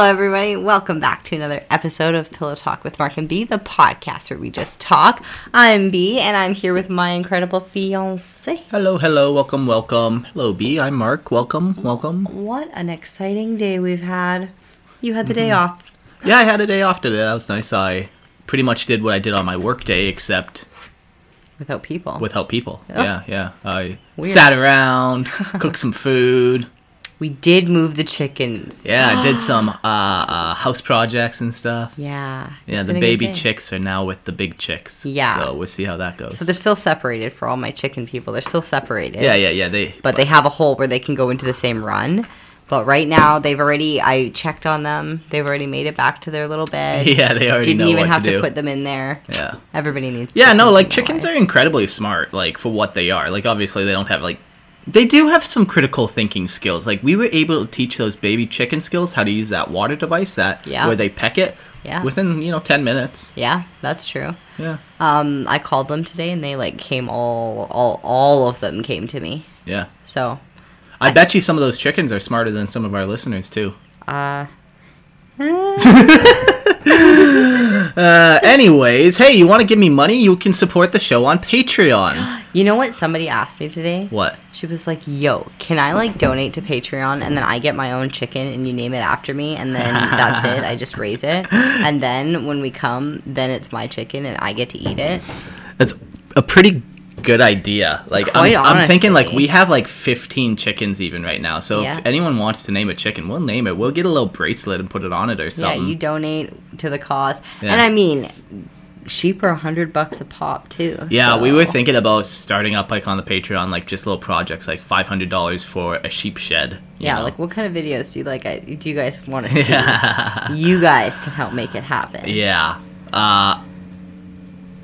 Hello, everybody. Welcome back to another episode of Pillow Talk with Mark and B, the podcast where we just talk. I'm B, and I'm here with my incredible fiance. Hello, hello, welcome, welcome. Hello, B. I'm Mark. Welcome, welcome. What an exciting day we've had. You had the day Mm-hmm. off. Yeah, I had a day off today. That was nice. I pretty much did what I did on my work day, except Without people. without people. Yeah, yeah. I Weird. sat around, cooked some food. We did move the chickens. Yeah, I did some uh, uh, house projects and stuff. Yeah. Yeah, the been a good baby chicks are now with the big chicks. Yeah. So we'll see how that goes. So they're still separated for all my chicken people. They're still separated. yeah, yeah, yeah. They. But they have a hole where they can go into the same run. But right now, they've already, I checked on them. They've already made it back to their little bed. Yeah, they already Didn't know even have to to, put them in there. Yeah. Everybody needs Yeah, no, like chickens are incredibly smart, like for what they are. Like obviously they don't have like they do have some critical thinking skills. Like we were able to teach those baby chicken skills how to use that water device that Yeah. where they peck it Yeah. within, you know, 10 minutes. Yeah, that's true. Yeah. Um, I called them today and they like came all, all, all of them came to me. Yeah. So, I bet you some of those chickens are smarter than some of our listeners too. uh, Uh anyways, hey, you want to give me money? You can support the show on Patreon. you know what? Somebody asked me today. what? She was like, "Yo, can I like donate to Patreon and then I get my own chicken and you name it after me and then that's it. I just raise it and then when we come, then it's my chicken and I get to eat it." That's a pretty good idea. Like I'm, I'm thinking like we have like 15 chickens even right now. So Yeah. if anyone wants to name a chicken, we'll name it. We'll get a little bracelet and put it on it or something. Yeah, you donate to the cause. Yeah. And I mean, sheep are a hundred bucks a pop too. Yeah, we were thinking about starting up like on the Patreon, like just little projects, like five hundred dollars for a sheep shed. Yeah, know? like what kind of videos do you like? I- Do you guys want to see? yeah, You guys can help make it happen. yeah, uh,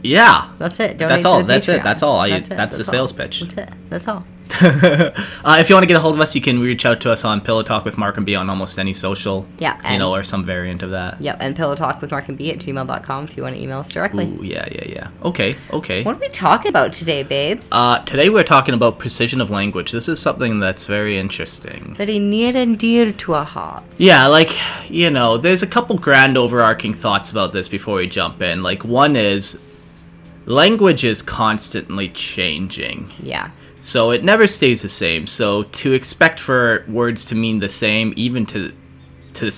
yeah. That's it. Donate That's all. the That's it. That's all. I- it. that's the all. sales pitch. That's it. That's all. uh, if you want to get a hold of us, you can reach out to us on Pillow Talk with Mark and B on almost any social. Yeah, you know, or some variant of that. Yep. And pillow talk with Mark and B at gmail.com if you want to email us directly. Ooh, yeah, yeah, yeah. Okay, okay. What are we talking about today, babes? Uh, today we're talking about precision of language. This is something that's very interesting. Very near and dear to our hearts. Yeah, like, you know, there's a couple grand overarching thoughts about this before we jump in. Like, one is language is constantly changing. Yeah. So it never stays the same. So to expect for words to mean the same, even to to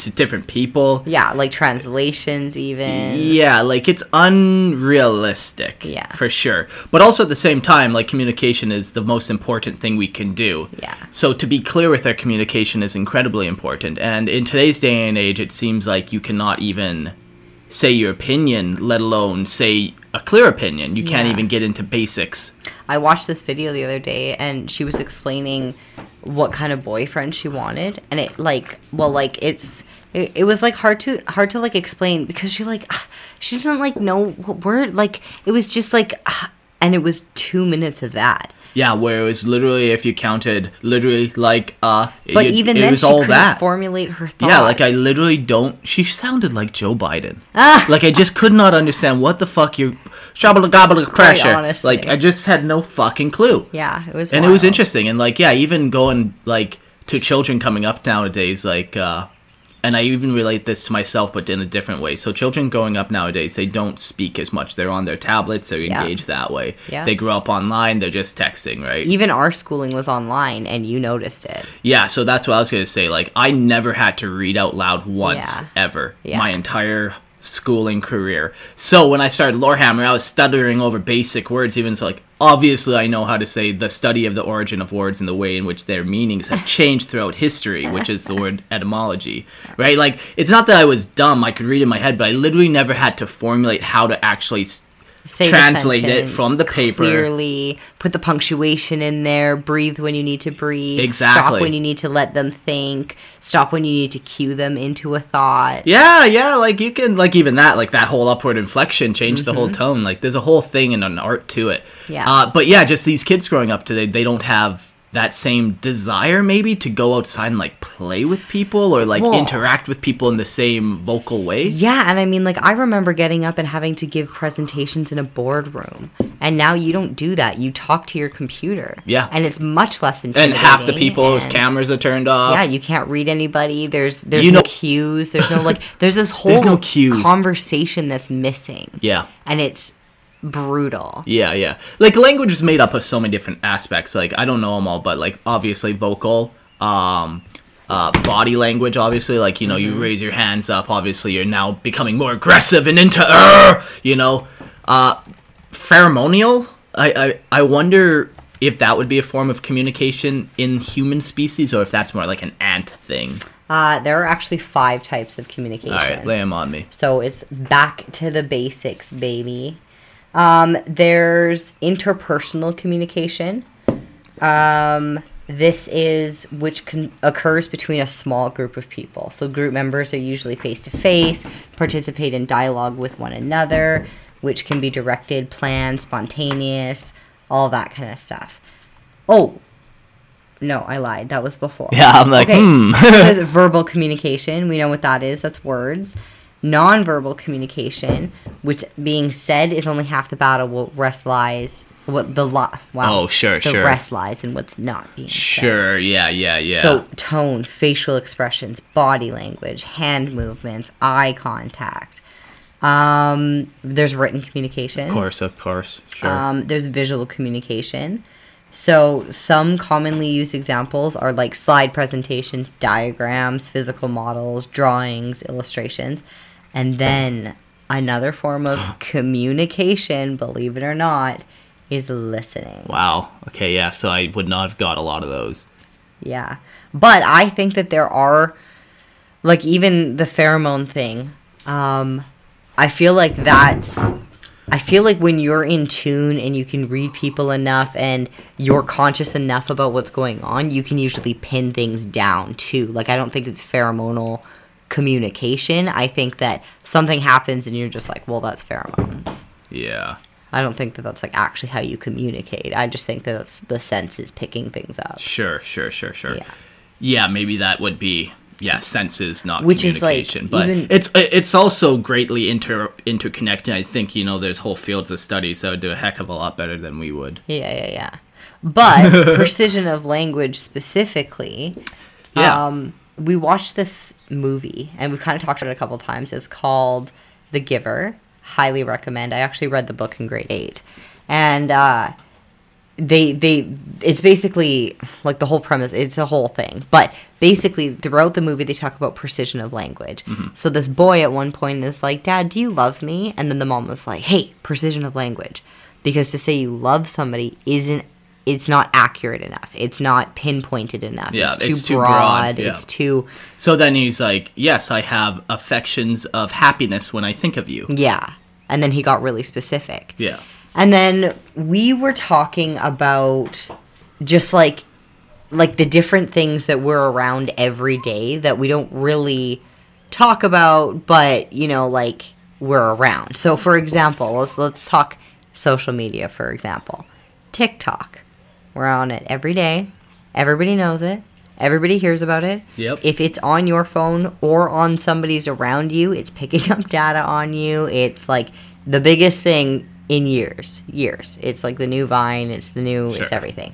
to different people. Yeah, like translations even. Yeah, like it's unrealistic. Yeah. For sure. But also at the same time, like communication is the most important thing we can do. Yeah. So to be clear with our communication is incredibly important. And in today's day and age, it seems like you cannot even say your opinion, let alone say a clear opinion. You can't Yeah. even get into basics. I watched this video the other day and she was explaining what kind of boyfriend she wanted and it like well like it's it, it was like hard to hard to like explain because she like she didn't like know what word like it was just like and it was 2 minutes of that Yeah, where it was literally if you counted literally like uh but it, even it then was she all couldn't that. formulate her thoughts Yeah, like I literally don't. She sounded like Joe Biden. Ah. Like I just could not understand what the fuck you shabba gobble pressure. honestly. Like I just had no fucking clue. yeah it was And it was interesting, and like yeah, even going like to children coming up nowadays, like uh, and I even relate this to myself, but in a different way. So children growing up nowadays, they don't speak as much. They're on their tablets. They're Yeah. engaged that way. Yeah. They grow up online. They're just texting, right? even our schooling was online and you noticed it Yeah, so that's what I was gonna say. Like, I never had to read out loud once Yeah. ever Yeah. my entire schooling career. So when I started Lorehammer, I was stuttering over basic words. Even so, like obviously, I know how to say the study of the origin of words and the way in which their meanings have changed throughout history, which is the word etymology, right? Like, it's not that I was dumb; I could read in my head, but I literally never had to formulate how to actually. S- Say the Translate it from the paper. clearly. Put the punctuation in there. Breathe when you need to breathe. Exactly. Stop when you need to let them think. Stop when you need to cue them into a thought. Yeah, yeah, like you can like even that, like that whole upward inflection changed the whole tone. Like there's a whole thing and an art to it. Mm-hmm. Yeah. Uh, but yeah, just these kids growing up today, they don't have that same desire maybe to go outside and like play with people or like Well- interact with people in the same vocal way. Yeah, and I mean, like, I remember getting up and having to give presentations in a boardroom. And now you don't do that. You talk to your computer. Yeah. And it's much less intense. And half the people's cameras are turned off. Yeah, you can't read anybody. There's there's You no know- cues. There's no like. There's this whole no cues. conversation that's missing. Yeah. and it's brutal. Yeah, yeah. Like language is made up of so many different aspects. Like I don't know them all, but like obviously vocal, um, uh, body language. Obviously, like you know, you raise your hands up. Obviously, you're now becoming more aggressive and into, uh, you know, uh, pheromonial. I, I I wonder if that would be a form of communication in human species, or if that's more like an ant thing. Uh, there are actually five types of communication. All right, lay them on me. So it's back to the basics, baby. Um, there's interpersonal communication. Um, this is which can, occurs between a small group of people. So group members are usually face to face, participate in dialogue with one another, which can be directed, planned, spontaneous, all that kind of stuff. Oh, no, I lied. That was before. Yeah, I'm like, hmm. There's verbal communication. We know what that is. That's words. Non-verbal communication, which being said is only half the battle. What rest lies. What the li- wow. Oh, sure, the sure. rest lies in what's not being said. Sure. Yeah. Yeah. Yeah. So tone, facial expressions, body language, hand movements, eye contact. Um, there's written communication. of course. Of course. Sure. Um, there's visual communication. So some commonly used examples are like slide presentations, diagrams, physical models, drawings, illustrations, and then another form of communication, believe it or not, is listening. wow. Okay. Yeah. So I would not have got a lot of those. Yeah. But I think that there are like even the pheromone thing. Um I feel like that's I feel like when you're in tune and you can read people enough and you're conscious enough about what's going on, you can usually pin things down too. Like I don't think it's pheromonal communication. I think that something happens and you're just like, "Well, that's pheromones." Yeah. I don't think that that's like actually how you communicate. I just think that that's the senses picking things up. Sure, sure, sure, sure. Yeah. Yeah, maybe that would be yeah, senses, not Which is, like, communication. but even- it's it's also greatly inter interconnected. I think you know there's whole fields of studies that would do a heck of a lot better than we would. Yeah, yeah, yeah. But precision of language specifically, Yeah. um, we watched this movie and we've kind of talked about it a couple times. It's called The Giver. Highly recommend. I actually read the book in grade eight, and uh, they they it's basically like the whole premise it's a whole thing but basically throughout the movie they talk about precision of language so this boy at one point is like dad do you love me and then the mom was like hey precision of language because to say you love somebody isn't it's not accurate enough it's not pinpointed enough Yeah, it's too it's too broad, broad, yeah. it's too So then he's like, "Yes, I have affections of happiness when I think of you." yeah and then he got really specific Yeah. And then we were talking about just like like the different things that we're around every day that we don't really talk about but you know like we're around. So for example, let's let's talk social media for example. TikTok. We're on it every day. Everybody knows it. Everybody hears about it. Yep. If it's on your phone or on somebody's around you, it's picking up data on you. It's like the biggest thing in years. Years. It's like the new Vine, it's the new, it's everything.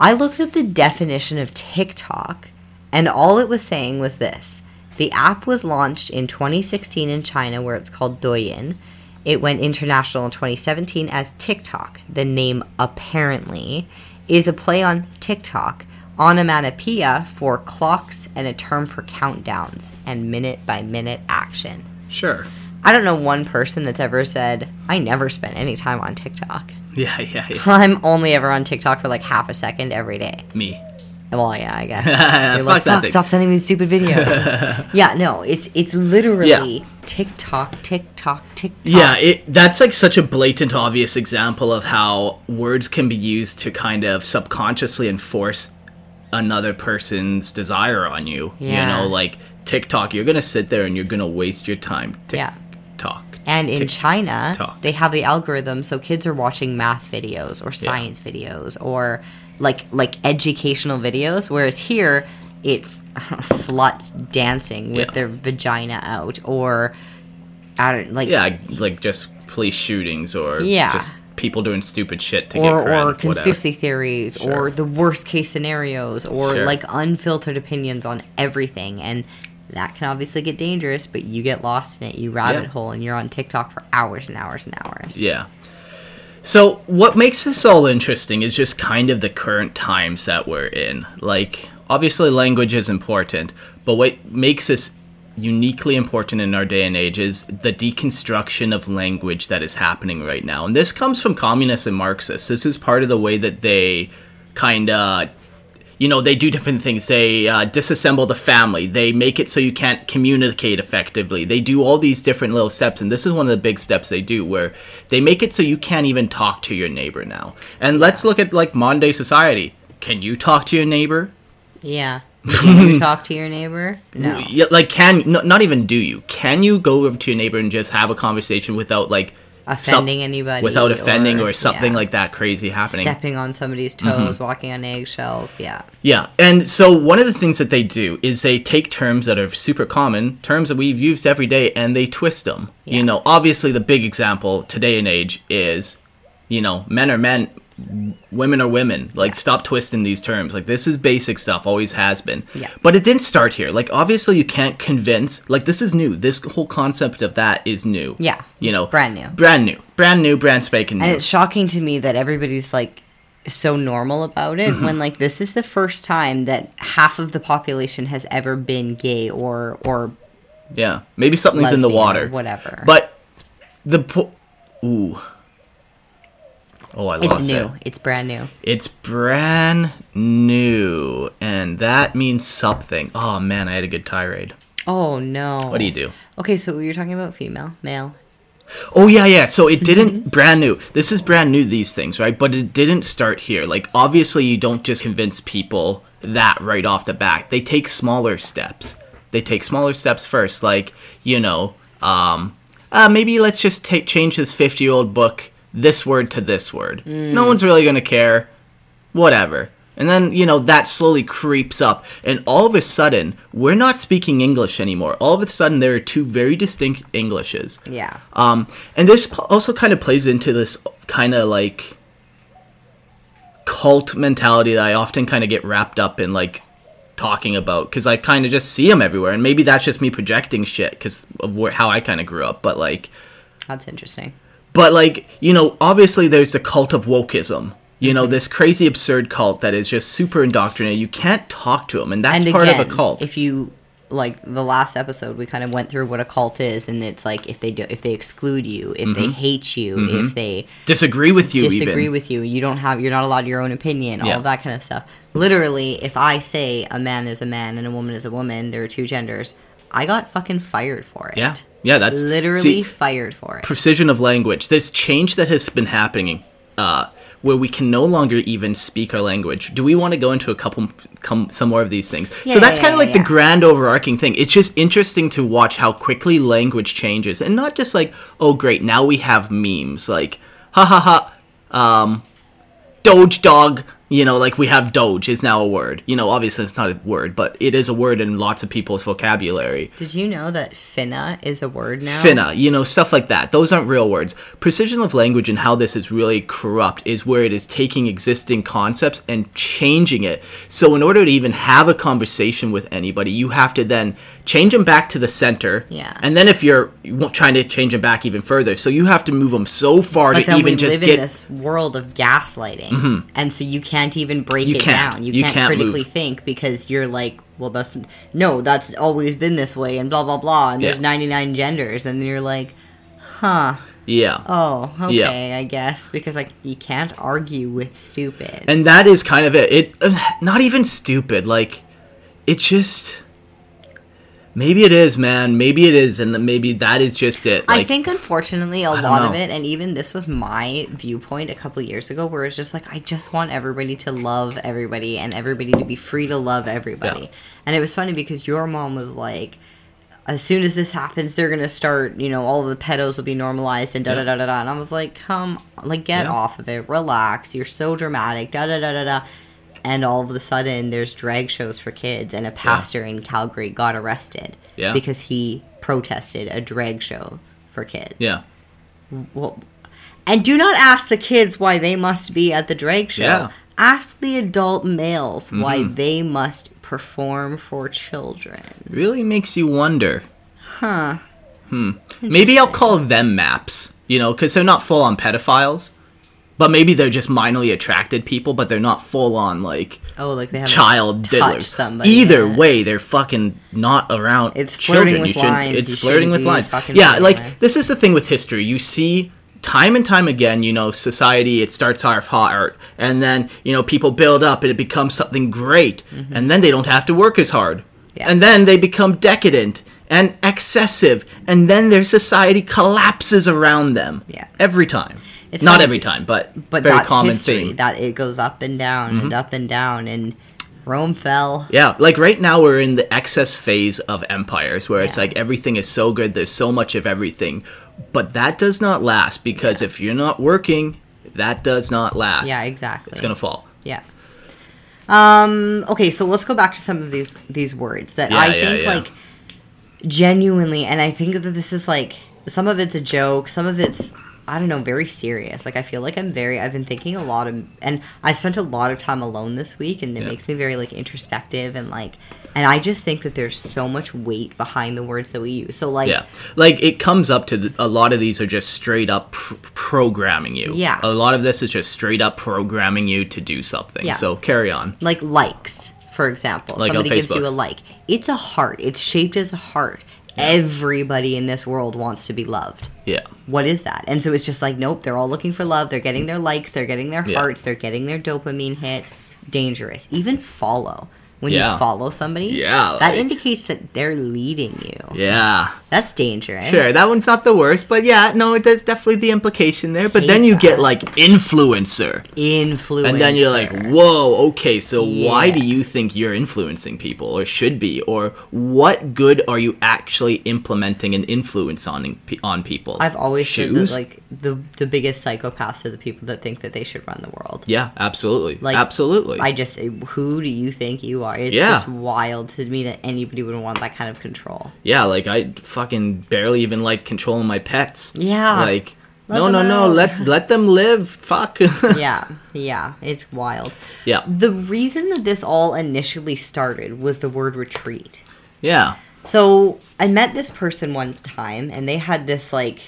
I looked at the definition of TikTok, and all it was saying was this the app was launched in 2016 in China, where it's called Douyin. It went international in 2017 as TikTok. The name apparently is a play on TikTok, onomatopoeia for clocks and a term for countdowns and minute by minute action. Sure. I don't know one person that's ever said, I never spent any time on TikTok. Yeah, yeah, yeah. I'm only ever on TikTok for like half a second every day. Me. Well, yeah, I guess. Fuck You're like, that fuck, stop sending me these stupid videos. yeah, no, it's it's literally Yeah. TikTok, TikTok, TikTok. Yeah, it that's like such a blatant obvious example of how words can be used to kind of subconsciously enforce another person's desire on you. Yeah. You know, like TikTok, you're going to sit there and you're going to waste your time. Yeah. TikTok. And in China, they have the algorithm, so kids are watching math videos or science videos or like like educational videos. Whereas here, it's sluts dancing with Yeah. their vagina out, or I don't like Yeah, like just police shootings or Yeah. just people doing stupid shit to or get or whatever. conspiracy theories Sure. or the worst case scenarios or Sure. like unfiltered opinions on everything and that can obviously get dangerous but you get lost in it you rabbit Yeah. hole and you're on tiktok for hours and hours and hours Yeah. So what makes this all interesting is just kind of the current times that we're in. Like obviously language is important, but what makes this uniquely important in our day and age is the deconstruction of language that is happening right now. And this comes from communists and Marxists. This is part of the way that they kind of you know they do different things. They uh, disassemble the family. They make it so you can't communicate effectively. They do all these different little steps and this is one of the big steps they do where they make it so you can't even talk to your neighbor now. And let's look at like modern day society. Can you talk to your neighbor? Yeah. Do you talk to your neighbor? No. Yeah, like can no, not even do you. Can you go over to your neighbor and just have a conversation without like offending anybody without offending or, or- something yeah. like that crazy happening stepping on somebody's mm-hmm. toes walking on eggshells yeah Yeah, and so one of the things that they do is they take terms that are super common, terms that we've used every day, and they twist them. Yeah. You know, obviously the big example today and age is, you know, men are men, women are women. Like, stop twisting these terms. Like, this is basic stuff, always has been. Yeah. But it didn't start here. Like, obviously you can't convince. Like, this is new. This whole concept of that is new. Yeah. You know, Brand new. brand new, brand new, brand spanking new. And it's shocking to me that everybody's like so normal about it Mm-hmm. when like this is the first time that half of the population has ever been gay or or Yeah, maybe something's in the water. whatever. But the po- ooh. Oh, I lost it. it's new. it. It's brand new. It's brand new, and that means something. Oh man, I had a good tirade. Oh no. What do you do? Okay, so you're talking about female, male. Oh yeah, yeah. So it Mm-hmm. didn't brand new. This is brand new. These things, right? But it didn't start here. Like obviously, you don't just convince people that right off the bat. They take smaller steps. They take smaller steps first. Like you know, um, uh, maybe let's just take change this fifty-year-old book this word to this word. Mm. No one's really gonna care. Whatever. And then, you know, that slowly creeps up. And all of a sudden, we're not speaking English anymore. All of a sudden, there are two very distinct Englishes. Yeah. Um, and this also kind of plays into this kind of like cult mentality that I often kind of get wrapped up in, like talking about, because I kind of just see them everywhere. And maybe that's just me projecting shit because of where, how I kind of grew up. But like, That's interesting. But like, you know, obviously there's the cult of wokeism. You know, this crazy absurd cult that is just super indoctrinated. You can't talk to them, and that's and part again, of a cult. If you like the last episode, we kind of went through what a cult is, and it's like if they do, if they exclude you, if they hate you, if they Disagree with you, disagree Mm-hmm. even. with you, you don't have, you're not allowed your own opinion, all Yeah. of that kind of stuff. Literally, if I say a man is a man and a woman is a woman, there are two genders. I got fucking fired for it. Yeah, yeah, that's literally see, fired for it. precision of language. This change that has been happening, uh, where we can no longer even speak our language. Do we want to go into a couple, come, some more of these things? Yeah, so that's yeah, kind of yeah, like the grand overarching thing. It's just interesting to watch how quickly language changes, and not just like, oh great, now we have memes like, ha ha ha, um, Doge dog. You know, like we have Doge is now a word. You know, obviously it's not a word, but it is a word in lots of people's vocabulary. Did you know that finna is a word now? Finna, you know, stuff like that. Those aren't real words. Precision of language and how this is really corrupt is where it is taking existing concepts and changing it. So, in order to even have a conversation with anybody, you have to then change them back to the center. Yeah. And then if you're trying to change them back even further, so you have to move them so far But to then even we just live in get. Mm-hmm. this world of gaslighting, and so you can't even break You it can't. down. You, You can't, can't critically move. think because you're like, well, that's no, that's always been this way, and blah blah blah. And there's Yeah. 99 genders, and you're like, huh? Yeah. Oh, okay, Yeah. I guess because like you can't argue with stupid. and that is kind of it. It uh, not even stupid. Like it just maybe it is, man. Maybe it is, and maybe that is just it. I think unfortunately a lot of it, and even this was my viewpoint a couple years ago, where it's just like I just want everybody to love everybody and everybody to be free to love everybody. Yeah. And it was funny because your mom was like, as soon as this happens, they're gonna start, you know, all the pedos will be normalized and da da da da da. And I was like, come, like, get Yeah. off of it, relax. You're so dramatic, da da da da da. And all of a sudden, there's drag shows for kids, and a pastor in Calgary got arrested Yeah. because he protested a drag show for kids. yeah. Well, and do not ask the kids why they must be at the drag show. Yeah. Ask the adult males why Mhm. they must perform for children. really makes you wonder. Huh. Hmm. Maybe I'll call them maps, you know, because they're not full on pedophiles. But maybe they're just minorly attracted people, but they're not full on like Oh, like they have child diddlers. somebody. Either yeah. way, they're fucking not around. It's flirting children. with you lines. It's You flirting with lines. Yeah, like this is the thing with history. You see time and time again. You know, society it starts off hard, and then you know people build up, and it becomes something great, and then they don't have to work as hard, Mm-hmm. Yeah. and then they become decadent and excessive, and then their society collapses around them. Yeah. every time. It's not every time, but But very that's common history. thing. Mm-hmm. That it goes up and down and up and down, and Rome fell. Yeah, like right now we're in the excess phase of empires where it's like everything is so good, there's so much of everything. But that does not last because if you're not working, that does not last. Yeah, exactly. It's going to fall. Yeah. Um. Okay, so let's go back to some of these these words that Yeah, I yeah, think yeah. like genuinely, and I think that this is like some of it's a joke, some of it's I don't know, very serious. Like I feel like I'm very I've been thinking a lot of and I spent a lot of time alone this week and it Yeah. makes me very like introspective and like and I just think that there's so much weight behind the words that we use. So like Yeah. Like it comes up to the, a lot of these are just straight up pr- programming you. Yeah. A lot of this is just straight up programming you to do something. Yeah. So carry on. like likes, for example. Like Somebody gives you a like. It's a heart. It's shaped as a heart. Everybody in this world wants to be loved. Yeah. What is that? And so it's just like, nope, they're all looking for love. They're getting their likes, they're getting their Yeah. hearts, they're getting their dopamine hits. Dangerous. Even follow. When Yeah. you follow somebody, Yeah, that like- indicates that they're leading you. Yeah. That's dangerous. Sure, that one's not the worst, but yeah, no, there's definitely the implication there. But then you get like influencer. Influencer. And then you're like, whoa, okay, so why do you think you're influencing people or should be? Or what good are you actually implementing an influence on on people? I've always said that like the the biggest psychopaths are the people that think that they should run the world. Yeah, absolutely. Like, absolutely. I just, who do you think you are? It's Yeah. just wild to me that anybody would want that kind of control. yeah, like I fucking barely even like controlling my pets. Yeah. Like Let no, no, them no, let let them live. Fuck. yeah, yeah, it's wild. yeah. The reason that this all initially started was the word retreat. Yeah. So I met this person one time, and they had this like,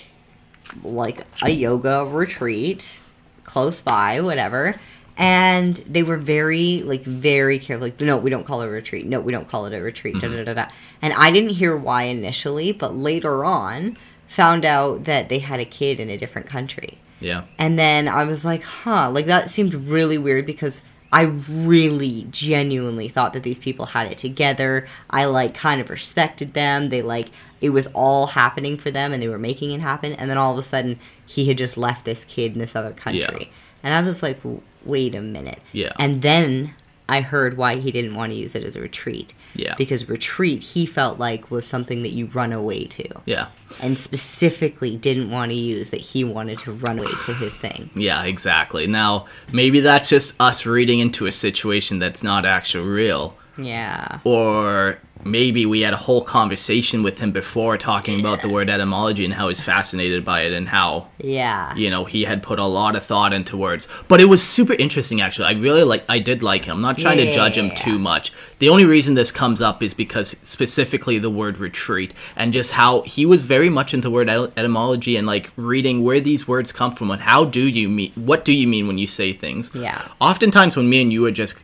like a yoga retreat close by, whatever. And they were very like very careful like no we don't call it a retreat. No we don't call it a retreat da, mm-hmm. da, da, da. and i didn't hear why initially but later on found out that they had a kid in a different country. Yeah. and then i was like huh like that seemed really weird because i really genuinely thought that these people had it together. I like kind of respected them. They like it was all happening for them and they were making it happen. And then all of a sudden he had just left this kid in this other country. And i was like wait a minute Yeah. and then i heard why he didn't want to use it as a retreat Yeah. because retreat he felt like was something that you run away to Yeah. and specifically didn't want to use that he wanted to run away to his thing Yeah, exactly. Now, maybe that's just us reading into a situation that's not actually real. yeah Or maybe we had a whole conversation with him before talking about the word etymology and how he's fascinated by it and how, yeah you know, he had put a lot of thought into words. But it was super interesting actually. I really like I did like him. I'm not trying to judge him Yeah. too much. The only reason this comes up is because specifically the word retreat and just how he was very much into word etymology and like reading where these words come from and how do you mean what do you mean when you say things. Yeah. Oftentimes when me and you are just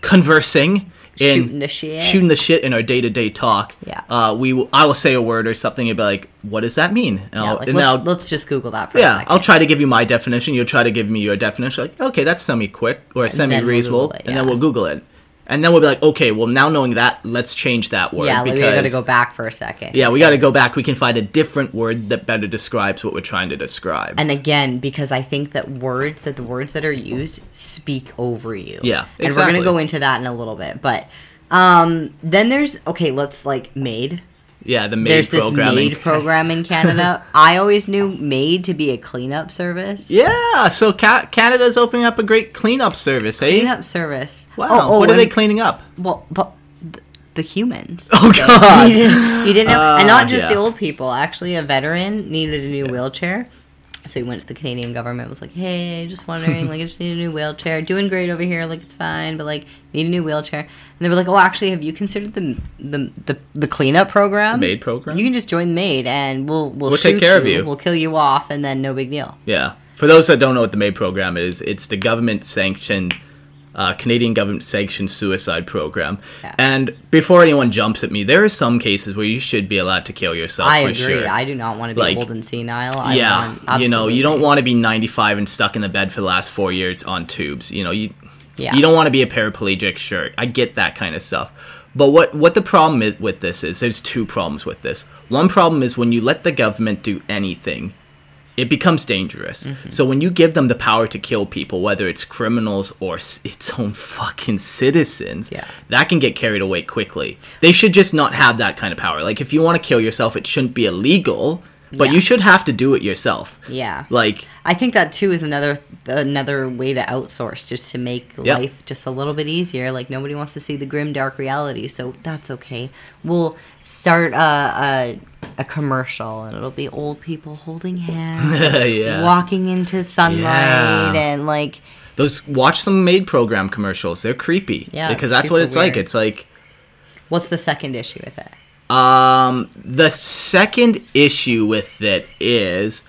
conversing in Shooting the shit. shooting the shit in our day to day talk. Yeah. Uh, we will, I will say a word or something and be like, "What does that mean?" And, yeah I'll, like, and let's, I'll- let's just google that for a yeah, second I'll try to give you my definition. You'll try to give me your definition. Like, okay, that's semi quick or semi then we'll reasonable, and then we'll Google it, and then we'll be like, okay, well now knowing that, let's change that word yeah because we gotta go back for a second yeah, we got to go back. We can find a different word that better describes what we're trying to describe. and again because i think that words that the words that are used speak over you Yeah, exactly. and we're gonna go into that in a little bit but um then there's okay let's like made yeah, the maid there's this programming. maid program in canada i always knew maid to be a cleanup service yeah, so ca- Canada's opening up a great cleanup service, eh? cleanup service Wow, oh, oh, what are they cleaning up? Well, but the humans. Oh, Okay. God. You didn't, he didn't have, and Uh, not just the old people. Actually, a veteran needed a new wheelchair. So he went to the Canadian government. Was like, "Hey, just wondering, like, I just need a new wheelchair. Doing great over here, like it's fine, but like, need a new wheelchair." And they were like, "Oh, actually, have you considered the the the, the cleanup program? The maid program? You can just join the maid, and we'll we'll, We'll take care of you. We'll kill you off, and then no big deal." Yeah. For those that don't know what the MAID program is, it's the government sanctioned, uh, Canadian government sanctioned suicide program. Yeah. And before anyone jumps at me, there are some cases where you should be allowed to kill yourself. I for agree. Sure. I do not want to be Like, old and senile. I yeah, want, you know, you don't want to be 95 and stuck in the bed for the last four years on tubes. You know, you Yeah. you don't want to be a paraplegic. Sure, I get that kind of stuff. But what what the problem is with this is there's two problems with this. One problem is when you let the government do anything, it becomes dangerous. Mm-hmm. So when you give them the power to kill people, whether it's criminals or its own fucking citizens, Yeah. that can get carried away quickly. They should just not have that kind of power. Like if you want to kill yourself, it shouldn't be illegal, but Yeah. you should have to do it yourself. Yeah. Like I think that too is another another way to outsource, just to make Yeah. life just a little bit easier. Like nobody wants to see the grim, dark reality, so that's okay. We'll start a a, a commercial, and it'll be old people holding hands, yeah. walking into sunlight, Yeah. and like Those watch some maid program commercials. They're creepy. Yeah, because that's what it's like. It's like what's the second issue with it? Um, the second issue with it is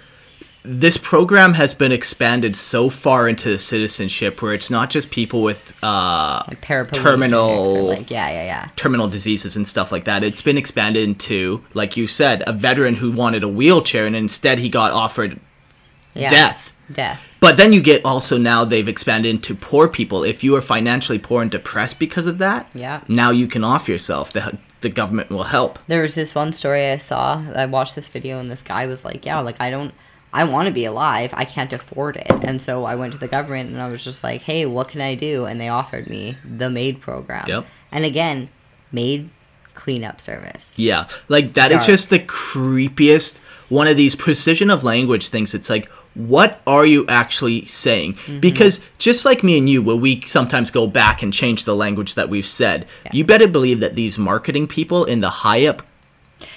this program has been expanded so far into citizenship where it's not just people with uh, Like terminal like yeah, yeah, yeah. terminal diseases and stuff like that. It's been expanded into, like you said, a veteran who wanted a wheelchair and instead he got offered yeah. death. Death. But then you get also now they've expanded into poor people. If you are financially poor and depressed because of that, Yeah. now you can off yourself. The the government will help. There was this one story I saw. I watched this video, and this guy was like, "Yeah, like I don't, I want to be alive. I can't afford it." And so I went to the government, and I was just like, "Hey, what can I do?" And they offered me the maid program. Yep. And again, maid cleanup service. Yeah, like that is Dark. just the creepiest one of these precision of language things. It's like, what are you actually saying? Mm-hmm. Because just like me and you, where we sometimes go back and change the language that we've said, you better believe that these marketing people in the high up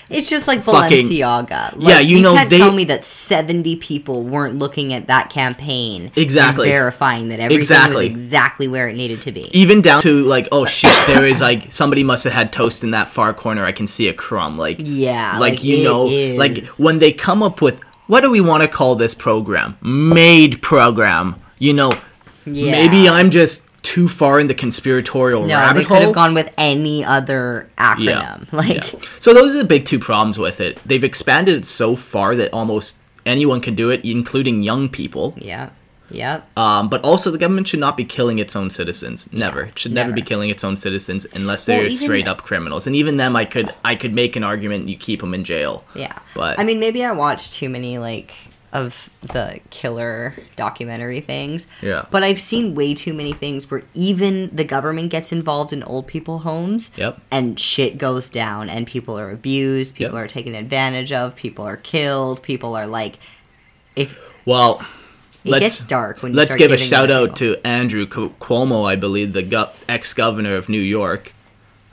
It's just like Fucking- Balenciaga. Like, Yeah, you know, can't they- tell me that seventy people weren't looking at that campaign Exactly. verifying that everything Exactly. was exactly where it needed to be. even down to like, oh shit, there is like somebody must have had toast in that far corner. I can see a crumb. Like, Yeah, like, like, you know, is. like when they come up with what do we want to call this program? Maid program. You know, Yeah. maybe I'm just too far in the conspiratorial No, rabbit they could hole. have gone with any other acronym. Yeah. Like, Yeah. So those are the big two problems with it. They've expanded it so far that almost anyone can do it, including young people. yeah, yep. Um, but also, the government should not be killing its own citizens. Never. It should never, never. be killing its own citizens unless they're Well, straight up criminals. And even them, I could I could make an argument you keep them in jail. Yeah. But I mean, maybe I watched too many like of the killer documentary things. Yeah. But I've seen way too many things where even the government gets involved in old people homes. Yep. And shit goes down and people are abused, people Yep. are taken advantage of, people are killed, people are like if well, it let's gets dark when you let's give a shout out to Andrew Cuomo, I believe, the go- ex-governor of New York.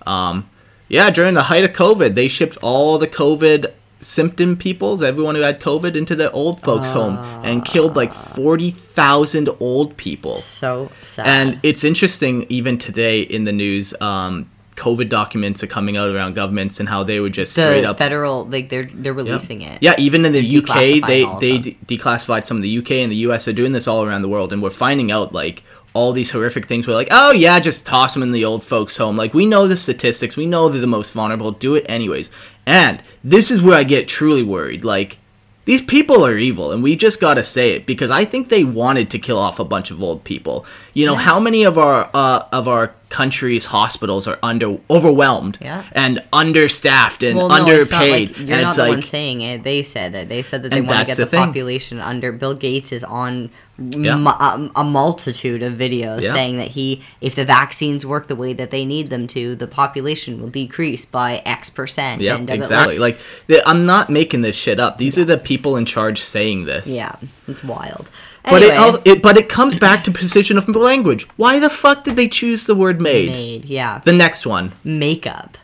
Um, yeah, during the height of COVID, they shipped all the COVID symptom peoples, everyone who had COVID, into the old folks' home and killed like forty thousand old people. so sad. And it's interesting, even today in the news, um, COVID documents are coming out around governments and how they would just straight the up federal like they're they're yeah. releasing it. Yeah, even in the They're UK, they declassifying all of they de- declassified some of the UK and the US are doing this all around the world, and we're finding out like all these horrific things. We're like, oh yeah, just toss them in the old folks' home. Like we know the statistics, we know they're the most vulnerable. Do it anyways. And this is where I get truly worried. Like these people are evil, and we just gotta say it because I think they wanted to kill off a bunch of old people. You know, how many of our uh, of our country's hospitals are under overwhelmed Yeah. and understaffed and Well, no, underpaid? it's like, you're and not it's the like one saying it. They said it. They said that they want to get the the, population under. Bill Gates is on Yeah. mu- a, a multitude of videos Yeah. saying that he, if the vaccines work the way that they need them to, the population will decrease by X percent. Yeah, and da- da- exactly. Like I'm not making this shit up. These are the people in charge saying this. yeah, it's wild. But it, it but it comes back to precision of language. Why the fuck did they choose the word maid? maid yeah The next one. makeup.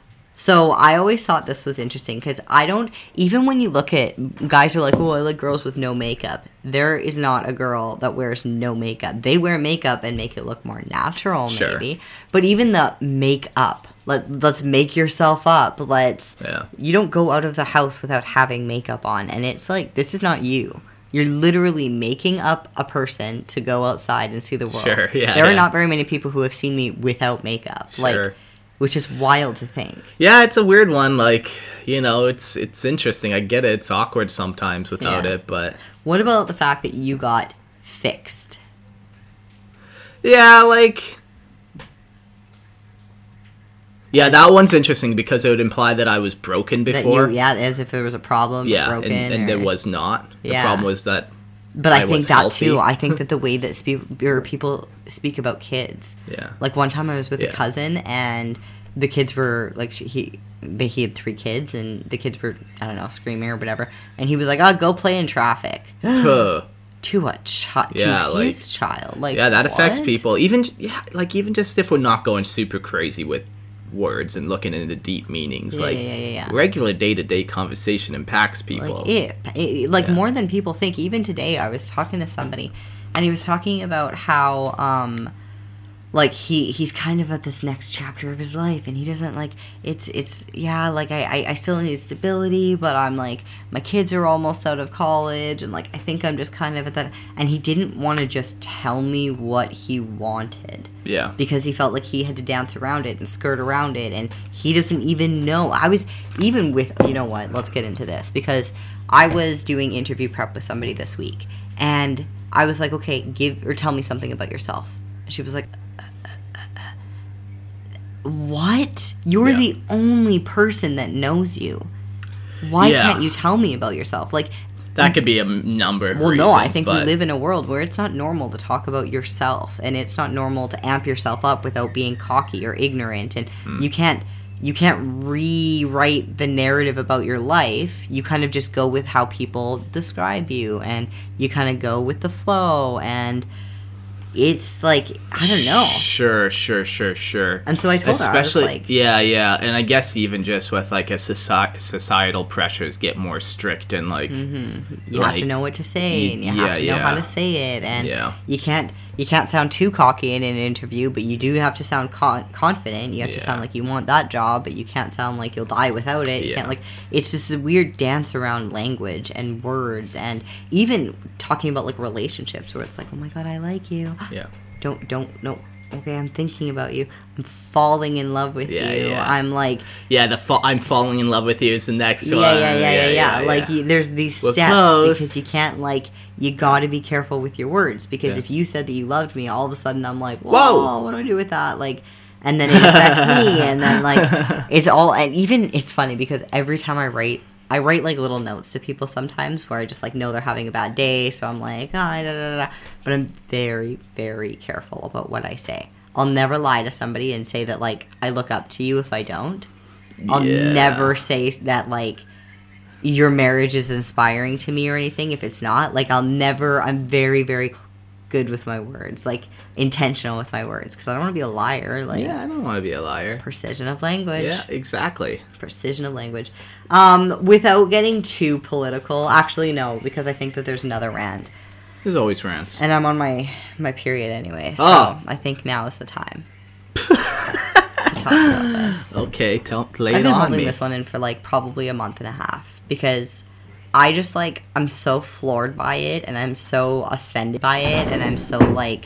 So I always thought this was interesting because I don't even when you look at guys are like, oh, I like girls with no makeup. There is not a girl that wears no makeup. They wear makeup and make it look more natural, Sure. maybe. But even the makeup, let let's make yourself up. Let's. Yeah. You don't go out of the house without having makeup on, and it's like this is not you. You're literally making up a person to go outside and see the world. Sure, yeah, There are not very many people who have seen me without makeup. Sure. Like which is wild to think. Yeah, it's a weird one. Like you know, it's it's interesting. I get it. It's awkward sometimes without Yeah. it, but What about the fact that you got fixed? yeah, like. Yeah, that one's interesting because it would imply that I was broken That before. you, yeah, as if there was a problem, yeah, broken, and, and there was not. The Yeah. problem was that But I, I think that healthy. too. I think that the way that spe- or people speak about kids. Yeah. Like one time I was with Yeah. a cousin and the kids were like she, he they he had three kids and the kids were I don't know screaming or whatever and he was like oh go play in traffic to a child Yeah, to like- his child like yeah, that affects people. Even yeah, like even just if we're not going super crazy with words and looking into deep meanings, Yeah, like yeah, yeah, regular day to day conversation impacts people. Like it, it like more than people think. Even today, I was talking to somebody, and he was talking about how, um, like he he's kind of at this next chapter of his life, and he doesn't like it's it's yeah, like I I, I still need stability, but I'm like my kids are almost out of college, and like I think I'm just kind of at that. And he didn't want to just tell me what he wanted. Yeah, because he felt like he had to dance around it and skirt around it and he doesn't even know. I was even with you know what let's get into this because i was doing interview prep with somebody this week and i was like okay give or tell me something about yourself. And she was like "Uh, uh, uh, uh, what you're Yeah. the only person that knows you why Yeah. can't you tell me about yourself like that could be a number. Of well, reasons, no, I think we live in a world where it's not normal to talk about yourself, and it's not normal to amp yourself up without being cocky or ignorant, and Hmm. you can't you can't rewrite the narrative about your life. You kind of just go with how people describe you, and you kind of go with the flow, and it's like I don't know. Sure, sure, sure, sure. And so I told her, I Especially, like- yeah, yeah, and I guess even just with like a soci- societal pressures get more strict and like, mm-hmm. You have to know what to say, and you yeah, have to know how to say it, and Yeah. you can't you can't sound too cocky in an interview, but you do have to sound con- confident. You have to sound like you want that job, but you can't sound like you'll die without it. You Yeah. can't like it's just a weird dance around language and words and even talking about like relationships where it's like, "Oh my god, I like you." Yeah. Don't don't no. Okay, I'm thinking about you. I'm falling in love with Yeah, you. yeah. I'm like Yeah, the fa- I'm falling in love with you is the next yeah, one. yeah, yeah, yeah, yeah, yeah Like there's these We're steps close. because you can't like you got to be careful with your words because if you said that you loved me, all of a sudden I'm like, whoa, Whoa. what do I do with that? Like, and then it affects me, and then like it's all and even it's funny because every time I write. I write like little notes to people sometimes where I just like know they're having a bad day, so I'm like, ah, da, da, da, but I'm very, very careful about what I say. I'll never lie to somebody and say that like I look up to you if I don't. I'll Yeah. never say that like your marriage is inspiring to me or anything if it's not. Like I'll never I'm very very good with my words, like intentional with my words because I don't want to be a liar. Like Yeah, I don't want to be a liar. precision of language. Yeah, exactly. Precision of language. Um without getting too political. Actually no, because I think that there's another rant. There's always rants. And I'm on my my period anyway. So Oh. I think now is the time. to talk about this. Okay, tell lay I've it been on holding me. this one in for like probably a month and a half because I just like I'm so floored by it and I'm so offended by it and I'm so like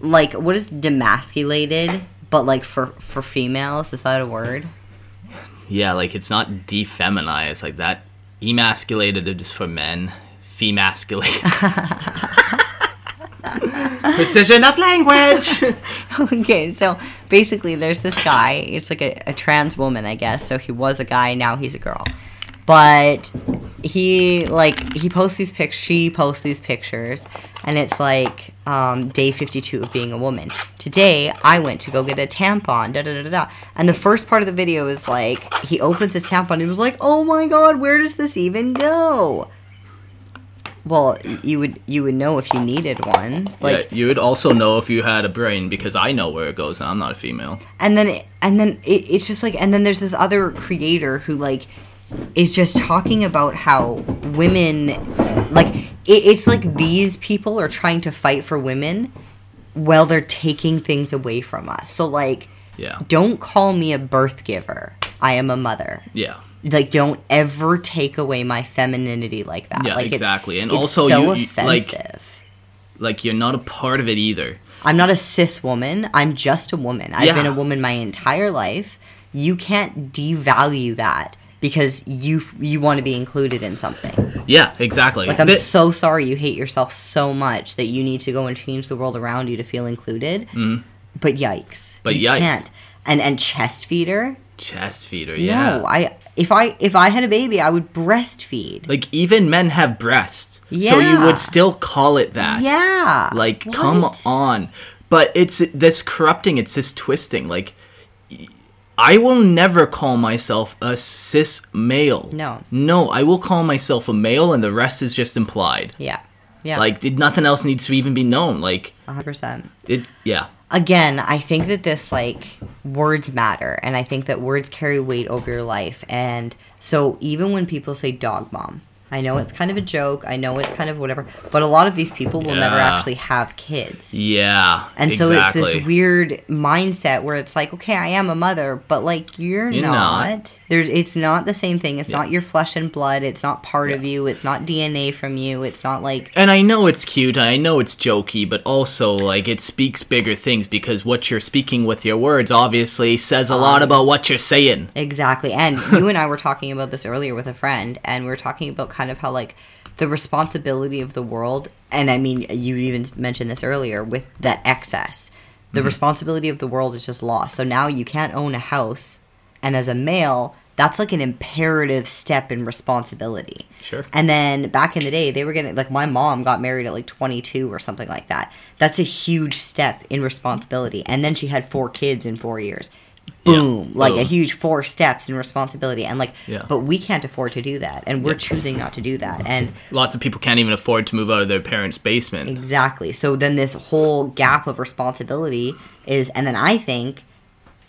like what is demasculated but like for for females is that a word? Yeah, like it's not defeminized like that. Emasculated is for men. Femasculated. Precision of language. okay, so basically, there's this guy. It's like a, a trans woman, I guess. So he was a guy, now he's a girl. But he like he posts these pics. She posts these pictures, and it's like um, day 52 of being a woman. Today, I went to go get a tampon. Da da da da. And the first part of the video is like he opens his tampon and he was like, "Oh my god, where does this even go?" Well, you would you would know if you needed one. Like yeah, you would also know if you had a brain because I know where it goes. and I'm not a female. and then and then it, it's just like and then there's this other creator who like is just talking about how women like it, it's like these people are trying to fight for women while they're taking things away from us so like Yeah. don't call me a birth giver i am a mother Yeah. like don't ever take away my femininity like that Yeah, like it's- exactly. And it's also so you- you- like- offensive Like you're not a part of it either. I'm not a cis woman. I'm just a woman. I've Yeah. been a woman my entire life. You can't devalue that because you you want to be included in something. Yeah, exactly. Like I'm Thi- so sorry you hate yourself so much that you need to go and change the world around you to feel included. Mhm. But yikes. But you yikes. Can't. And and chest feeder? chest feeder. Yeah. No, I if I if I had a baby, I would breastfeed. Like even men have breasts, so you would still call it that. Yeah. Like, come on. But it's this corrupting, it's this twisting. Like, I will never call myself a cis male. No. No, I will call myself a male, and the rest is just implied. Yeah. Yeah. Like, it- nothing else needs to even be known. Like, 100%. it, yeah. again, I think that this like words matter, and I think that words carry weight over your life. And so even when people say dog mom, I know it's kind of a joke. I know it's kind of whatever, but a lot of these people will never actually have kids. Yeah. And so exactly. it's this weird mindset where it's like, okay, I am a mother, but like you're, You're not. not. There's it's not the same thing. It's Yeah. not your flesh and blood. It's not part of you. It's not DNA from you. It's not like And I know it's cute, I know it's jokey, but also like it speaks bigger things because what you're speaking with your words obviously says a Um, lot about what you're saying. Exactly. And you and I were talking about this earlier with a friend, and we were talking about kind of how, like, the responsibility of the world, and I mean, you even mentioned this earlier with that excess. The Mhm. responsibility of the world is just lost. So now you can't own a house, and as a male, that's like an imperative step in responsibility. Sure. And then back in the day, they were getting like my mom got married at like 22 or something like that. That's a huge step in responsibility. And then she had four kids in four years. Boom. Like a huge four steps in responsibility. And like, Yeah. but we can't afford to do that. And we're choosing not to do that. And Lots of people can't even afford to move out of their parents' basement. Exactly. So then this whole gap of responsibility is, and then I think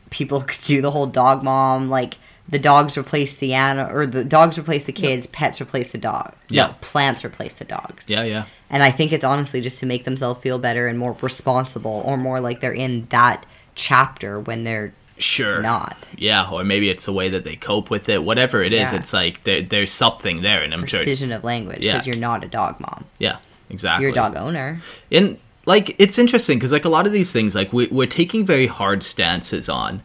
people could do the whole dog mom like the dogs replace the animal, or the dogs replace the kids, pets replace the dog. Yeah. No, plants replace the dogs. Yeah, yeah. And I think it's honestly just to make themselves feel better and more responsible, or more like they're in that chapter when they're Sure. not. Yeah, or maybe it's the way that they cope with it. Whatever it is, Yeah. it's like there, there's something there, and I'm sure. Precision of language Yeah. because you're not a dog mom. yeah, exactly. You're a dog owner. and like it's interesting because like a lot of these things like we, we're taking very hard stances on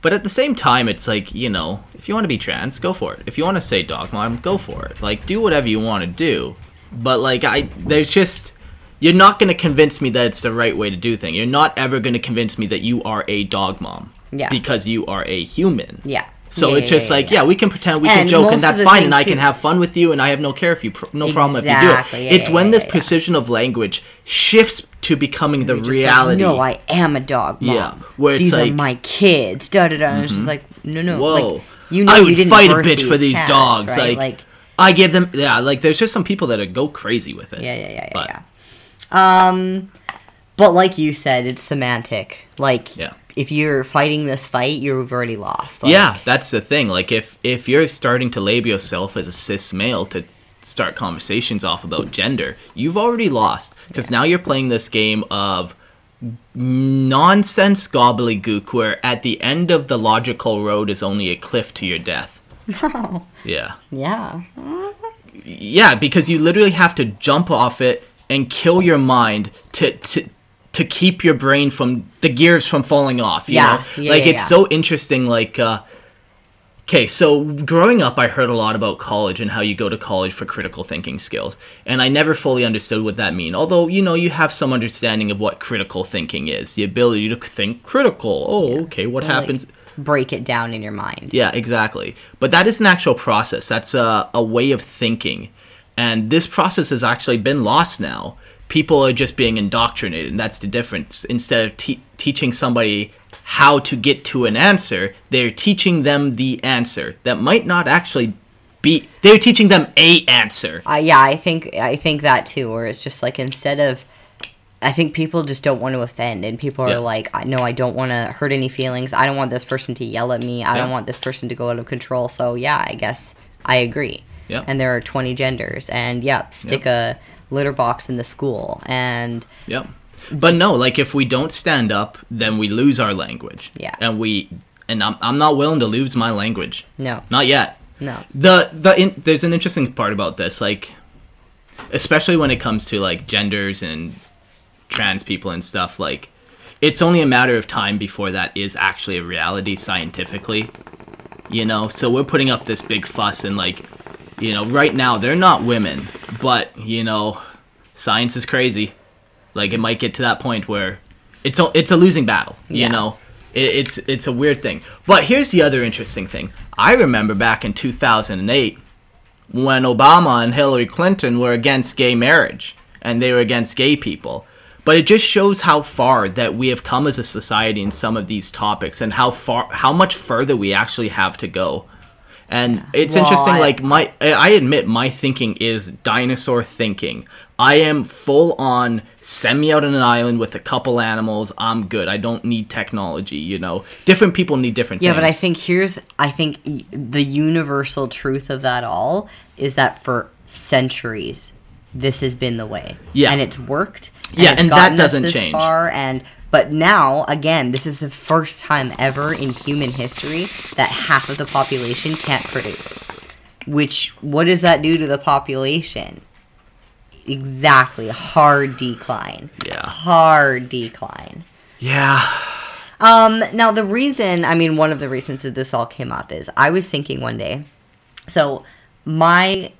but at the same time it's like you know if you want to be trans go for it if you want to say dog mom go for it like do whatever you want to do but like i there's just you're not going to convince me that it's the right way to do things you're not ever going to convince me that you are a dog mom Yeah. because you are a human Yeah. so Yeah, it's just yeah, like yeah. yeah. we can pretend we And can joke and that's fine and I can have fun with you and I have no care if you pr- no problem if you do it. it's when this precision of language shifts to becoming the You're like, reality. no, I am a dog mom. Yeah, where it's These like- are my kids. Da da da. And it's just Mhm. like, no, no. Whoa. Like, you know, I would fight a bitch for these cats, dogs. right? Like, I give them yeah, like there's just some people that go crazy with it. Yeah, yeah, yeah, yeah, But, yeah. Um, but like you said, it's semantic. Like, Yeah. If you're fighting this fight, you've already lost. Like, yeah, that's the thing. Like if if you're starting to label yourself as a cis male to start conversations off about gender, you've already lost because now you're playing this game of nonsense gobbledygook where at the end of the logical road is only a cliff to your death. No. Yeah. Yeah. Yeah, because you literally have to jump off it and kill your mind to to to keep your brain from the gears from falling off. You Yeah, know? yeah, like yeah, it's yeah. so interesting. Like, uh, okay, so growing up, I heard a lot about college and how you go to college for critical thinking skills, and I never fully understood what that mean. Although you know you have some understanding of what critical thinking is, the ability to think critical. Oh, okay, what Or, like, happens? break it down in your mind. Yeah, exactly. But that is an actual process. That's a, a way of thinking. And this process has actually been lost now. People are just being indoctrinated, and that's the difference. Instead of te- teaching somebody how to get to an answer, they're teaching them the answer that might not actually be. They're teaching them a answer. Uh, yeah, I think I think that too. Where it's just like instead of, I think people just don't want to offend, and people are Yeah. like, I no, I don't want to hurt any feelings. I don't want this person to yell at me. I don't want this person to go out of control. So yeah, I guess I agree. Yeah. And there are twenty genders, and yep, stick a litter box in the school, and Yep. But no, like if we don't stand up, then we lose our language. Yeah. And we, and I'm, I'm not willing to lose my language. no, Not yet. no, the the in, there's an interesting part about this like especially when it comes to like genders and trans people and stuff like it's only a matter of time before that is actually a reality scientifically you know so we're putting up this big fuss and like you know right now they're not women but you know science is crazy. Like it might get to that point where it's a, it's a losing battle you Yeah. know? It, it's it's a weird thing. But here's the other interesting thing. I remember back in 2008 when obama and hillary clinton were against gay marriage and they were against gay people. But it just shows how far that we have come as a society in some of these topics and how far how much further we actually have to go and it's Well, interesting I- like my I I admit my thinking is dinosaur thinking. I am full on send me out on an island with a couple animals. I'm good. I don't need technology, you know. Different people need different Yeah, things. but I think here's I think the universal truth of that all is that for centuries this has been the way. Yeah. And it's worked. Yeah, it's and that doesn't this change. Far and but now again, this is the first time ever in human history that half of the population can't produce. Which what does that do to the population? Exactly, hard decline. Yeah. Hard decline. Yeah. Um, now the reason, I mean, one of the reasons that this all came up is I was thinking one day. So my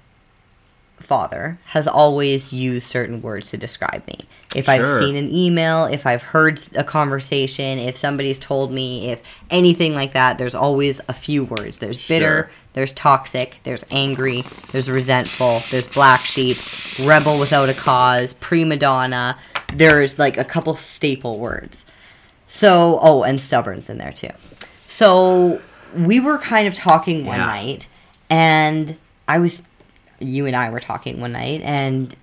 father has always used certain words to describe me. If I've seen an email, if I've heard a conversation, if somebody's told me, if anything like that, there's always a few words. There's bitter, Sure. there's toxic, there's angry, there's resentful, there's black sheep, rebel without a cause, prima donna. There's like a couple staple words. So, oh, and stubborn's in there too. So, we were kind of talking one Yeah. night, and I was, you and I were talking one night, and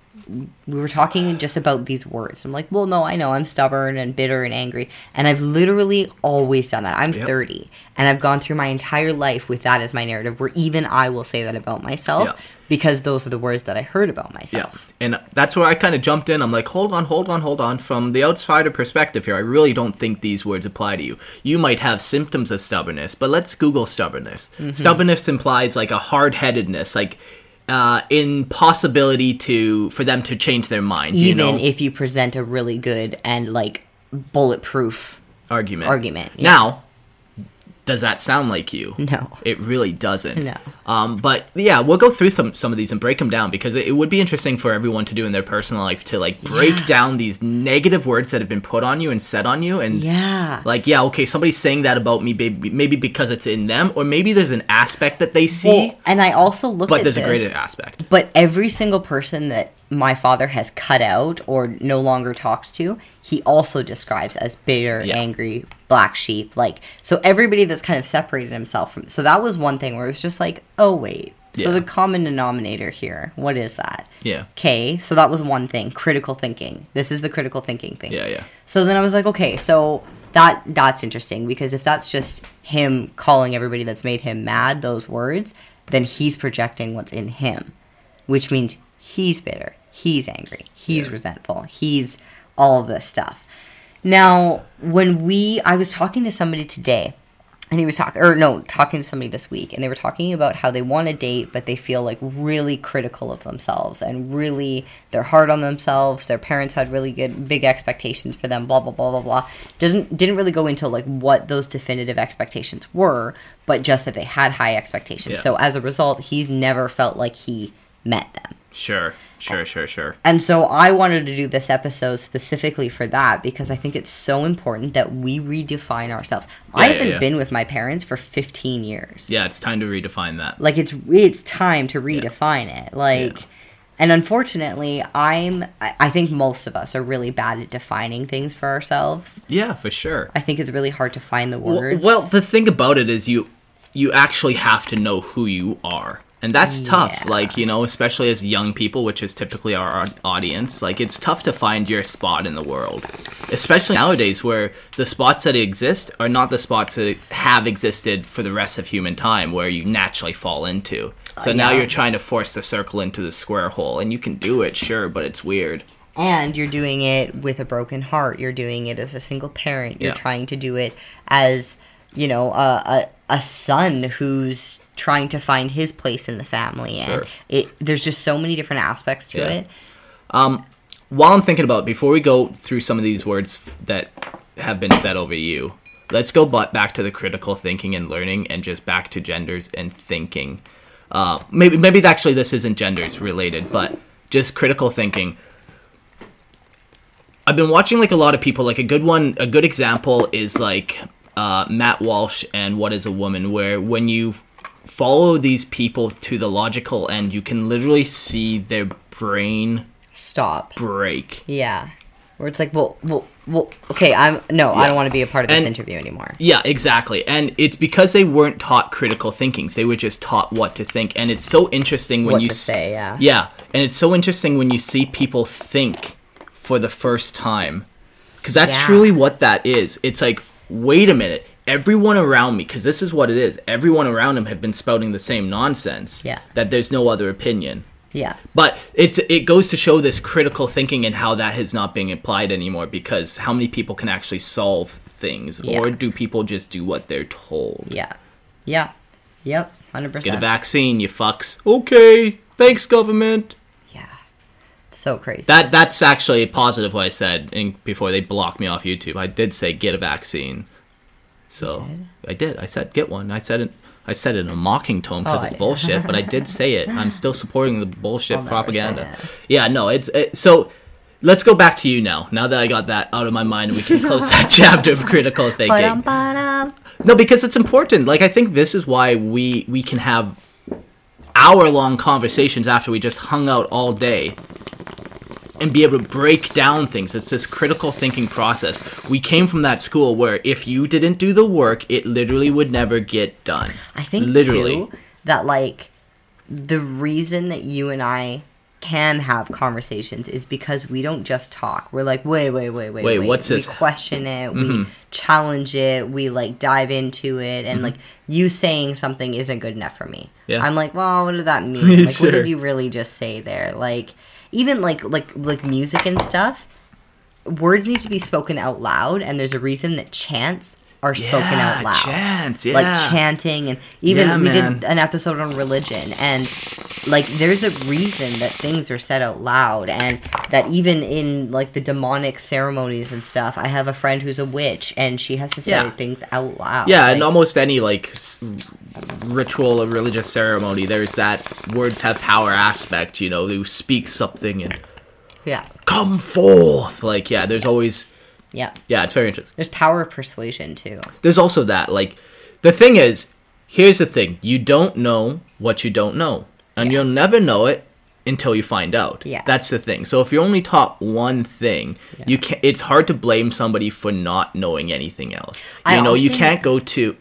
we were talking just about these words. I'm like, well, no, I know I'm stubborn and bitter and angry. And I've literally always done that. I'm Yep. 30 and I've gone through my entire life with that as my narrative, where even I will say that about myself Yeah. because those are the words that I heard about myself. Yeah, and that's where I kind of jumped in. I'm like, hold on, hold on, hold on. From the outsider perspective here, I really don't think these words apply to you. You might have symptoms of stubbornness, but let's Google stubbornness. Mm-hmm. Stubbornness implies like a hard headedness, like uh, impossibility to for them to change their mind. you Even know? if you present a really good and like bulletproof argument. argument, yeah. Now, does that sound like you? No. It really doesn't. No. Um, but yeah, we'll go through some some of these and break them down because it, it would be interesting for everyone to do in their personal life to like break Yeah. down these negative words that have been put on you and said on you and Yeah. like yeah, okay, somebody's saying that about me maybe maybe because it's in them or maybe there's an aspect that they see, Well, and I also look at it. but there's a greater aspect. But every single person that my father has cut out or no longer talks to, he also describes as bitter, Yeah. angry, black sheep. Like, so everybody that's kind of separated himself from. So that was one thing where it was just like, oh, wait. So Yeah. the common denominator here, what is that? Yeah. Okay, so that was one thing. Critical thinking. This is the critical thinking thing. Yeah, yeah. So then I was like, okay, so that that's interesting because if that's just him calling everybody that's made him mad those words, then he's projecting what's in him, which means he's bitter, he's angry, he's Yeah. resentful, he's all of this stuff. Now, when we I was talking to somebody today and he was talking or no talking to somebody this week and they were talking about how they want to date but they feel like really critical of themselves and really they're hard on themselves their parents had really good big expectations for them blah blah blah blah blah doesn't didn't really go into like what those definitive expectations were but just that they had high expectations Yeah. so as a result he's never felt like he met them Sure. Sure, sure, sure. and so I wanted to do this episode specifically for that because I think it's so important that we redefine ourselves. I haven't yeah. been with my parents for 15 years. Yeah, it's time to redefine that. Like it's it's time to redefine it. Like Yeah. and unfortunately, I'm I think most of us are really bad at defining things for ourselves. Yeah, for sure. I think it's really hard to find the Well, words. well, the thing about it is you you actually have to know who you are. And that's tough, Yeah. like, you know, especially as young people, which is typically our audience. Like, it's tough to find your spot in the world. Especially nowadays, where the spots that exist are not the spots that have existed for the rest of human time, where you naturally fall into. So Uh, now you're trying to force the circle into the square hole. And you can do it, sure, but it's weird. and you're doing it with a broken heart you're doing it as a single parent you're Yeah. trying to do it as you know a, a, a son who's trying to find his place in the family and Sure. it there's just so many different aspects to Yeah. it while I'm thinking about, it, before we go through some of these words f- that have been said over you, let's go bu- back to the critical thinking and learning, and just back to genders and thinking. Uh, maybe maybe actually this isn't genders related, but just critical thinking. I've been watching like a lot of people. Like a good one, a good example is like uh, Matt Walsh and What Is a Woman, where when you follow these people to the logical end, you can literally see their brain stop break. yeah where it's like well well well okay i'm no i don't want to be a part of this And- interview anymore Yeah, exactly. And it's because they weren't taught critical thinking. They were just taught what to think. And it's so interesting when What you say, yeah. Yeah, and it's so interesting when you see people think for the first time. Cuz that's Yeah. truly what that is. It's like, wait a minute. Everyone around me, because this is what it is. Everyone around him have been spouting the same nonsense. Yeah. That there's no other opinion. yeah But it's it goes to show this critical thinking and how that is not being applied anymore because how many people can actually solve things Yeah. or do people just do what they're told? yeah yeah yep 100% Get a vaccine, you fucks. Okay, thanks government. yeah so crazy That that's actually positive what I said in, before they blocked me off YouTube. I did say get a vaccine. So I did. I said get one. I said it. I said it in a mocking tone because Oh, it's bullshit, but I did say it. I'm still supporting the bullshit I'll propaganda. Yeah, no, it's it, so. Let's go back to you now. Now that I got that out of my mind, we can close that chapter of critical thinking. No, because it's important. Like I think this is why we we can have hour long conversations after we just hung out all day and be able to break down things. It's this critical thinking process. We came from that school where if you didn't do the work, it literally would never get done. I think literally. too that like the reason that you and I can have conversations is because we don't just talk. We're like, wait, wait, wait, wait, Wait, what's we this? We question it, we Mhm. challenge it, we like dive into it, and Mhm. like you saying something isn't good enough for me. Yeah. I'm like, well, what did that mean? Like, Sure. what did you really just say there? Like, even like like like music and stuff. Words need to be spoken out loud, and there's a reason that chants are spoken Yeah, out loud. chants, Like chanting, and even Yeah, we man. did an episode on religion, and like there's a reason that things are said out loud, and that even in like the demonic ceremonies and stuff, I have a friend who's a witch, and she has to say Yeah. things out loud. Yeah, like, and almost any like s- ritual or religious ceremony, there's that words have power aspect. You know, you speak something and yeah, come forth. Like, yeah, there's always yeah. yeah, it's very interesting. There's power of persuasion too. There's also that like the thing is, here's the thing: you don't know what you don't know, and you'll never know it until you find out. Yeah. that's the thing. So if you're only taught one thing, you can not It's hard to blame somebody for not knowing anything else. You I know, you can't go to.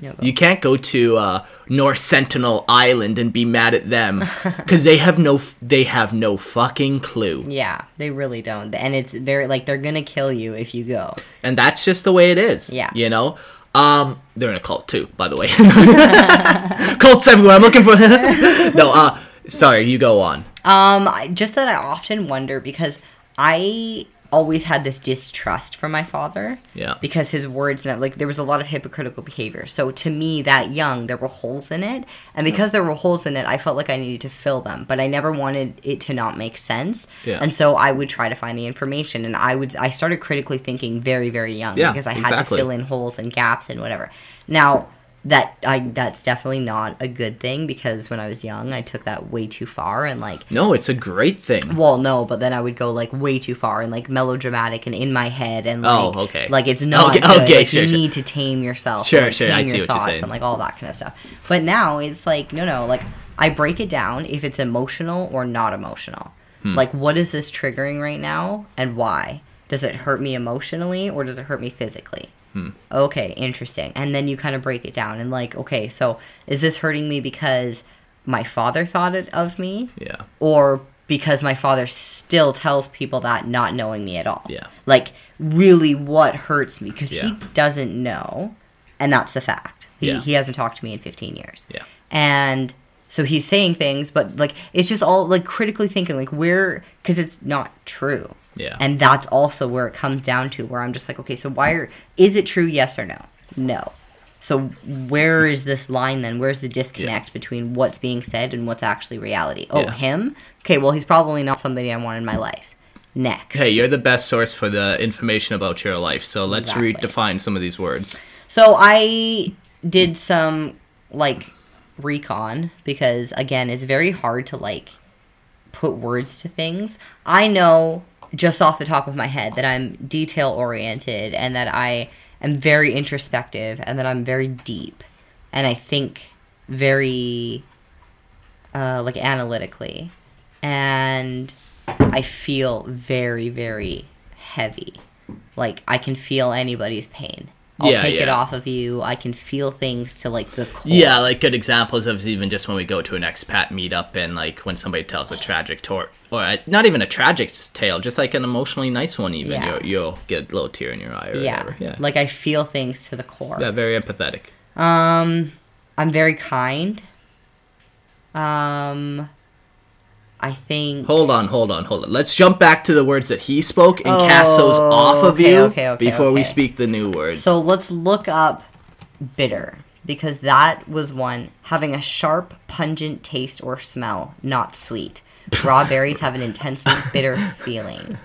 Go. You can't go to uh, North Sentinel Island and be mad at them because they have no f- they have no fucking clue, Yeah, they really don't, and it's very like they're gonna kill you if you go. and that's just the way it is. Yeah. you know. Um, they're in a cult too, by the way. Cults everywhere. I'm looking for. no, uh, sorry. You go on. Um, just that I often wonder because I always had this distrust for my father. Yeah. Because his words, and like there was a lot of hypocritical behavior. So to me, that young, there were holes in it, and because there were holes in it, I felt like I needed to fill them. But I never wanted it to not make sense. Yeah. And so I would try to find the information, and I would I started critically thinking very very young Yeah, because I had to fill in holes and gaps and whatever. Now that I that's definitely not a good thing because when I was young, I took that way too far and like No, it's a great thing. well, no, but then I would go like way too far and like melodramatic and in my head and like Oh, okay. like it's not Okay, good. okay, like, sure, you sure. need to tame yourself. Sure, and, like, sure, Tame I your see what you're thoughts saying. and like all that kind of stuff. But now it's like no, no, like I break it down if it's emotional or not emotional. Hmm. Like what is this triggering right now and why? Does it hurt me emotionally or does it hurt me physically? Hmm. Okay, interesting. And then you kind of break it down and like, okay, so is this hurting me because my father thought it of me? Yeah. Or because my father still tells people that not knowing me at all? Yeah. Like, really, what hurts me? Because Yeah. he doesn't know, and that's the fact. He, Yeah. he hasn't talked to me in 15 years. Yeah. And so he's saying things, but like, it's just all like critically thinking, like, where, because it's not true. Yeah. And that's also where it comes down to where I'm just like, okay, so why are is it true? Yes or no? No. So where is this line then? Where's the disconnect between what's being said and what's actually reality? Oh, Yeah. him? Okay, well he's probably not somebody I want in my life. Next. Hey, you're the best source for the information about your life. So let's Exactly. redefine some of these words. So I did some like recon because again, it's very hard to like put words to things. I know just off the top of my head that I'm detail oriented and that I am very introspective and that I'm very deep and I think very uh, like analytically and I feel very very heavy. Like I can feel anybody's pain. I'll Yeah, take it off of you. I can feel things to like the core. Yeah, like good examples of even just when we go to an expat meetup and like when somebody tells a tragic tor or uh, not even a tragic tale, just like an emotionally nice one. Even Yeah. you'll, you'll get a little tear in your eye or yeah. whatever. Yeah, Like I feel things to the core. yeah, very empathetic. Um, I'm very kind. Um, I think. Hold on, hold on, hold on. Let's jump back to the words that he spoke and cast those Oh, off of okay, you okay, okay, before we speak the new words. So let's look up bitter because that was one having a sharp, pungent taste or smell, not sweet. Raw berries have an intensely bitter feeling.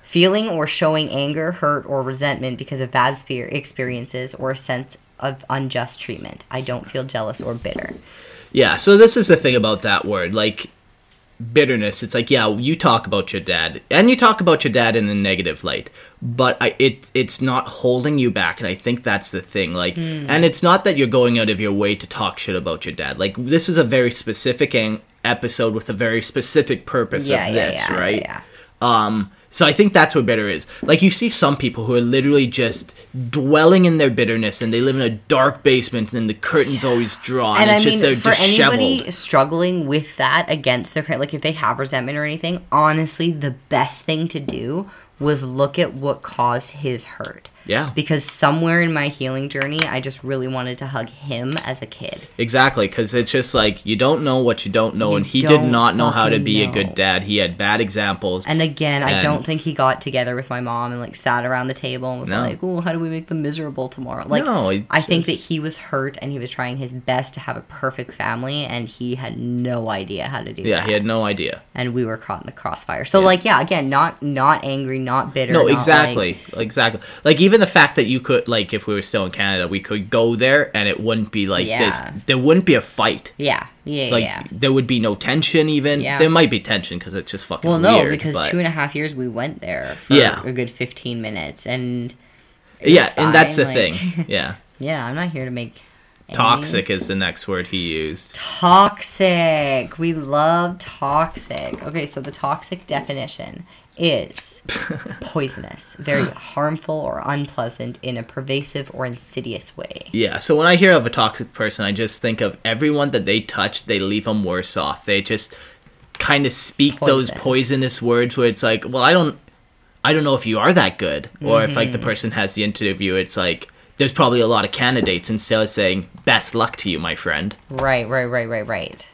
Feeling or showing anger, hurt, or resentment because of bad experiences or a sense of unjust treatment. I don't feel jealous or bitter. Yeah, so this is the thing about that word. Like bitterness, it's like, yeah, you talk about your dad and you talk about your dad in a negative light, but I, it it's not holding you back and I think that's the thing. Like Hmm. and it's not that you're going out of your way to talk shit about your dad. Like this is a very specific ang- episode with a very specific purpose Yeah, of yeah, this, yeah, right? yeah. Um So I think that's what bitter is. Like you see some people who are literally just dwelling in their bitterness and they live in a dark basement and the curtains always drawn. and it's I just mean, they're for disheveled. anybody struggling with that against their parent, like if they have resentment or anything, honestly, the best thing to do was look at what caused his hurt. Yeah. Because somewhere in my healing journey, I just really wanted to hug him as a kid. Exactly, because it's just like you don't know what you don't know, You and he did don't know how to be a good dad. He had bad examples. And again, I don't think he got together with my mom and like sat around the table and was No. like, "Oh, how do we make them miserable tomorrow?" Like, No, I think that he was hurt and he was trying his best to have a perfect family, and he had no idea how to do yeah, that. Yeah, he had no idea. and we were caught in the crossfire. So like, yeah, again, not not angry, not bitter. No, not, exactly, exactly. Like even the fact that you could, like, if we were still in Canada, we could go there and it wouldn't be like this. There wouldn't be a fight. yeah, yeah, Like yeah. there would be no tension. Even Yeah. there might be tension because it's just fucking Well, no, weird. because but- two and a half years we went there for Yeah. a good fifteen minutes, and yeah, was and that's the fine, thing. Yeah, yeah, I'm not here to make toxic enemies. is the next word he used. Toxic. We love toxic. Okay, so the toxic definition is poisonous, very harmful or unpleasant in a pervasive or insidious way. Yeah, so when I hear of a toxic person, I just think of everyone that they touch, they leave them worse off. They just kind of speak those poisonous words where it's like, well, I don't, I don't know if you are that good, or if like the Mm-hmm. person has the interview, it's like there's probably a lot of candidates instead of saying best luck to you, my friend. Right, right, right, right, right.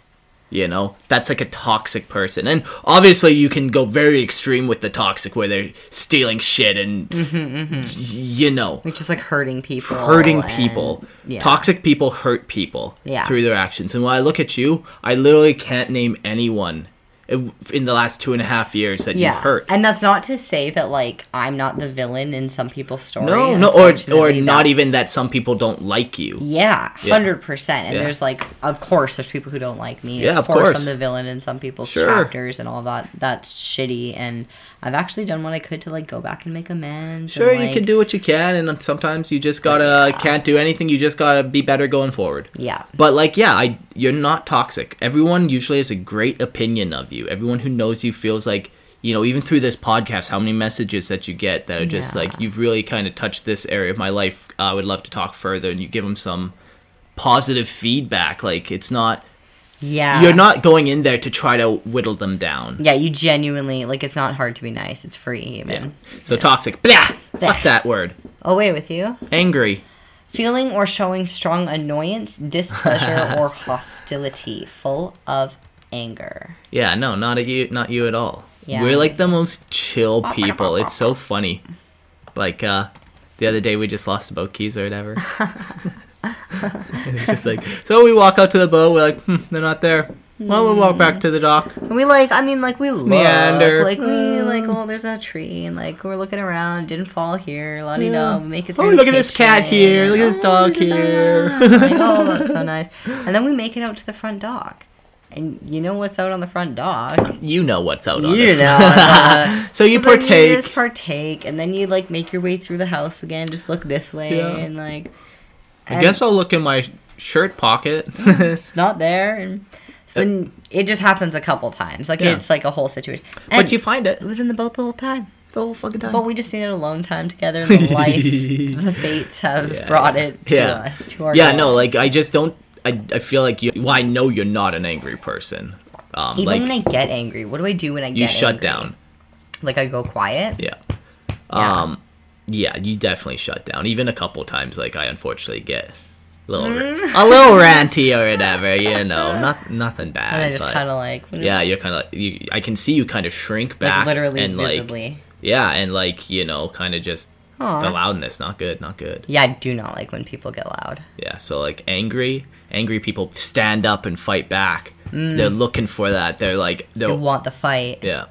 You know, that's like a toxic person, and obviously you can go very extreme with the toxic where they're stealing shit and Mm-hmm, you know Which is like hurting people. hurting and- people. yeah. Toxic people hurt people Yeah. through their actions. And when I look at you, I literally can't name anyone in in the last two and a half years that Yeah, you've hurt. and that's not to say that like I'm not the villain in some people's story. no, no, or or Unfortunately, not even that some people don't like you. Yeah, Yeah. hundred percent. And Yeah. there's like, of course, there's people who don't like me. Yeah, of of course, course. I'm the villain in some people's Sure. chapters and all that. That's shitty. And I've actually done what I could to like go back and make amends. Sure, and, you can do what you can, and sometimes you just gotta can't do anything. You just gotta be better going forward. Yeah, But like, yeah, I you're not toxic. Everyone usually has a great opinion of you. Everyone who knows you feels like you know, even through this podcast, how many messages that you get that are just Yeah. like you've really kind of touched this area of my life. I would love to talk further, and you give them some positive feedback. Like it's not yeah. you're not going in there to try to whittle them down. Yeah, you genuinely like. It's not hard to be nice. It's free even. So toxic, blah, fuck that word. Away with you. Angry, Feeling or showing strong annoyance, displeasure, or hostility, full of anger. yeah, no, not at you, not you at all. Yeah. We're like the most chill people. It's so funny. Like uh the other day we just lost a boat keys or whatever. it's just like so we walk out to the boat. We're like, hmm, they're not there. Well, we'll walk back to the dock. And we like, I mean, like we look, Meander. like we like, oh, there's a tree, and like we're looking around, didn't fall here, la di Yeah. da, make it Oh, through. the look at this cat here, look at this oh, dog here. like, oh, that's so nice. And then we make it out to the front dock, and you know what's out on the front dock? You know what's out on You it. know. uh, so you then partake. You just partake, and then you like make your way through the house again. Just look this way, Yeah. and like. I guess I'll look in my shirt pocket. it's not there, and so then it just happens a couple times. Like Yeah. it's like a whole situation. And but you find it it was in the boat the whole time. the whole fucking time. But we just needed alone time together, the life, the fates have Yeah, brought it to Yeah. us, to our yeah, goal. no, like I just don't. I, I feel like you. Well, I know you're not an angry person. Um, Even like when I get angry, what do I do when I get angry? you shut angry? down. Like I go quiet. Yeah. Um. Yeah, you definitely shut down. Even a couple times, like I unfortunately get a little, Mm. a little ranty or whatever. You know, not nothing bad. And I just kind of like, Yeah, you're kind of. You, I can see you kind of shrink back. like literally and visibly. like yeah, and like you know, kind of just Aw. the loudness. Not good. Not good. yeah, I do not like when people get loud. Yeah, so like angry, angry people stand up and fight back. They're looking for that. They're like, They want the fight. yeah,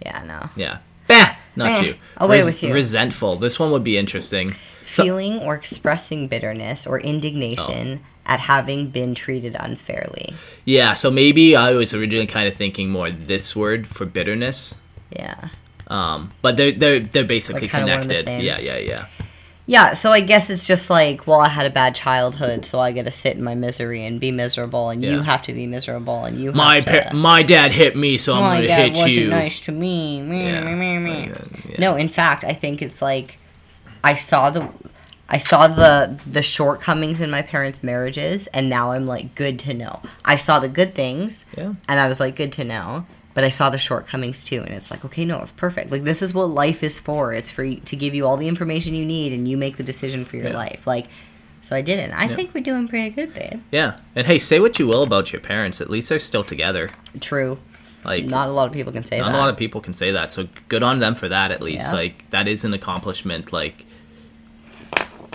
Yeah, no. yeah. Bah! Not Eh, you. away with you. Resentful. This one would be interesting. So- Feeling or expressing bitterness or indignation at having been treated unfairly. yeah, so maybe I was originally kind of thinking more this word for bitterness. Yeah. Um, but they're they're they're basically Like, kinda one the connected. Yeah, yeah, yeah. Yeah, so I guess it's just like, well, I had a bad childhood, so I get to sit in my misery and be miserable, and you have to be miserable, and you My have to. pa- my dad hit me, so I'm my gonna hit wasn't you. nice to me. Yeah. yeah. No, in fact, I think it's like I saw the I saw the the shortcomings in my parents' marriages and now I'm like good to know. I saw the good things Yeah. and I was like good to know, but I saw the shortcomings too and it's like okay, no, it's perfect. Like this is what life is for. It's for to give you all the information you need and you make the decision for your Yeah. life. Like so I didn't. I Yeah. think we're doing pretty good, babe. Yeah, and hey, say what you will about your parents. At least they're still together. True. Like Not a lot of people can say not that. Not a lot of people can say that. So good on them for that. At least, Yeah. like that is an accomplishment. Like,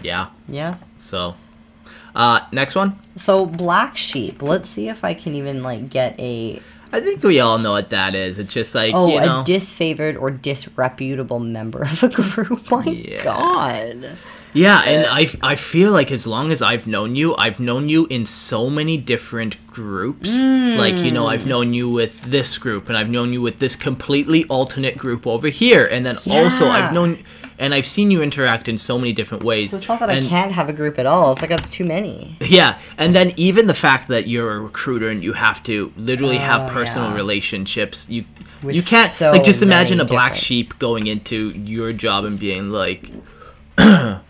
yeah. yeah. So, uh, next one. So black sheep. Let's see if I can even like get a I think we all know what that is. It's just like Oh, you know. a disfavored or disreputable member of a group. My Yeah. God. Yeah, and uh, I, I feel like as long as I've known you, I've known you in so many different groups. Like, you know, I've hmm. known you with this group, and I've known you with this completely alternate group over here. And then also, I've known, and I've seen you interact in so many different ways. So it's not that and, I can't have a group at all. It's like I got too many. Yeah, and then even the fact that you're a recruiter and you have to literally have oh, personal Oh, yeah. relationships, you With you can't so like just imagine a black different- sheep going into your job and being like.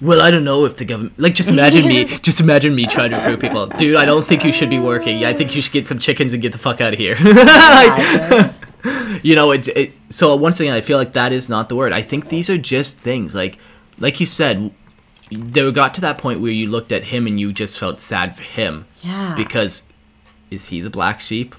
Well, I don't know if the government. Like, just imagine me. Just imagine me trying to recruit people. Dude, I don't think you should be working. I think you should get some chickens and get the fuck out of here. you know, it, it. So once again, I feel like that is not the word. I think these are just things. Like, like you said, there got to that point where you looked at him and you just felt sad for him yeah. because is he the black sheep?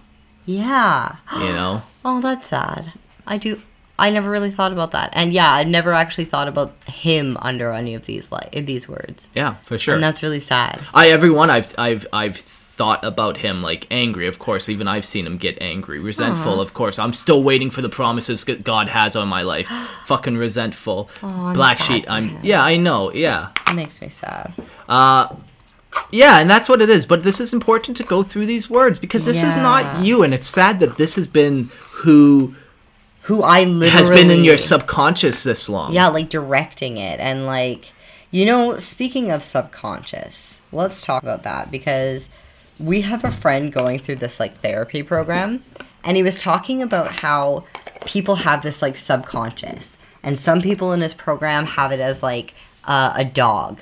yeah. You know? Oh, that's sad. I do. I never really thought about that. And yeah, I never actually thought about him under any of these like these words. Yeah, for sure. And that's really sad. I everyone I've I've I've thought about him like angry. Of course, even I've seen him get angry, resentful. Of course, I'm still waiting for the promises that God has on my life. Fucking resentful. I'm Black sad sheep. I'm him. yeah, I know. Yeah. It makes me sad. Uh, yeah, and that's what it is. But this is important to go through these words because this is not you, and it's sad that this has been who Who I literally has been in your subconscious this long. Yeah, like directing it and like you know, speaking of subconscious, let's talk about that because we have a friend going through this like therapy program and he was talking about how people have this like subconscious and some people in his program have it as like uh, a dog.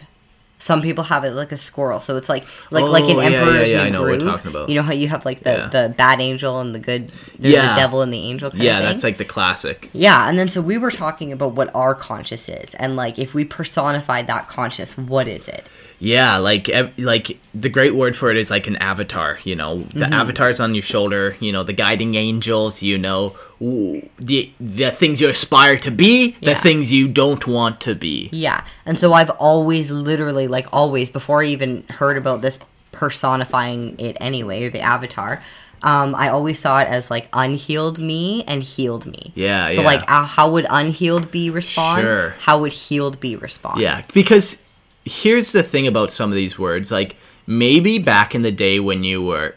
Some people have it like a squirrel, so it's like like like Oh, an yeah, emperor's yeah, yeah, New I know what we're Groove. talking about. You know how you have like the the bad angel and the good, the devil and the angel. Kind Yeah, of thing. that's like the classic. Yeah, and then so we were talking about what our conscious is, and like if we personified that conscious, what is it? Yeah, like like the great word for it is like an avatar. You know, the Mm-hmm. avatars on your shoulder. You know, the guiding angels. You know, the the things you aspire to be, the Yeah. things you don't want to be. Yeah, and so I've always, literally, like always, before I even heard about this personifying it anyway, the avatar. Um, I always saw it as like unhealed me and healed me. Yeah, So yeah. like, uh, how would unhealed be respond? Sure. How would healed be respond? Yeah, because here's the thing about some of these words. Like maybe back in the day when you were.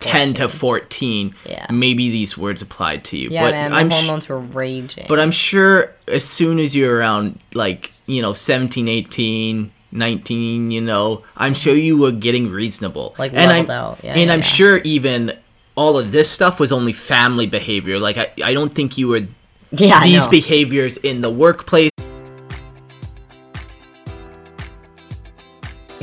10 to 14 Yeah. maybe these words applied to you Yeah, but man, i'm sh- hormones were raging. But I'm sure as soon as you're around like, you know, 17, 18, 19, you know, I'm sure you were getting reasonable. Like, and I'm, out. Yeah, and yeah, I'm yeah. sure even all of this stuff was only family behavior. Like I, I don't think you were yeah, these behaviors in the workplace.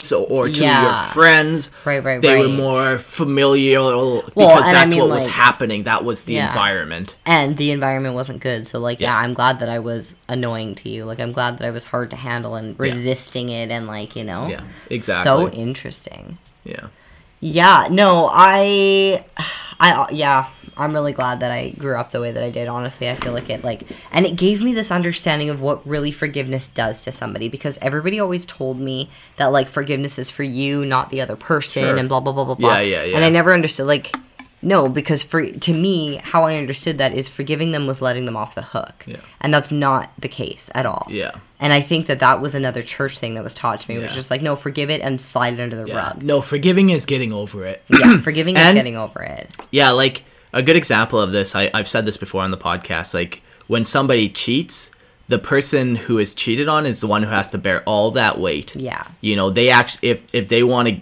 So, or to Yeah. your friends, Right, right, right. they were more familial because Well, and I that's mean, what was happening. That was the Yeah. environment. and the environment wasn't good. So like, yeah. Yeah. I'm glad that I was annoying to you. Like, I'm glad that I was hard to handle and resisting it, and like, you know, Yeah, exactly. So interesting. Yeah. Yeah, no, I, I, yeah, I'm really glad that I grew up the way that I did. Honestly, I feel like it, like, and it gave me this understanding of what really forgiveness does to somebody because everybody always told me that like forgiveness is for you, not the other person, Sure. and blah blah blah blah blah. Yeah, yeah, yeah. And I never understood like. No, because for to me, how I understood that is forgiving them was letting them off the hook, Yeah. and that's not the case at all. Yeah. And I think that that was another church thing that was taught to me. It was Yeah. just like, no, forgive it and slide it under the Yeah. rug. No, forgiving is getting over it. Yeah, forgiving is getting over it. Yeah, like a good example of this, I, I've said this before on the podcast. Like when somebody cheats, the person who is cheated on is the one who has to bear all that weight. Yeah. You know, they actually, if if they want to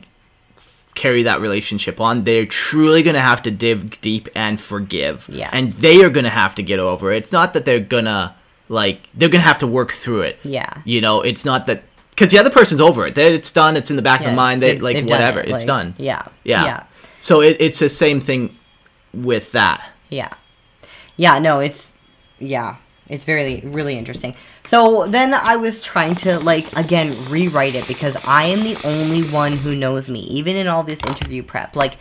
carry that relationship on, they're truly gonna have to dig deep and forgive. Yeah. And they are gonna have to get over it. It's not that they're gonna like they're gonna have to work through it. Yeah. You know, it's not that because the other person's over it. They, it's done. It's in the back Yeah, of the mind. They like whatever. it, It's like, done. Yeah. Yeah. Yeah. So it, it's the same thing with that. Yeah. Yeah, no, it's yeah. It's very really interesting. So then I was trying to like again rewrite it because I am the only one who knows me, even in all this interview prep. Like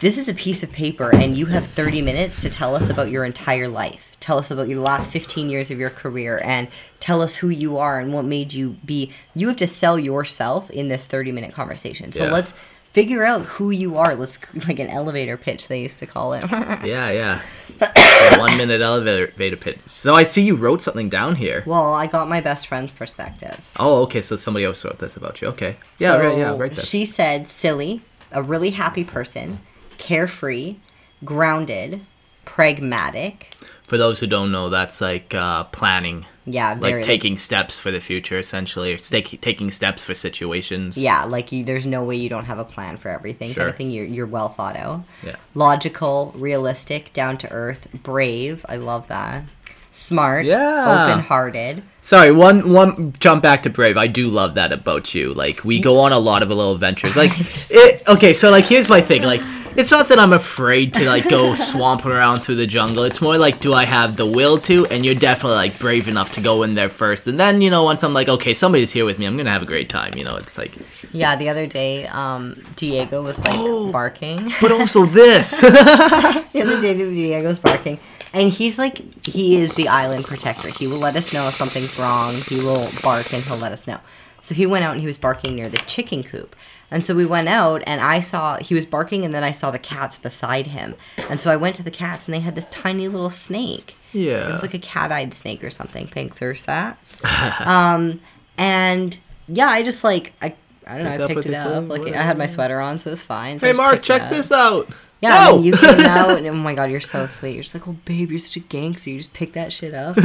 this is a piece of paper and you have 30 minutes to tell us about your entire life. Tell us about your last 15 years of your career and tell us who you are and what made you be. You have to sell yourself in this 30 minute conversation. So Yeah. let's figure out who you are. Let's like an elevator pitch they used to call it. Yeah, yeah. One minute elevator pitch. So I see you wrote something down here. Well, I got my best friend's perspective. Oh, okay. So somebody else wrote this about you. Okay. Yeah, So right. Yeah, right there. She said, silly, a really happy person, carefree, grounded, pragmatic. For those who don't know, that's like uh, planning, Yeah, very like taking steps for the future, essentially, or take, taking steps for situations. Yeah, like you, there's no way you don't have a plan for everything. Sure. Kind of thing. You're you're well thought out. Yeah. Logical, realistic, down to earth, brave. I love that. Smart. Yeah. Open hearted. Sorry, one one jump back to Brave. I do love that about you. Like we go on a lot of little adventures. Like it, okay, so like here's my thing. Like it's not that I'm afraid to like go swamping around through the jungle. It's more like do I have the will to? And you're definitely like brave enough to go in there first. And then you know once I'm like okay, somebody's here with me, I'm gonna have a great time. You know, it's like. Yeah, the other day, um, Diego was like barking. But also this. the other day, Diego was barking, and he's like, he is the island protector. He will let us know if something's wrong. He will bark and he'll let us know. So he went out and he was barking near the chicken coop. And so we went out and I saw he was barking and then I saw the cats beside him. And so I went to the cats and they had this tiny little snake. Yeah. It was like a cat-eyed snake or something. Thanks, Ursats. um, and yeah, I just like I I don't know. Picked I picked it up. Like I had my sweater on, so it was fine. So hey Mark, check this out. Yeah, Whoa! and then you came out, and oh my god, you're so sweet. You're just like, oh babe, you're such a gangster. You just pick that shit up.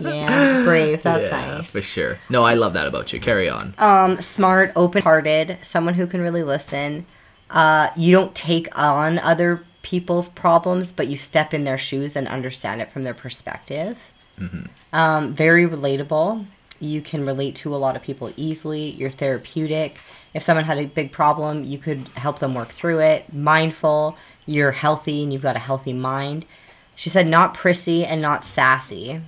yeah, brave. That's yeah, nice. for sure. No, I love that about you. Carry on. Um, smart, open-hearted, someone who can really listen. Uh, you don't take on other people's problems, but you step in their shoes and understand it from their perspective. Um, very relatable. You can relate to a lot of people easily. You're therapeutic. If someone had a big problem, you could help them work through it. Mindful. You're healthy and you've got a healthy mind. She said, not prissy and not sassy.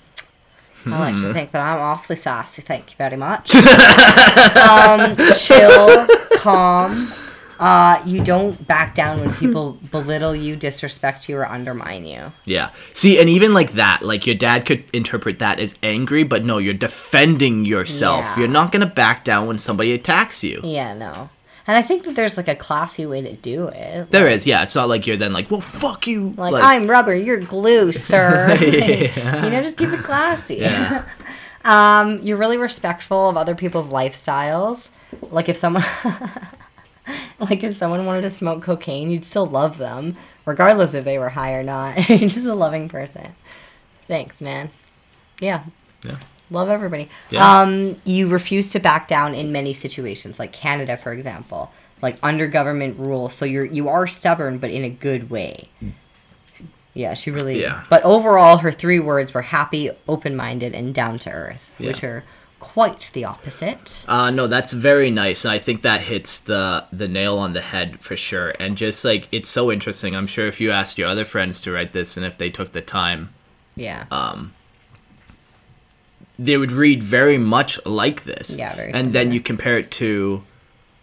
I like to think that I'm awfully sassy. Thank you very much. um, chill, calm. Uh, you don't back down when people belittle you, disrespect you, or undermine you. Yeah. See, and even like that, like your dad could interpret that as angry, but no, you're defending yourself. Yeah. You're not gonna back down when somebody attacks you. Yeah, no. And I think that there's like a classy way to do it. There is, yeah. It's not like you're then like, well, fuck you. Like, I'm rubber, you're glue, sir. Yeah. you know, just keep it classy. Yeah. um, you're really respectful of other people's lifestyles. Like if someone like if someone wanted to smoke cocaine, you'd still love them, regardless if they were high or not. you're just a loving person. Thanks, man. Yeah. Yeah. Love everybody. Yeah. Um, you refuse to back down in many situations, like Canada, for example, like under government rule. So you're you are stubborn, but in a good way. Yeah, she really. Yeah. But overall, her three words were happy, open-minded, and down to earth, Yeah. which are quite the opposite. Uh, no, that's very nice, and I think that hits the the nail on the head for sure. And just like it's so interesting. I'm sure if you asked your other friends to write this, and if they took the time, Yeah. um, they would read very much like this. Yeah, very And then you compare it to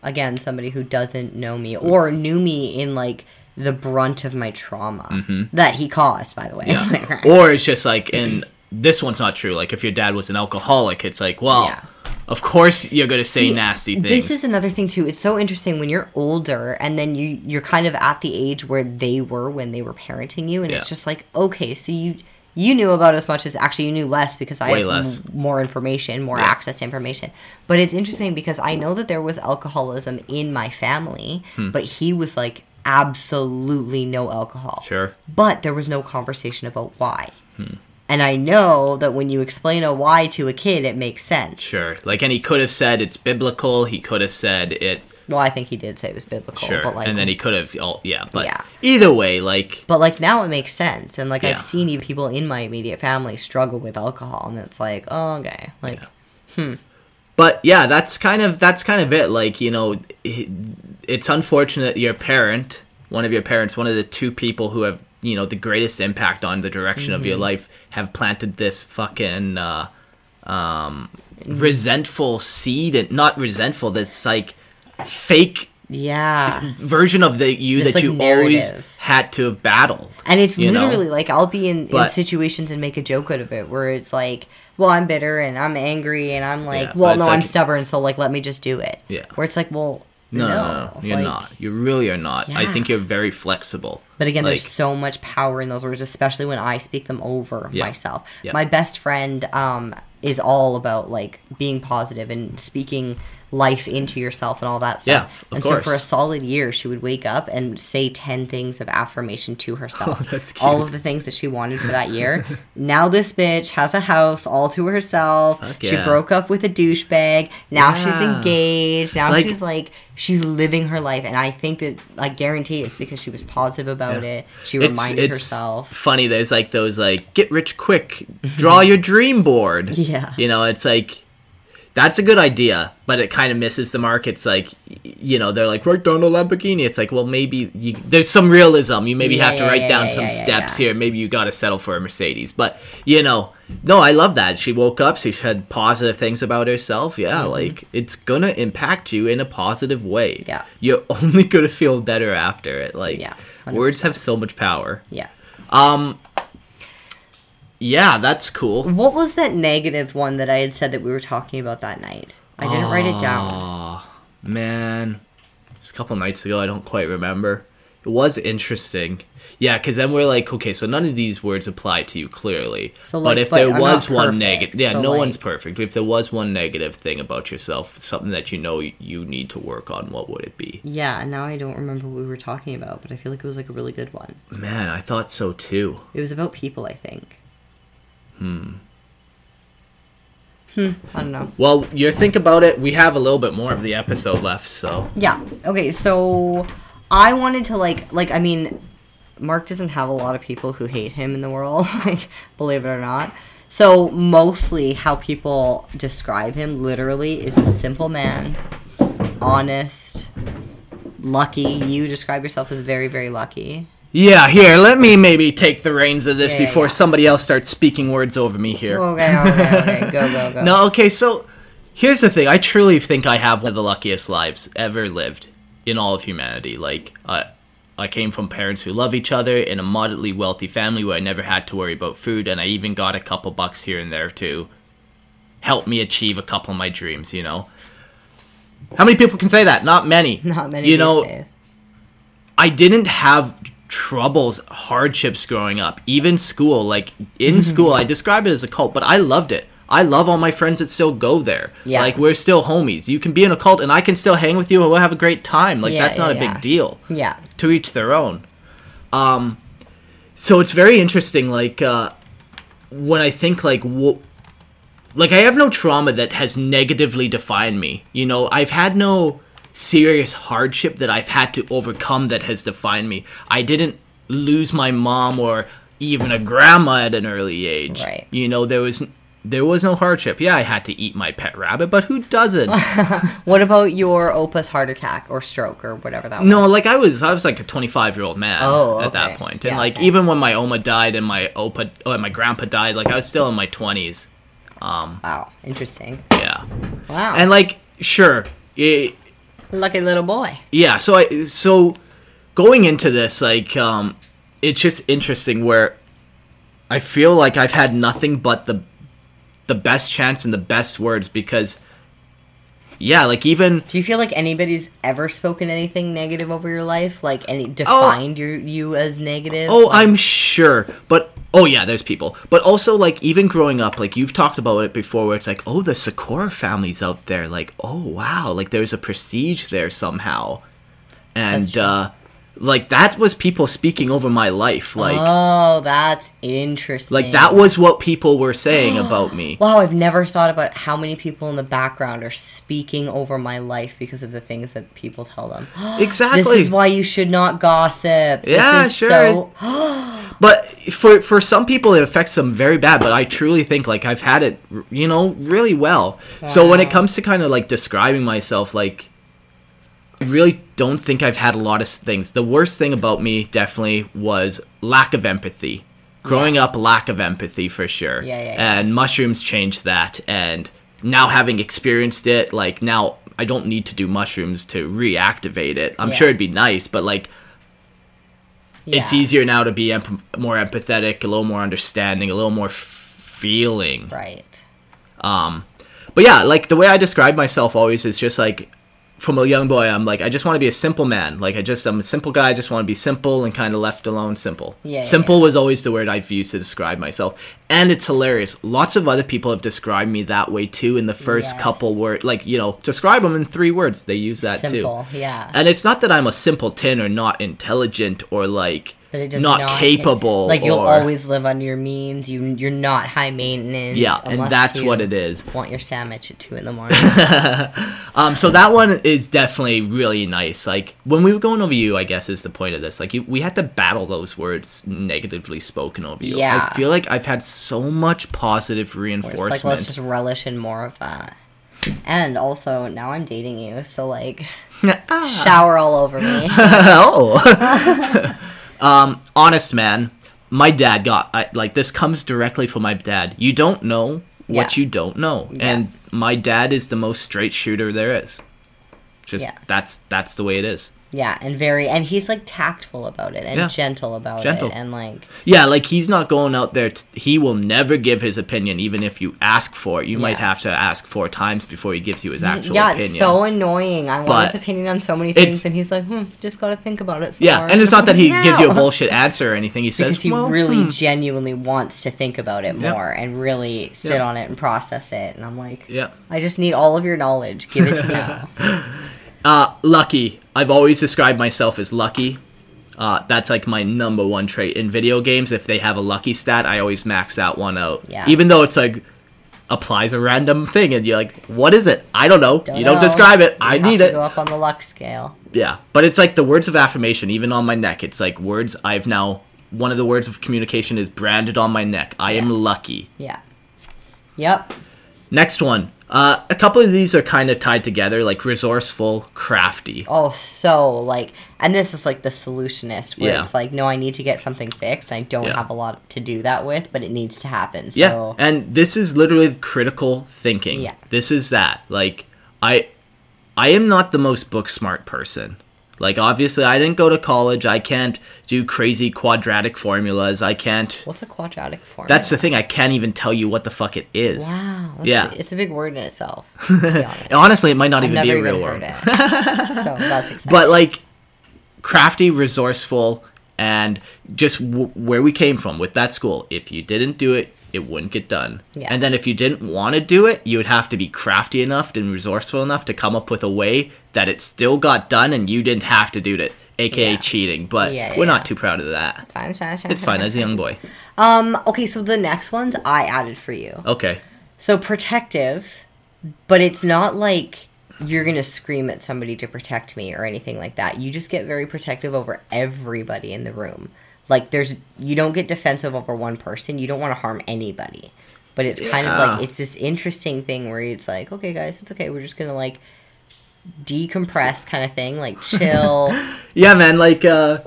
Again, somebody who doesn't know me or knew me in like the brunt of my trauma Mhm. that he caused, by the way. Yeah. or it's just like, and this one's not true. Like, if your dad was an alcoholic, it's like, well, Yeah. of course you're gonna say See, nasty things. This is another thing too. It's so interesting when you're older and then you you're kind of at the age where they were when they were parenting you, and Yeah. it's just like okay, so you you knew about as much as actually you knew less because I Way have less. m- more information, more Yeah. access to information. But it's interesting because I know that there was alcoholism in my family, Hmm. but he was like absolutely no alcohol. Sure. But there was no conversation about why. Hmm. And I know that when you explain a why to a kid, it makes sense. Sure. Like, and he could have said it's biblical. He could have said it. Well, I think he did say it was biblical, Sure. but like and then he could have. Oh, yeah. But Yeah. either way, like, But like now it makes sense, and like Yeah. I've seen even people in my immediate family struggle with alcohol, and it's like, oh, okay, like, hmm, but yeah, that's kind of that's kind of it. Like, you know, it's unfortunate your parent, one of your parents, one of the two people who have you know the greatest impact on the direction of your Mhm. life, have planted this fucking uh, um, resentful seed, and not resentful. This like fake yeah, version of the you This, that like, you always had to have battled. and it's you know? literally like I'll be in, in situations and make a joke out of it where it's like, well, I'm bitter and I'm angry and I'm like, Yeah, well, no, it's I'm stubborn, so like let me just do it. Yeah. Where it's like, well, No, no, no, no, you're like- not. You really are not. I think you're very flexible. But again, Like- there's so much power in those words, especially when I speak them over Yeah. myself. Yeah. My best friend um, is all about like being positive and speaking life into yourself and all that stuff. Yeah, of and course. so for a solid year, she would wake up and say 10 things of affirmation to herself. Oh, that's All of the things that she wanted for that year. now this bitch has a house all to herself. She yeah. broke up with a douchebag. Now she's engaged. Now Like- she's like she's living her life and I think that I guarantee it's because she was positive about it. She It's- reminded it's herself. Funny, there's like those like get rich quick, mm-hmm. draw your dream board. Yeah. You know, it's like that's a good idea, but it kind of misses the mark. It's like you know, they're like write down a Lamborghini. It's like, well, maybe you, there's some realism. You maybe Yeah, have to yeah, write yeah, down some steps here. Maybe you got to settle for a Mercedes. But you know, no, I love that. She woke up, she had positive things about herself. Yeah, Mhm. like it's gonna impact you in a positive way. Yeah. You're only gonna feel better after it. Like Yeah, words have so much power. Yeah. Um. Yeah, that's cool. What was that negative one that I had said that we were talking about that night? I didn't write it down. Oh, man. Just a couple nights ago, I don't quite remember. It was interesting. Yeah, because then we're like, okay, so none of these words apply to you clearly. So, but like, if but there I'm was one negative, yeah, so, no like- one's perfect. If there was one negative thing about yourself, something that you know you need to work on, what would it be? Yeah, now I don't remember what we were talking about, but I feel like it was like a really good one. Man, I thought so too. It was about people, I think. Hmm. Hmm. I don't know. Well, you think about it. We have a little bit more of the episode left, so Yeah. Okay, so I wanted to like like I mean Mark doesn't have a lot of people who hate him in the world, like believe it or not. So mostly how people describe him literally is a simple man, honest, lucky. You describe yourself as very very lucky. Yeah. Here, let me maybe take the reins of this Yeah, before yeah. somebody else starts speaking words over me here. Okay, okay, okay. Go go go. No, okay, so here's the thing. I truly think I have one of the luckiest lives ever lived in all of humanity. Like, I, I came from parents who love each other in a moderately wealthy family where I never had to worry about food, and I even got a couple bucks here and there to help me achieve a couple of my dreams, you know? How many people can say that? Not many. Not many You know, days. I didn't have troubles, hardships growing up. Even school, like in school, I describe it as a cult, but I loved it. I love all my friends that still go there. Yeah. Like we're still homies. You can be in a cult and I can still hang with you and we'll have a great time. Like Yeah, that's not yeah, a yeah. big deal. Yeah. To each their own. Um so it's very interesting like uh when I think like wh- like I have no trauma that has negatively defined me. You know, I've had no serious hardship that I've had to overcome that has defined me. I didn't lose my mom or even a grandma at an early age. Right. You know, there was there was no hardship. Yeah, I had to eat my pet rabbit, but who doesn't? What about your opus heart attack or stroke or whatever that was? no, like I was I was like a 25 year old man Oh, at that point. And Yeah, like okay. even when my oma died and my opa oh, and my grandpa died, like I was still in my 20s. Um Wow, interesting. yeah. Wow. And like sure, it, lucky little boy. yeah so i so going into this like um it's just interesting where i feel like i've had nothing but the the best chance and the best words because yeah like even Do you feel like anybody's ever spoken anything negative over your life? Like any defined your you as negative? oh Like- i'm sure but oh yeah there's people. But also like even growing up like you've talked about it before where it's like oh the sakura family's out there. Like oh wow. Like there's a prestige there somehow. And uh like that was people speaking over my life like oh, that's interesting. Like that was what people were saying about me. Wow, I've never thought about how many people in the background are speaking over my life because of the things that people tell them. Exactly. This is why you should not gossip. Yeah, sure. So, But for for some people it affects them very bad, but I truly think like I've had it you know really well. So when it comes to kind of like describing myself like really don't think I've had a lot of things. The worst thing about me definitely was lack of empathy. Growing up lack of empathy for sure. Yeah, yeah, yeah. And mushrooms changed that and now having experienced it like now I don't need to do mushrooms to reactivate it. I'm Yeah. sure it'd be nice, but like it's easier now to be emp- more empathetic, a little more understanding, a little more f- feeling. right. Um, but yeah, like the way I describe myself always is just like from a young boy, I'm like I just want to be a simple man. Like I just I'm a simple guy. I just want to be simple and kind of left alone. Simple. Yeah, yeah, simple was always the word I've used to describe myself, and it's hilarious. Lots of other people have described me that way too. In the first Yes. couple words, like you know, describe them in three words. They use that Simple, too. yeah. And it's not that I'm a simpleton or not intelligent or like But it does not, not capable. Like you'll or- always live under your means. You you're not high maintenance. Yeah, and that's what it is. Want your sandwich at two in the morning? Um, so that one is definitely really nice. Like when we were going over you, I guess is the point of this. Like you, we had to battle those words negatively spoken over you. Yeah. I feel like I've had so much positive reinforcement. like let's just relish in more of that. And also now I'm dating you, so like shower all over me. oh. Um, honest man, my dad got I, like this comes directly from my dad. You don't know what Yeah. you don't know, Yeah. and my dad is the most straight shooter there is. Just Yeah. that's that's the way it is. Yeah, and very and he's like tactful about it and Yeah. gentle about Gentle. it and like Yeah, like he's not going out there. T- he will never give his opinion, even if you ask for it. You might have to ask four times before he gives you his actual yeah, opinion. it's so annoying. I want his opinion on so many things, and he's like, "Hmm, just gotta think about it." Some yeah, more." and it's not that he gives you a bullshit answer or anything. He because says, he well, really hmm. genuinely wants to think about it Yeah. more and really sit Yeah. on it and process it. And I'm like, Yeah. I just need all of your knowledge. Give it to me. Uh, lucky. I've always described myself as lucky. Uh, that's like my number one trait in video games. If they have a lucky stat, I always max that one out. Yeah. Even though it's like applies a random thing and you're like, what is it? I don't know. Don't you don't know. describe it. You I have need to it. Go up on the luck scale. Yeah, but it's like the words of affirmation, even on my neck. It's like words I've now. One of the words of communication is branded on my neck. I am lucky. Yeah. Yep. Next one. Uh, a couple of these are kind of tied together, like resourceful, crafty. Oh, so like, and this is like the solutionist, where Yeah. it's like, no, I need to get something fixed. and I don't Yeah. have a lot to do that with, but it needs to happen. So, Yeah, and this is literally critical thinking. Yeah. This is that. Like, I, I am not the most book smart person. Like, obviously, I didn't go to college. I can't do crazy quadratic formulas. I can't. what's a quadratic formula? That's the thing. I can't even tell you what the fuck it is. Wow. Yeah. a- it's a big word in itself. To be honest. Honestly, it might not I've even be a real word. so that's exciting. but like crafty resourceful and just w- where we came from with that school if you didn't do it it wouldn't get done Yeah. and then if you didn't want to do it you would have to be crafty enough and resourceful enough to come up with a way that it still got done and you didn't have to do it aka Yeah. cheating but Yeah, we're not too proud of that Fine, it's fine, fine, it's fine as a young boy Um. Okay. So the next ones I added for you. okay So protective, but it's not like you're gonna scream at somebody to protect me or anything like that. You just get very protective over everybody in the room. Like there's you don't get defensive over one person. You don't want to harm anybody. But it's kind of like it's this interesting thing where it's like, okay guys, it's okay. We're just gonna like decompress kind of thing, like chill. yeah man like uh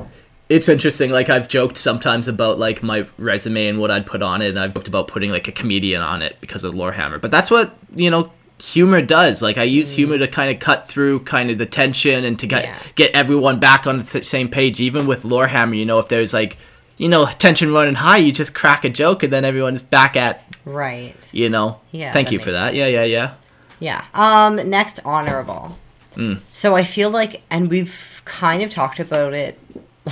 it's interesting like i've joked sometimes about like my resume and what i'd put on it and i've joked about putting like a comedian on it because of lorehammer but that's what you know humor does like i use humor to kind of cut through kind of the tension and to get Yeah. get everyone back on the th- same page even with lorehammer you know if there's like you know tension running high you just crack a joke and then everyone's back at right. you know Yeah, thank you for that yeah yeah yeah Yeah. Um. Next, honorable. Mm. So I feel like, and we've kind of talked about it.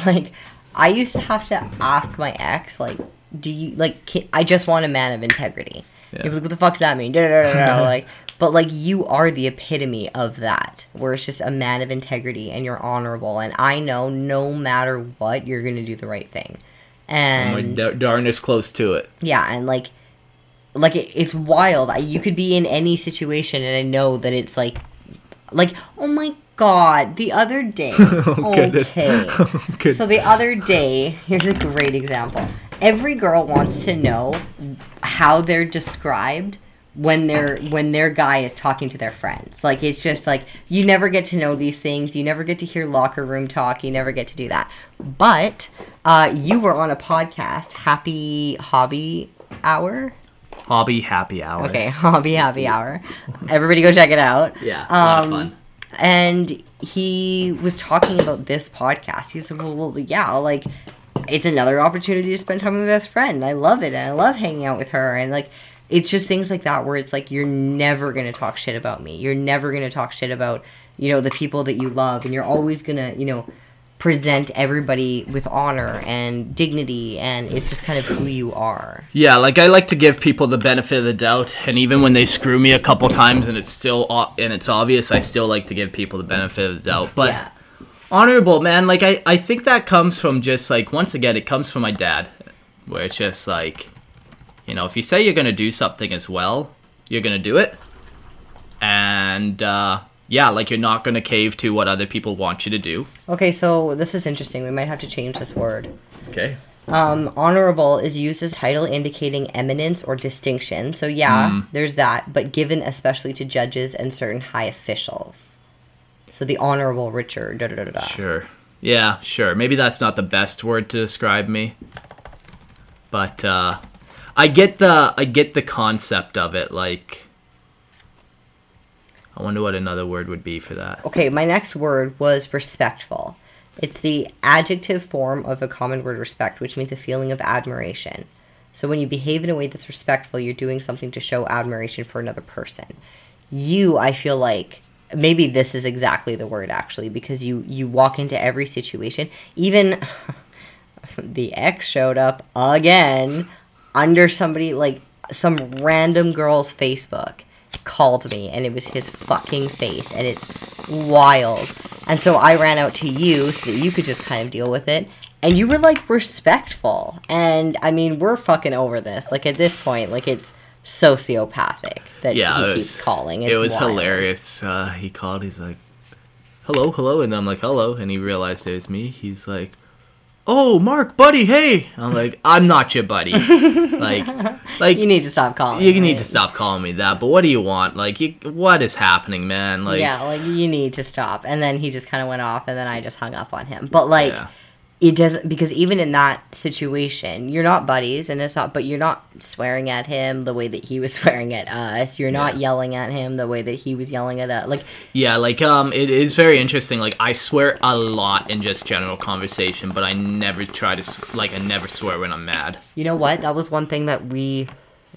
Like, I used to have to ask my ex, like, "Do you like? Can, I just want a man of integrity." He'd like, "What the fuck's that mean?" Like, but like, you are the epitome of that, where it's just a man of integrity and you're honorable, and I know no matter what, you're gonna do the right thing. And dar- darnest close to it yeah, and like, like it, it's wild. You could be in any situation, and I know that it's like, like, oh my god, the other day. Oh, goodness. Oh, okay. Good. So the other day, here's a great example. Every girl wants to know how they're described when their when their guy is talking to their friends. Like it's just like you never get to know these things. You never get to hear locker room talk. You never get to do that. But uh, you were on a podcast, Happy Hobby Hour. hobby happy hour Okay, Hobby Happy Hour. Everybody go check it out. yeah a lot of Um, fun and he was talking about this podcast. He was like, well, well, yeah, like it's another opportunity to spend time with my best friend. I love it, and I love hanging out with her, and like it's just things like that where it's like you're never gonna talk shit about me. You're never gonna talk shit about you know the people that you love, and you're always gonna you know present everybody with honor and dignity, and it's just kind of who you are. Yeah, like I like to give people the benefit of the doubt, and even when they screw me a couple times and it's still and it's obvious, I still like to give people the benefit of the doubt. But Yeah. honorable, man, like I I think that comes from just like once again, it comes from my dad, where it's just like, you know, if you say you're gonna do something as well, you're gonna do it, and uh, yeah, like you're not gonna cave to what other people want you to do. Okay, so this is interesting. We might have to change this word. Okay. Um, honorable is used as title indicating eminence or distinction. So yeah, Mm. there's that, but given especially to judges and certain high officials. So the honorable Richard. Da, da, da. Sure. Yeah, sure. Maybe that's not the best word to describe me. But uh I get the I get the concept of it like I wonder what another word would be for that. Okay, my next word was respectful. It's the adjective form of a common word respect, which means a feeling of admiration. So when you behave in a way that's respectful, you're doing something to show admiration for another person. You, I feel like maybe this is exactly the word actually because you you walk into every situation, even the ex showed up again under somebody like some random girl's Facebook called me and it was his fucking face and it's wild. And so I ran out to you so that you could just kind of deal with it. And you were like respectful. And I mean, we're fucking over this. Like at this point, like it's sociopathic that yeah, he it keeps was, calling. it It's was wild. hilarious. Uh, he called. He's like, "Hello, hello," and I'm like, "Hello," and he realized it was me. He's like, "Oh, Mark, buddy, hey." I'm like, "I'm not your buddy." like, like You need to stop calling. you need to stop calling me that. But what do you want? Like, you, what is happening, man? Like, yeah, like you need to stop. And then he just kind of went off, and then I just hung up on him. But like, Yeah. It doesn't because even in that situation, you're not buddies, and it's not. But you're not swearing at him the way that he was swearing at us. You're not yelling at him the way that he was yelling at us. Like, Yeah, like um, it is very interesting. Like I swear a lot in just general conversation, but I never try to like I never swear when I'm mad. you know what? That was one thing that we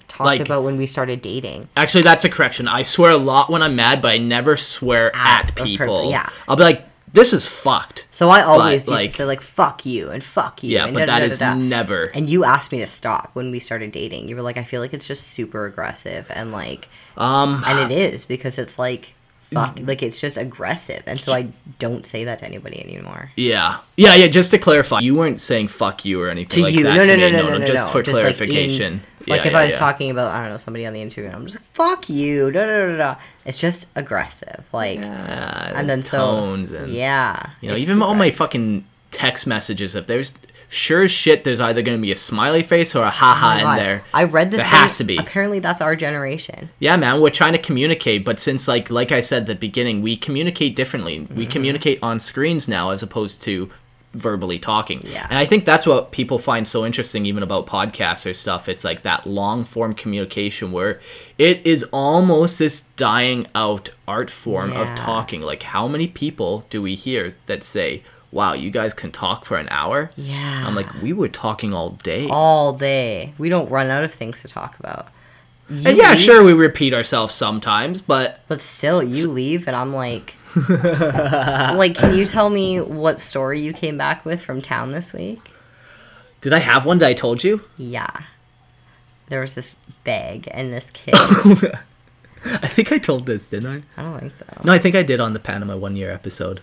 talked Like- about when we started dating. Actually, that's a correction. I swear a lot when I'm mad, but I never swear at, a per- people. yeah. I'll be like, "This is fucked." So I always But, used like- to say like "fuck you" and "fuck you." Yeah, and but that is da-da-da-da-da. never. And you asked me to stop when we started dating. You were like, "I feel like it's just super aggressive," and like, Um, and it is because it's like, fuck, like it's just aggressive, and so I don't say that to anybody anymore. yeah, yeah, yeah. Just to clarify, you weren't saying "fuck you" or anything To like you, that. no, no, me. no, no, no, no, just no. for Just, like, in- clarification. Like Yeah, if yeah, I was yeah. talking about I don't know somebody on the Instagram, I'm just like fuck you, da da da da. It's just aggressive, like, Yeah, and then there's so tones and yeah, You know, even all my fucking text messages, if there's sure as shit, there's either gonna be a smiley face or a haha Oh in there. I read this. There thing- has to be. Apparently, that's our generation. Yeah, man, we're trying to communicate, but since like like I said at the beginning, we communicate differently. We Mm-hmm. communicate on screens now as opposed to verbally talking. Yeah. And I think that's what people find so interesting even about podcasts or stuff. It's like that long form communication where it is almost this dying out art form of talking. Like how many people do we hear that say, "Wow, you guys can talk for an hour?" Yeah. I'm like, "We were talking all day." all day. We don't run out of things to talk about. You and yeah, leave, sure we repeat ourselves sometimes, but But still, you leave, and I'm like, like, can you tell me what story you came back with from town this week? did I have one that I told you? Yeah. There was this bag and this kid. I think I told this, didn't I? I don't think so. No, I think I did on the Panama one year episode.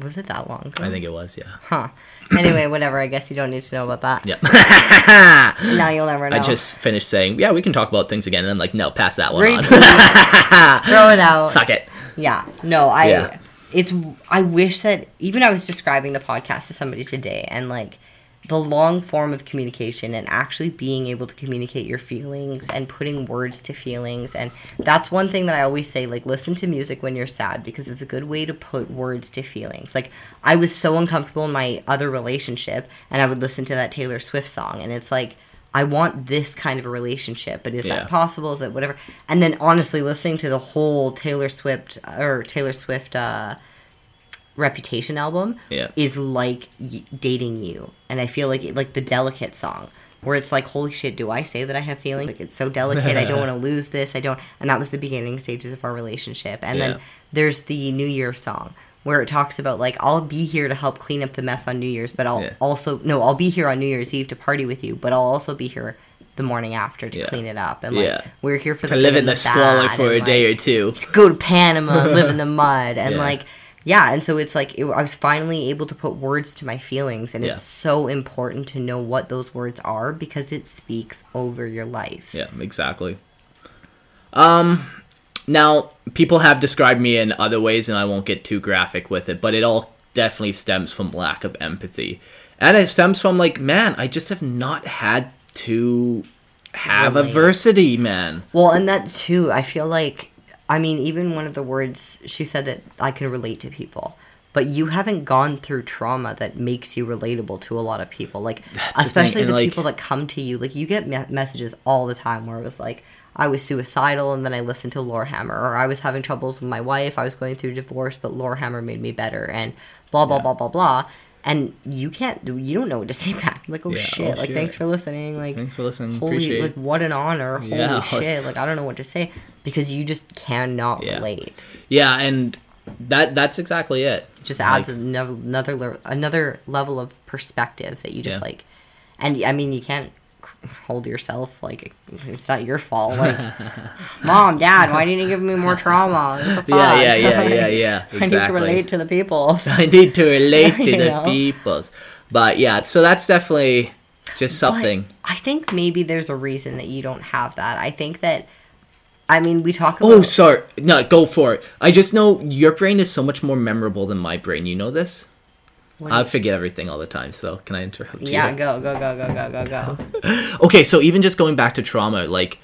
Was it that long ago? I think it was, yeah. Huh. Anyway, whatever. I guess you don't need to know about that. Yep. Now you'll never know. I just finished saying, yeah, we can talk about things again. And I'm like, no, pass that one Repeat. on. throw it out. Suck it. Yeah. No, I Yeah. it's I wish that even I was describing the podcast to somebody today and like the long form of communication and actually being able to communicate your feelings and putting words to feelings and that's one thing that I always say like listen to music when you're sad because it's a good way to put words to feelings. Like I was so uncomfortable in my other relationship and I would listen to that Taylor Swift song and it's like I want this kind of a relationship, but is Yeah. that possible? Is it whatever? And then honestly, listening to the whole Taylor Swift or Taylor Swift uh, Reputation album Yeah. is like y- dating you, and I feel like it, like the delicate song where it's like, holy shit, do I say that I have feelings? Like it's so delicate. I don't want to lose this. I don't. And that was the beginning stages of our relationship. And Yeah. then there's the New Year song where it talks about like I'll be here to help clean up the mess on New Year's, but I'll Yeah. also no, I'll be here on New Year's Eve to party with you, but I'll also be here the morning after to Yeah. clean it up. And like Yeah. we're here for the To live in and the squalor for a day like, or two. to go to Panama, live in the mud, and like yeah, and so it's like it, I was finally able to put words to my feelings, and it's so important to know what those words are because it speaks over your life. Yeah, exactly. Um, now people have described me in other ways, and I won't get too graphic with it, but it all definitely stems from lack of empathy, and it stems from like, man, I just have not had to have Relate. adversity, man. Well, and that too, I feel like, I mean, even one of the words she said that I can relate to people, but you haven't gone through trauma that makes you relatable to a lot of people. Like, the thing, especially and, the like- people that come to you. Like, you get me- messages all the time where it was like, I was suicidal and then I listened to Lorehammer, or I was having troubles with my wife, I was going through divorce, but Lorehammer made me better, and blah, blah, blah, blah, blah. And you can't, do you don't know what to say back. Like, oh Yeah, shit, oh, like, shit. thanks for listening. Like, Thanks for listening. holy Appreciate like what an honor holy Yeah, shit like i don't know what to say because you just cannot Yeah. relate Yeah, and that that's exactly it. just adds Like- another another another level of perspective that you just Yeah. like and i mean you can't hold yourself like it's not your fault like mom dad why didn't you give me more trauma Yeah, yeah, yeah, yeah, yeah. i need to relate to the people I need to relate to the know? peoples. But yeah, so that's definitely Just something. But I think maybe there's a reason that you don't have that. I think that I mean, we talk oh, about Oh, sorry. No, go for it. I just know your brain is so much more memorable than my brain. You know this? I you- forget everything all the time, so can I interrupt you? Yeah, go, go, go, go, go, go, go. Okay, so even just going back to trauma, like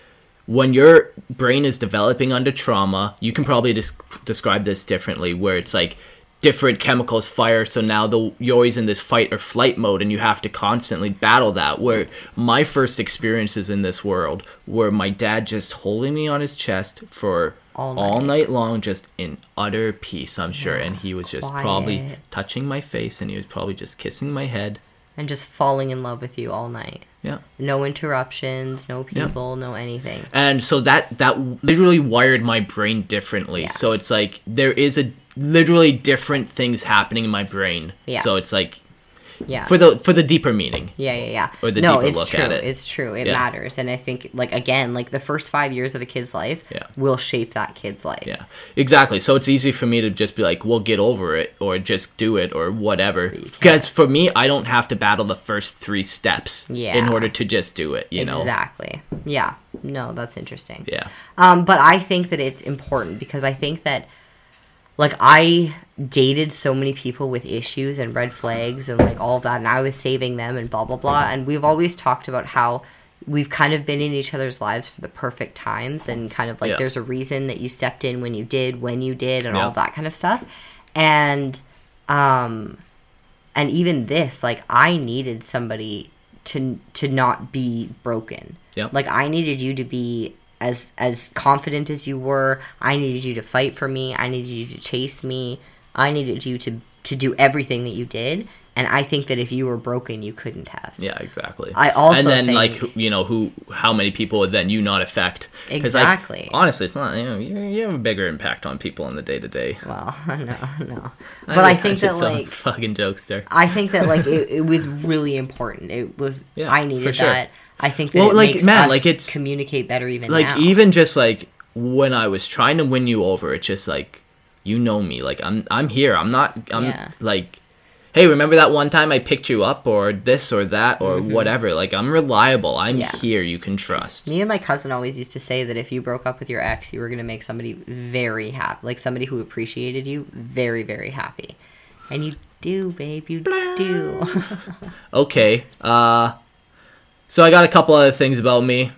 when your brain is developing under trauma, you can probably des- describe this differently, where it's like different chemicals fire, so now the you're always in this fight or flight mode, and you have to constantly battle that. Where my first experiences in this world were my dad just holding me on his chest for All all night. night, long, just in utter peace, I'm sure, and he was just probably touching my face, and he was probably just kissing my head. And just falling in love with you all night. Yeah. No interruptions, no Yeah. people, no anything. and so that that literally wired my brain differently Yeah. so it's like there is a literally different things happening in my brain Yeah. so it's like Yeah. for the for the deeper meaning Yeah, yeah, yeah. Or the no, deeper it's look true. at it. It's true. It Yeah. matters, and I think like again, like the first five years of a kid's life Yeah. will shape that kid's life. yeah exactly so it's easy for me to just be like we'll get over it or just do it or whatever because for me i don't have to battle the first three steps yeah. in order to just do it you know Exactly. Yeah. No, that's interesting. yeah Um, but I think that it's important because I think that, like, I dated so many people with issues and red flags and like all that, and I was saving them and blah blah blah. And we've always talked about how we've kind of been in each other's lives for the perfect times, and kind of like Yeah. there's a reason that you stepped in when you did, when you did, and all that kind of stuff. And, um, and even this, like, I needed somebody to to not be broken. Yep. Like I needed you to be as as confident as you were. I needed you to fight for me. I needed you to chase me. I needed you to to do everything that you did. And I think that if you were broken, you couldn't have. yeah exactly I also and then think- like you know who how many people would then you not affect like, Exactly. honestly it's not you know you, you have a bigger impact on people in the day-to-day Well, no, no. But I think that like fucking jokester. I think that like it, it was really important. It was Yeah, I needed sure. that. I think that Well, like, man, like, it's- communicate better even like now. even just like when I was trying to win you over, it's just like you know me. Like I'm I'm here. I'm not I'm Yeah. like hey, remember that one time I picked you up or this or that or Mhm. whatever. Like I'm reliable. I'm Yeah. here. You can trust. Me and my cousin always used to say that if you broke up with your ex, you were going to make somebody very happy, like somebody who appreciated you, very, very happy. And you do, babe, you do. Okay. Uh so I got a couple other things about me.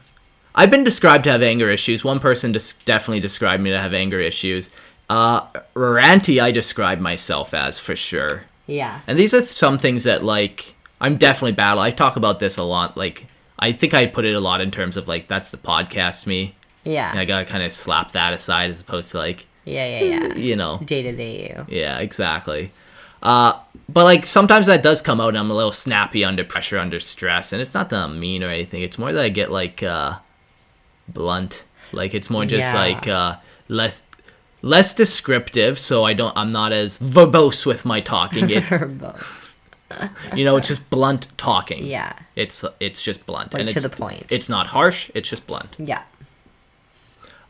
I've been described to have anger issues. One person dis- definitely described me to have anger issues. Uh ranty I describe myself as for sure. yeah. And these are some things that like I'm definitely battle. I talk about this a lot. Like I think I put it a lot in terms of like that's the podcast me. Yeah. And I gotta kind of slap that aside as opposed to like Yeah, yeah, yeah. you know Day to day you. yeah exactly. Uh, but like sometimes that does come out and I'm a little snappy under pressure, under stress, and it's not that I'm mean or anything. It's more that I get like uh, blunt. Like it's more just Yeah. like uh, less less descriptive, so I don't I'm not as verbose with my talking. It's Verbose. you know, it's just blunt talking. Yeah. It's it's just blunt Like, and to the point. It's not harsh. It's just blunt. Yeah.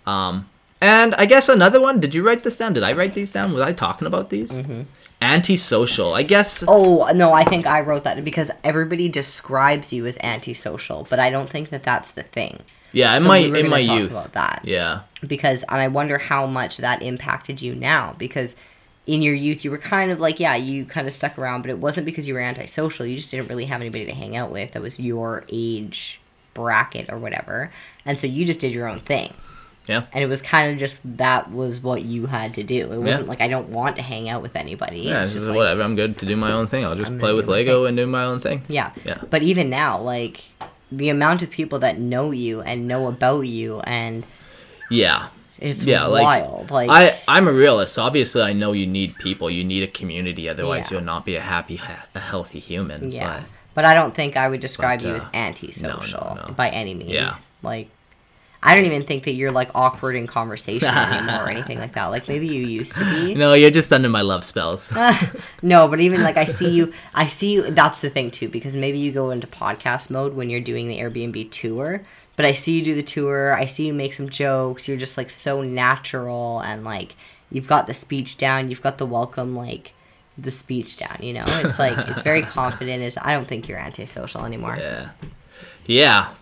Um, and I guess another one. Did you write this down? Did I write these down? Was I talking about these? Mm-hmm. Antisocial. I guess. Oh, no, I think I wrote that because everybody describes you as antisocial, but I don't think that that's the thing. Yeah, in So my we in my youth. about that. Yeah. because and I wonder how much that impacted you now because in your youth you were kind of like yeah you kind of stuck around but it wasn't because you were antisocial you just didn't really have anybody to hang out with that was your age bracket or whatever and so you just did your own thing Yeah. and it was kind of just that was what you had to do it wasn't like I don't want to hang out with anybody Yeah, it's just like, whatever. I'm good to do my own thing. I'll just I'm play with Lego and do my own thing. yeah Yeah. but even now like the amount of people that know you and know about you and Yeah. it's yeah, like, wild like I I'm a realist. Obviously, I know you need people. You need a community. Otherwise, Yeah. you'll not be a happy, a healthy human. Yeah. But But I don't think I would describe But, you as uh, antisocial no, no. by any means. Yeah. Like I don't even think that you're like awkward in conversation anymore or anything like that. Like maybe you used to be. no, you're just under my love spells. no, but even like I see you I see you that's the thing too, because maybe you go into podcast mode when you're doing the Airbnb tour. But I see you do the tour, I see you make some jokes, you're just like so natural and like you've got the speech down, you've got the welcome like the speech down. You know, it's like it's very confident. It's I don't think you're antisocial anymore. Yeah. Yeah.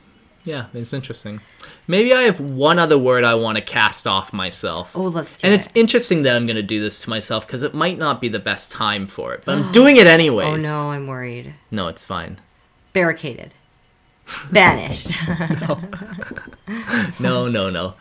Yeah, it's interesting. Maybe I have one other word I want to cast off myself. Oh, let's do it. and it. it's interesting that I'm going to do this to myself because it might not be the best time for it, but I'm doing it oh, anyways. Oh no, I'm worried. No, it's fine. Barricaded. Banished. No, no, no.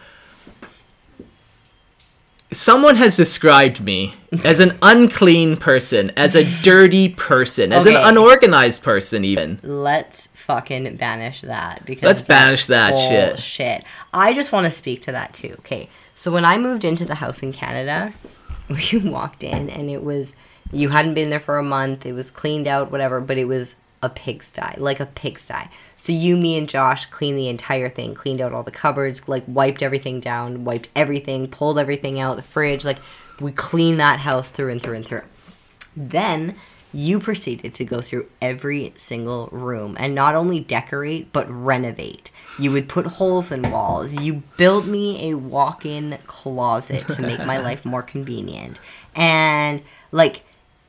Someone has described me as an unclean person, as a dirty person, as an unorganized person, even. Let's fucking banish that because Let's banish that shit. bullshit. I just want to speak to that too. Okay, so when I moved into the house in Canada, we walked in and it was you hadn't been there for a month. It was cleaned out, whatever, but it was a pigsty, like a pigsty. So you, me, and Josh cleaned the entire thing, cleaned out all the cupboards, like wiped everything down, wiped everything, pulled everything out, the fridge, like we cleaned that house through and through and through. Then you proceeded to go through every single room and not only decorate but renovate. You would put holes in walls. You built me a walk in closet to make my life more convenient. And like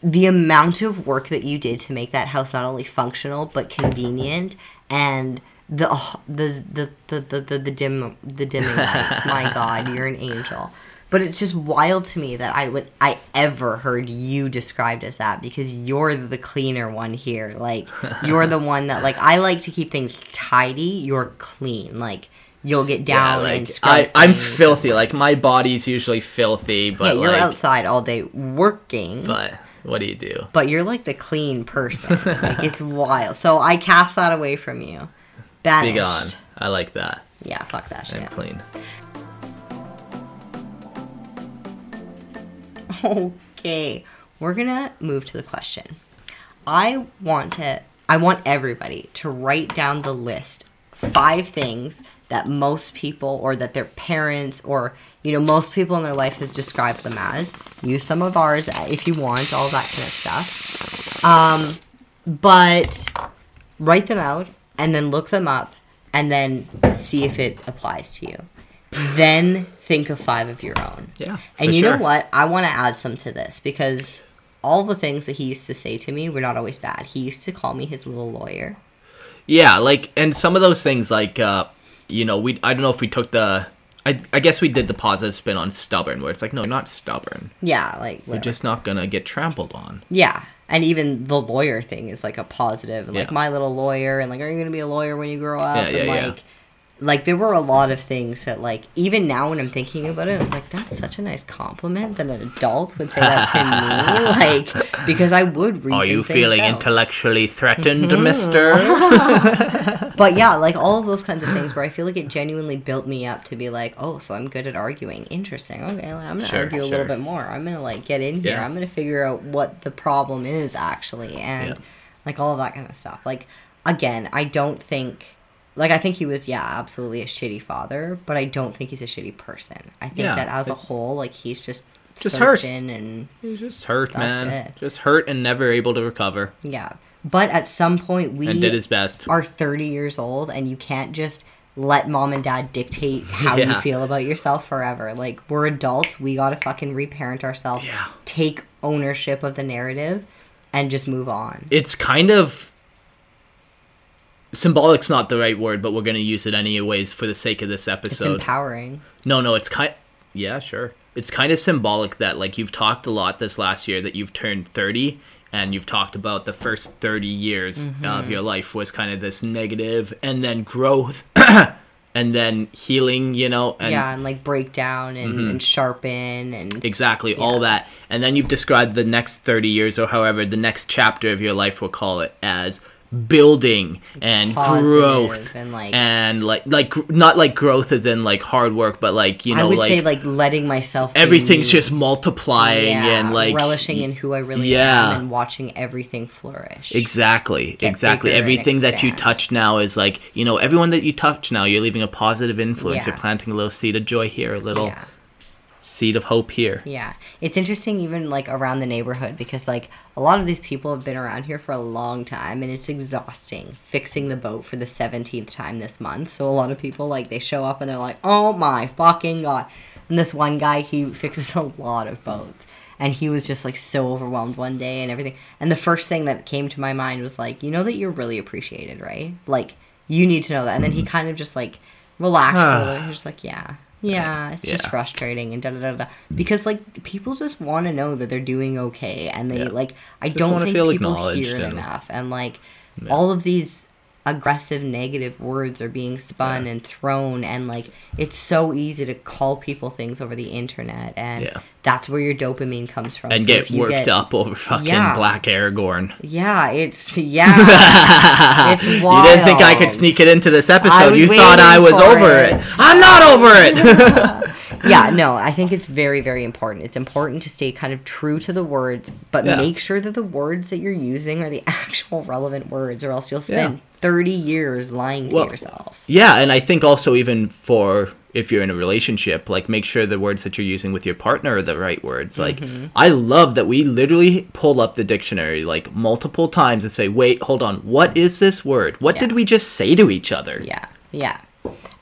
the amount of work that you did to make that house not only functional but convenient and the oh, the, the, the, the, the, the dim the dimming lights. My God, you're an angel. But it's just wild to me that I would I ever heard you described as that because you're the cleaner one here. Like you're the one that like I like to keep things tidy. You're clean. Like you'll get down yeah, and like I, I'm filthy. Like my body's usually filthy, but Yeah, you're like, outside all day working. but what do you do? but you're like the clean person. like it's wild. So I cast that away from you. Banished. Be gone. I like that. Yeah, fuck that shit. I'm clean. Okay, we're gonna move to the question. I want to. I want everybody to write down the list five things that most people or that their parents or you know most people in their life has described them as use some of ours if you want all that kind of stuff um but write them out and then look them up and then see if it applies to you then think of five of your own Yeah. and you sure. know what? I want to add some to this because all the things that he used to say to me were not always bad. He used to call me his little lawyer. Yeah, like and some of those things like uh you know, we I don't know if we took the I I guess we did the positive spin on stubborn where it's like no, you're not stubborn. Yeah, like You're just not to get trampled on. yeah. And even the lawyer thing is like a positive, and like Yeah. my little lawyer, and like, are you gonna be a lawyer when you grow up? Yeah, and yeah, yeah. Like, there were a lot of things that like even now when I'm thinking about it, I was like, that's such a nice compliment that an adult would say that to me, like because I would reason Are you feeling out. intellectually threatened, mm-hmm. mister? but yeah, like all of those kinds of things where I feel like it genuinely built me up to be like, oh, so I'm good at arguing. Interesting. Okay, like, I'm gonna Sure, argue a little bit more. I'm gonna like get in here. Yeah. I'm gonna figure out what the problem is actually, and Yeah. like all of that kind of stuff. Like again, I don't think. Like I think he was, yeah, absolutely a shitty father, but I don't think he's a shitty person. I think Yeah, that as a it- whole, like he's just Just hurt. searching and He's just hurt, That's man. it. Just hurt and never able to recover. yeah. But at some point, we And did his best. are 30 years old and you can't just let mom and dad dictate how you Yeah. feel about yourself forever. Like we're adults, we got to fucking reparent ourselves. Yeah. Take ownership of the narrative and just move on. It's kind of symbolic's not the right word, but we're going to use it anyways for the sake of this episode. It's empowering. No, no, it's kind. Yeah, sure. It's kind of symbolic that like you've talked a lot this last year that you've turned thirty, and you've talked about the first thirty years Mm-hmm. of your life was kind of this negative, and then growth, and then healing. You know, and Mm-hmm. yeah, and like break down and, and sharpen and exactly all that, and then you've described the next thirty years, or however the next chapter of your life, we'll call it as building and Positive growth and, like- and like like not like growth as in like hard work but like you know I would like say like letting myself everything's just multiplying Yeah, and like relishing in who I really yeah. am and watching everything flourish. exactly exactly everything that you touch now is like you know everyone that you touch now you're leaving a positive influence Yeah. you're planting a little seed of joy here a little Yeah. Seed of hope here Yeah, it's interesting even like around the neighborhood because like a lot of these people have been around here for a long time and it's exhausting fixing the boat for the 17th time this month. So a lot of people like they show up and they're like, "Oh my fucking god." And this one guy, he fixes a lot of boats. and he was just like so overwhelmed one day and everything. And the first thing that came to my mind was like, you know that you're really appreciated, right? Like you need to know that. And then he mm-hmm. kind of just like relaxed a little. Ah. He was just like, yeah. Yeah, it's just frustrating and da da da da. Because like people just want to know that they're doing okay, and they Yeah. like I Just don't think feel people hear it and- enough, and like all of these aggressive negative words are being spun and thrown and like it's so easy to call people things over the internet and Yeah. that's where your dopamine comes from and So get worked get- up over fucking Yeah. Black Aragorn. yeah it's yeah it's wild. You didn't think I could sneak it into this episode. You thought I was over it. it. I'm not over it. yeah, no, I think it's very, very important. It's important to stay kind of true to the words, but Yeah. make sure that the words that you're using are the actual relevant words, or else you'll spend Yeah. 30 years lying to Well, yourself. yeah, and I think also even for if you're in a relationship, like make sure the words that you're using with your partner are the right words. Like Mm-hmm. I love that we literally pull up the dictionary like multiple times and say, "Wait, hold on. What is this word? What Yeah. did we just say to each other? Yeah, yeah.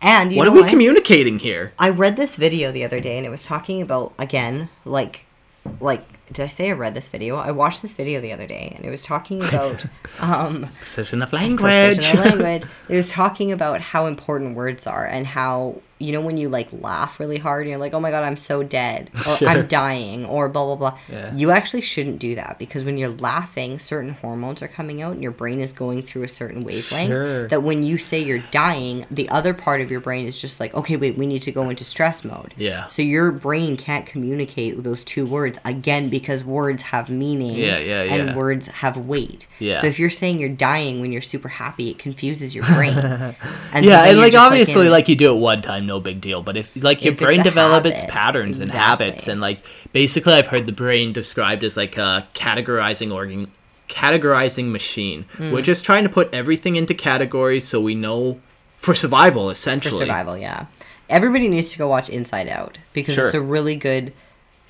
And you what are we what? communicating here?" I read this video the other day, and it was talking about again, like, like. Did I say I read this video? I watched this video the other day, and it was talking about um, Precision of precision language. of language. It was talking about how important words are and how you know when you like laugh really hard and you're like, oh my god, I'm so dead or Sure. I'm dying or blah blah blah. Yeah. You actually shouldn't do that because when you're laughing, certain hormones are coming out and your brain is going through a certain wavelength. Sure. That when you say you're dying, the other part of your brain is just like, okay, wait, we need to go into stress mode. Yeah. So your brain can't communicate those two words again because words have meaning. Yeah, yeah, And yeah. words have weight. Yeah. So if you're saying you're dying when you're super happy, it confuses your brain. and yeah, then and like obviously, in- like, you do it one time, no big deal. But if like your If brain a develops its habit, patterns and habits, and like basically, I've heard the brain described as like a categorizing organ, categorizing machine. Hmm. We're just trying to put everything into categories so we know for survival, essentially. for survival, yeah. Everybody needs to go watch Inside Out because Sure. it's a really good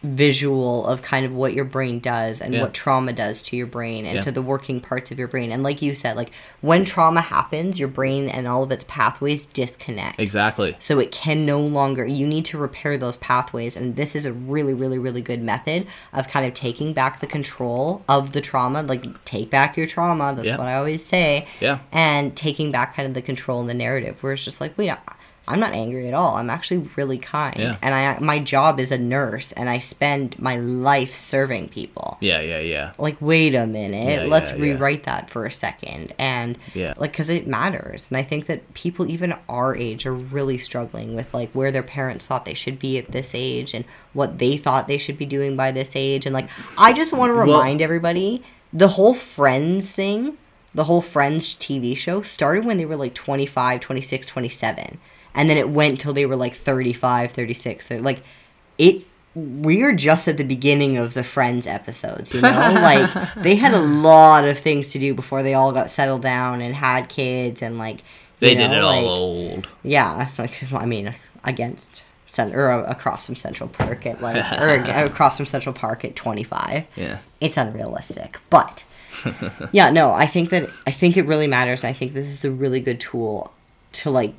visual of kind of what your brain does and Yeah. what trauma does to your brain and Yeah. to the working parts of your brain. And like you said, like when trauma happens, your brain and all of its pathways disconnect. Exactly. So it can no longer, you need to repair those pathways. And this is a really, really, really good method of kind of taking back the control of the trauma. Like, take back your trauma. That's Yeah. what I always say. Yeah. And taking back kind of the control in the narrative where it's just like, wait, I'm not angry at all. I'm actually really kind. Yeah. And I, my job is a nurse and I spend my life serving people Yeah, yeah, yeah. like wait a minute Yeah, let's yeah, rewrite that for a second and Yeah. like because it matters and i think that people even our age are really struggling with like where their parents thought they should be at this age and what they thought they should be doing by this age and like i just want to Well- remind everybody the whole friends thing the whole friends tv show started when they were like 25 26 27 and then it went till they were like 35 36 they're like it we're just at the beginning of the friends episodes you know like they had a lot of things to do before they all got settled down and had kids and like They you did know, it all old. yeah like i mean against cent- or uh, across from central park at like or uh, across from central park at 25 Yeah. it's unrealistic but yeah no i think that i think it really matters i think this is a really good tool to like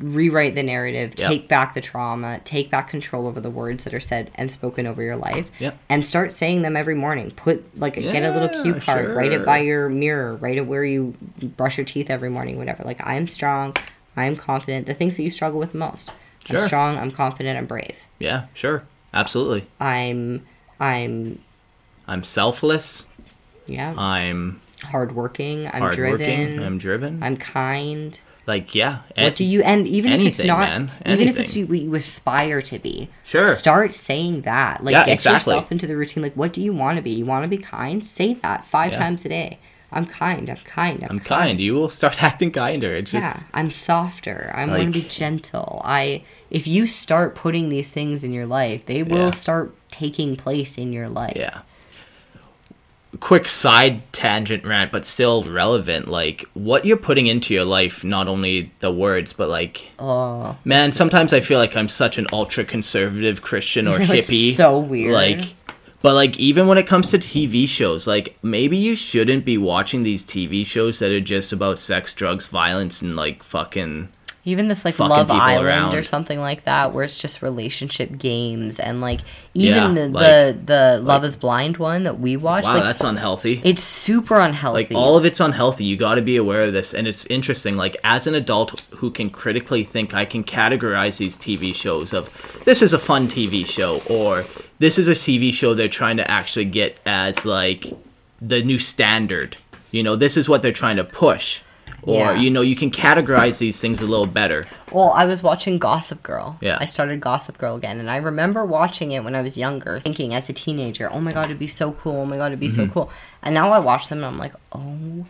rewrite the narrative Yep. take back the trauma take back control over the words that are said and spoken over your life Yep. and start saying them every morning put like get a little cue Yeah, card write it by your mirror write it where you brush your teeth every morning whatever like i'm strong i'm confident the things that you struggle with most Sure. i'm strong i'm confident i'm brave Yeah, sure. Absolutely. i'm i'm I'm selfless. yeah I'm hardworking i'm hardworking. driven I'm driven. i'm kind like, yeah. What do you and even if it's not man. even if it's Anything. you, what you aspire to be, Sure. start saying that. Like Yeah, get exactly. yourself into the routine. Like what do you want to be? You want to be kind? Say that five Yeah. times a day. I'm kind. I'm kind. I'm, I'm kind. You will start acting kinder. It's just yeah, I'm softer. I want to be gentle. I if you start putting these things in your life, they will Yeah. start taking place in your life. Yeah. Quick side tangent rant, but still relevant. Like what you're putting into your life, not only the words, but like, Oh, man, sometimes I feel like I'm such an ultra conservative Christian or It's hippie. so weird. Like, but like even when it comes to TV shows, like maybe you shouldn't be watching these TV shows that are just about sex, drugs, violence, and like fucking even this like fucking Love Island around. or something like that, where it's just relationship games and like even Yeah, the, like- the the Love Is Blind one that we watched. wow, like, that's unhealthy. it's super unhealthy. like all of it's unhealthy you got to be aware of this and it's interesting like as an adult who can critically think i can categorize these tv shows of this is a fun tv show or this is a tv show they're trying to actually get as like the new standard you know this is what they're trying to push or Yeah. you know you can categorize these things a little better Well, I was watching Gossip Girl. Yeah. I started Gossip Girl again, and I remember watching it when I was younger, thinking as a teenager, "Oh my god, it'd be so cool! Oh my god, it'd be so Mhm. cool!" And now I watch them, and I'm like, "Oh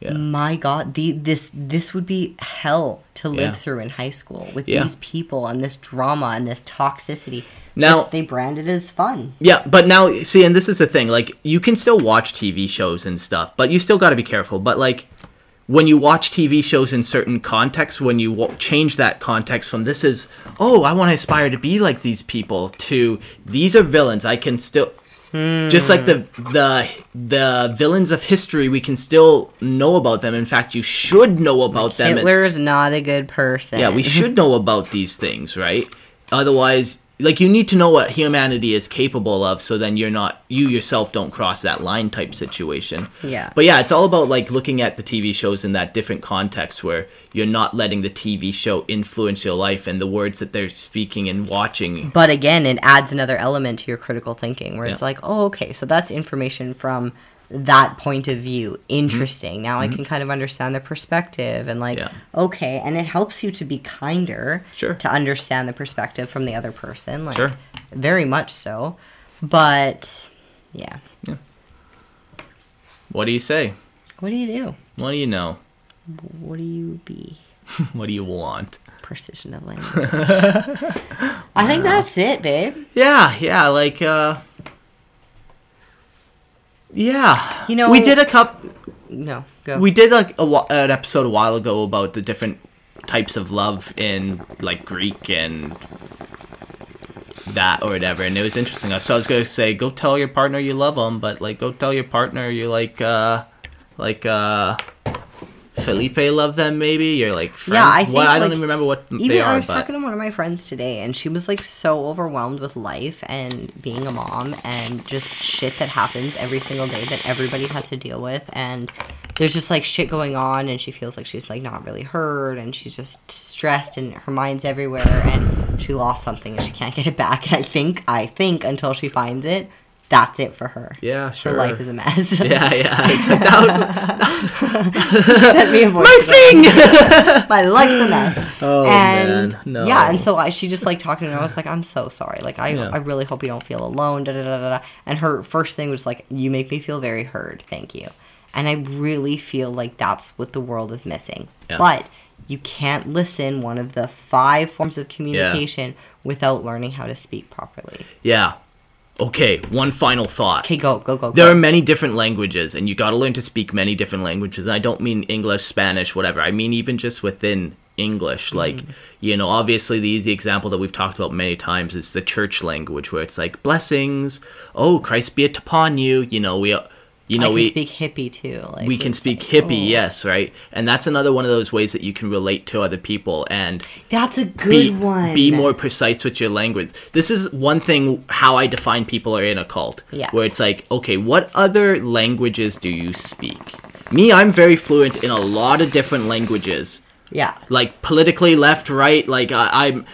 Yeah. my god, the this this would be hell to live Yeah. through in high school with Yeah. these people and this drama and this toxicity." Now- they brand it as fun. Yeah, but now see, and this is the thing. Like, you can still watch TV shows and stuff, but you still got to be careful. But like, when you watch TV shows in certain contexts, when you change that context from this is, oh, I want to aspire to be like these people, to these are villains. I can still, just like the the the villains of history, we can still know about them. In fact, you should know about them. Hitler's not a good person. Yeah, we should know about these things, right? Otherwise, like you need to know what humanity is capable of so then you're not you yourself don't cross that line type situation. Yeah. But yeah, it's all about like looking at the TV shows in that different context where you're not letting the TV show influence your life and the words that they're speaking and watching. But again, it adds another element to your critical thinking where it's like, oh, okay, so that's information from that point of view. Interesting. Now I Mhm. can kind of understand the perspective and like, Yeah. okay, and it helps you to be kinder Sure. to understand the perspective from the other person. Like, Sure. very much so. But yeah, What do you say? what do you do? What do you know? What do you be? what do you want? Precision of language. I think that's it, babe. Yeah, yeah, like uh Yeah. You know- we did a cup No, go. We did like a, an episode a while ago about the different types of love in like Greek and that or whatever, and it was interesting. So I was gonna say, go tell your partner you love them, but like, go tell your partner you like, uh, like, uh, Felipe love them. Maybe you're like, friends. Yeah, I think, What? I don't even remember what Even they I was but talking to one of my friends today, and she was like so overwhelmed with life and being a mom and just shit that happens every single day that everybody has to deal with. And there's just like shit going on, and she feels like she's like not really heard, and she's just stressed, and her mind's everywhere, and she lost something and she can't get it back. And I think, I think until she finds it, that's it for her. yeah, sure. Her life is a mess. Yeah, yeah. It's- that was- me a voice My thing. my life's a mess. Oh, and man, no. yeah, and so I, she just like talking to me. I was like, I'm so sorry. Like I, Yeah. I really hope you don't feel alone. Da, da, da, da, da. And her first thing was like, you make me feel very heard. Thank you. And I really feel like that's what the world is missing. Yeah. But you can't listen one of the five forms of communication without learning how to speak properly. yeah. Okay, one final thought. Okay, go, go, go, There go. are many different languages, and you got to learn to speak many different languages. And I don't mean English, Spanish, whatever. I mean even just within English. Mm-hmm. Like, you know, obviously the easy example that we've talked about many times is the church language, where it's like blessings. Oh, Christ be it upon you. You know, we, you know, we speak hippie too. Like we can speak like, hippie, oh. yes, right. And that's another one of those ways that you can relate to other people and That's a good be, one. be more precise with your language. This is one thing how I define people are in a cult. Yeah. Where it's like, okay, what other languages do you speak? Me, I'm very fluent in a lot of different languages. Yeah. Like politically left, right, like I, I'm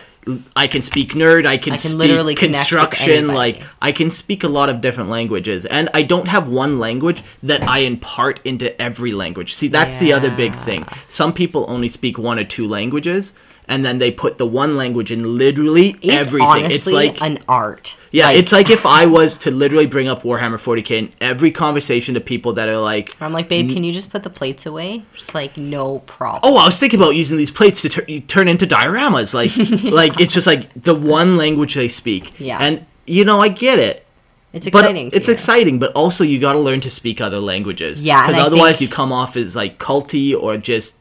I can speak nerd, I can, I can speak literally construction, like I can speak a lot of different languages. And I don't have one language that I impart into every language. See, that's the other big thing. Some people only speak one or two languages and then they put the one language in literally It's everything. it's like an art. yeah, Like- it's like if I was to literally bring up Warhammer 40k in every conversation to people that are like, I'm like, babe, can you just put the plates away? Just like, no problem. oh, I was thinking about using these plates to tur- turn into dioramas. Like, like it's just like the one language they speak. Yeah. and you know, I get it. It's exciting. to it's you. exciting, but also you got to learn to speak other languages. Yeah, because otherwise think- you come off as like culty or just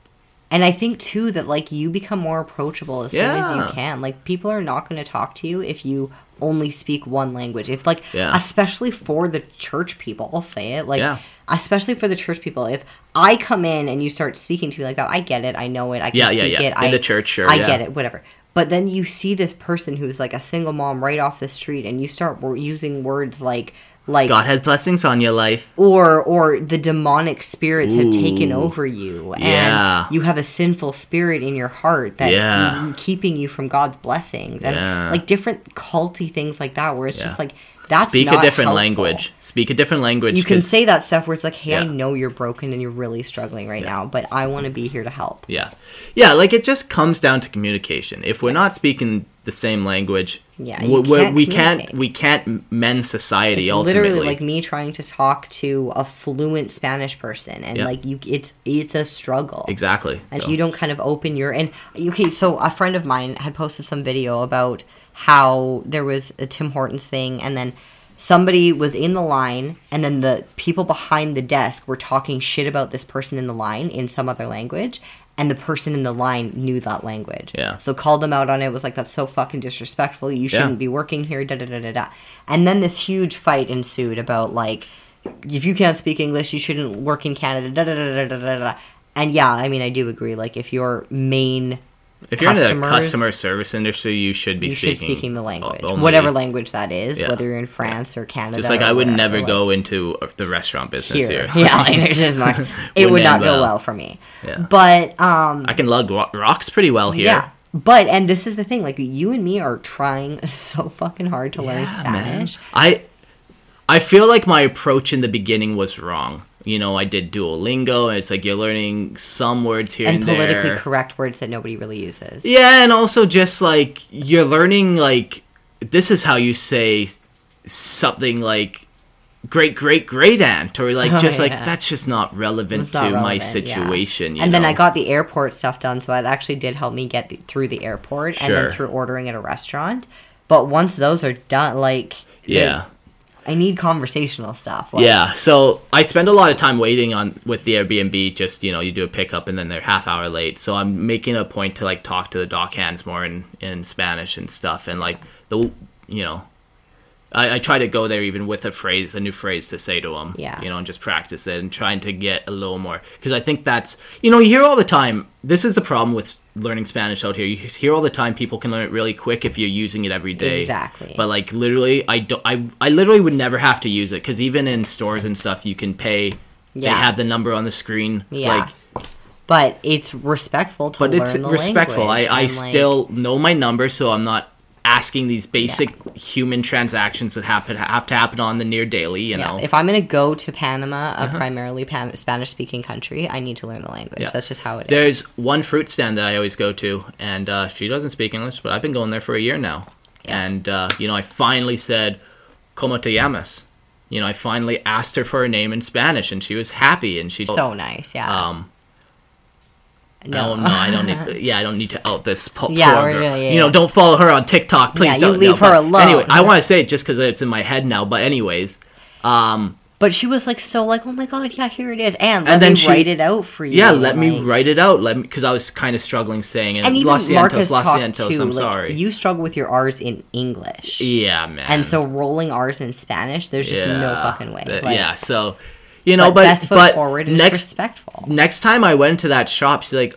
And I think too that like you become more approachable as soon as you can. Like people are not going to talk to you if you only speak one language. If like Yeah. especially for the church people, I'll say it. Like Yeah. especially for the church people. If I come in and you start speaking to me like that, I get it. I know it. I can Yeah, yeah, speak yeah. it. In I, the church, sure, I yeah. get it. Whatever. But then you see this person who's like a single mom right off the street, and you start using words like like God has blessings on your life. or or the demonic spirits have taken over you and Yeah. you have a sinful spirit in your heart that's Yeah. keeping you from God's blessings and Yeah. like different culty things like that where it's just like that's Speak a different helpful. language. Speak a different language. You can say that stuff where it's like, hey, I know you're broken and you're really struggling right now, but I want to be here to help. Yeah. Yeah, like it just comes down to communication. If we're not speaking the same language, Yeah, we, can't we can't we can't mend society It's ultimately. literally like me trying to talk to a fluent Spanish person, and like you, it's it's a struggle. exactly. and So, you don't kind of open your and okay so a friend of mine had posted some video about how there was a tim hortons thing and then somebody was in the line and then the people behind the desk were talking shit about this person in the line in some other language and the person in the line knew that language Yeah. so called them out on it was like that's so fucking disrespectful you shouldn't Yeah. be working here da da da da da and then this huge fight ensued about like if you can't speak English, you shouldn't work in Canada. Da, da, da, da, da, da. And yeah, I mean, I do agree. Like, if your main if you're in the customer service industry, you should be you speaking, should speaking the language, only- whatever language that is, Yeah. whether you're in France or Canada. Just like I would wherever, never like, go into the restaurant business here. here. Yeah, like, there's just not. It would not end go well. well for me. Yeah. But um, I can lug rocks pretty well here. yeah. But and this is the thing, like you and me are trying so fucking hard to learn Yeah, man. Spanish. I I feel like my approach in the beginning was wrong. You know, I did Duolingo, and it's like you're learning some words here and, And politically there. correct words that nobody really uses. Yeah, and also just like you're learning like this is how you say something like great great great aunt or like Oh, just like that's just not relevant It's to not my relevant, yeah. situation. You and then? I got the airport stuff done, so it actually did help me get the, through the airport and then through ordering at a restaurant. But once those are done, like yeah. I need conversational stuff. Like, Yeah, so I spend a lot of time waiting on with the Airbnb. Just you know, you do a pickup and then they're half hour late. So I'm making a point to like talk to the dock hands more in in Spanish and stuff. And like the you know, I, I try to go there even with a phrase, a new phrase to say to them. Yeah. You know, and just practice it and trying to get a little more because I think that's you know you hear all the time. This is the problem with learning Spanish out here. You hear all the time people can learn it really quick if you're using it every day. Exactly. But like literally, I don't. I I literally would never have to use it because even in stores and stuff, you can pay. Yeah. They have the number on the screen. Yeah. Like, But it's respectful to learn but learn it's the respectful. I language I and, like, still know my number, so I'm not asking these basic human transactions that happen have to happen on the near daily. You yeah, know. if I'm gonna go to Panama, a primarily pan- Spanish-speaking country, I need to learn the language. Yeah. That's just how it is. There's one fruit stand that I always go to, and uh, she doesn't speak English, but I've been going there for a year now. And uh, you know, I finally said, "Cómo te llamas?" You know, I finally asked her for her name in Spanish, and she was happy, and she's so nice. Yeah. um. No, No, no, I don't need. Yeah, I don't need to out this po- Yeah, poor we're girl. gonna- yeah, you know, yeah. don't follow her on TikTok, please. Yeah, you leave no, her alone. Anyway, I want to say it just because it's in my head now. But anyways, um, But she was like so like, oh my god, yeah, here it is, and let And then me she- write it out for you. yeah, let me write it out. Let me because I was kind of struggling saying it. And even Los Marcus Cientos, Los Cientos. too. I'm like, sorry. You struggle with your R's in English. yeah, man. And so rolling R's in Spanish, there's just no fucking way. that- Like, yeah, so you know, but, but best foot but forward is next respectful. next time I went to that shop, she's like,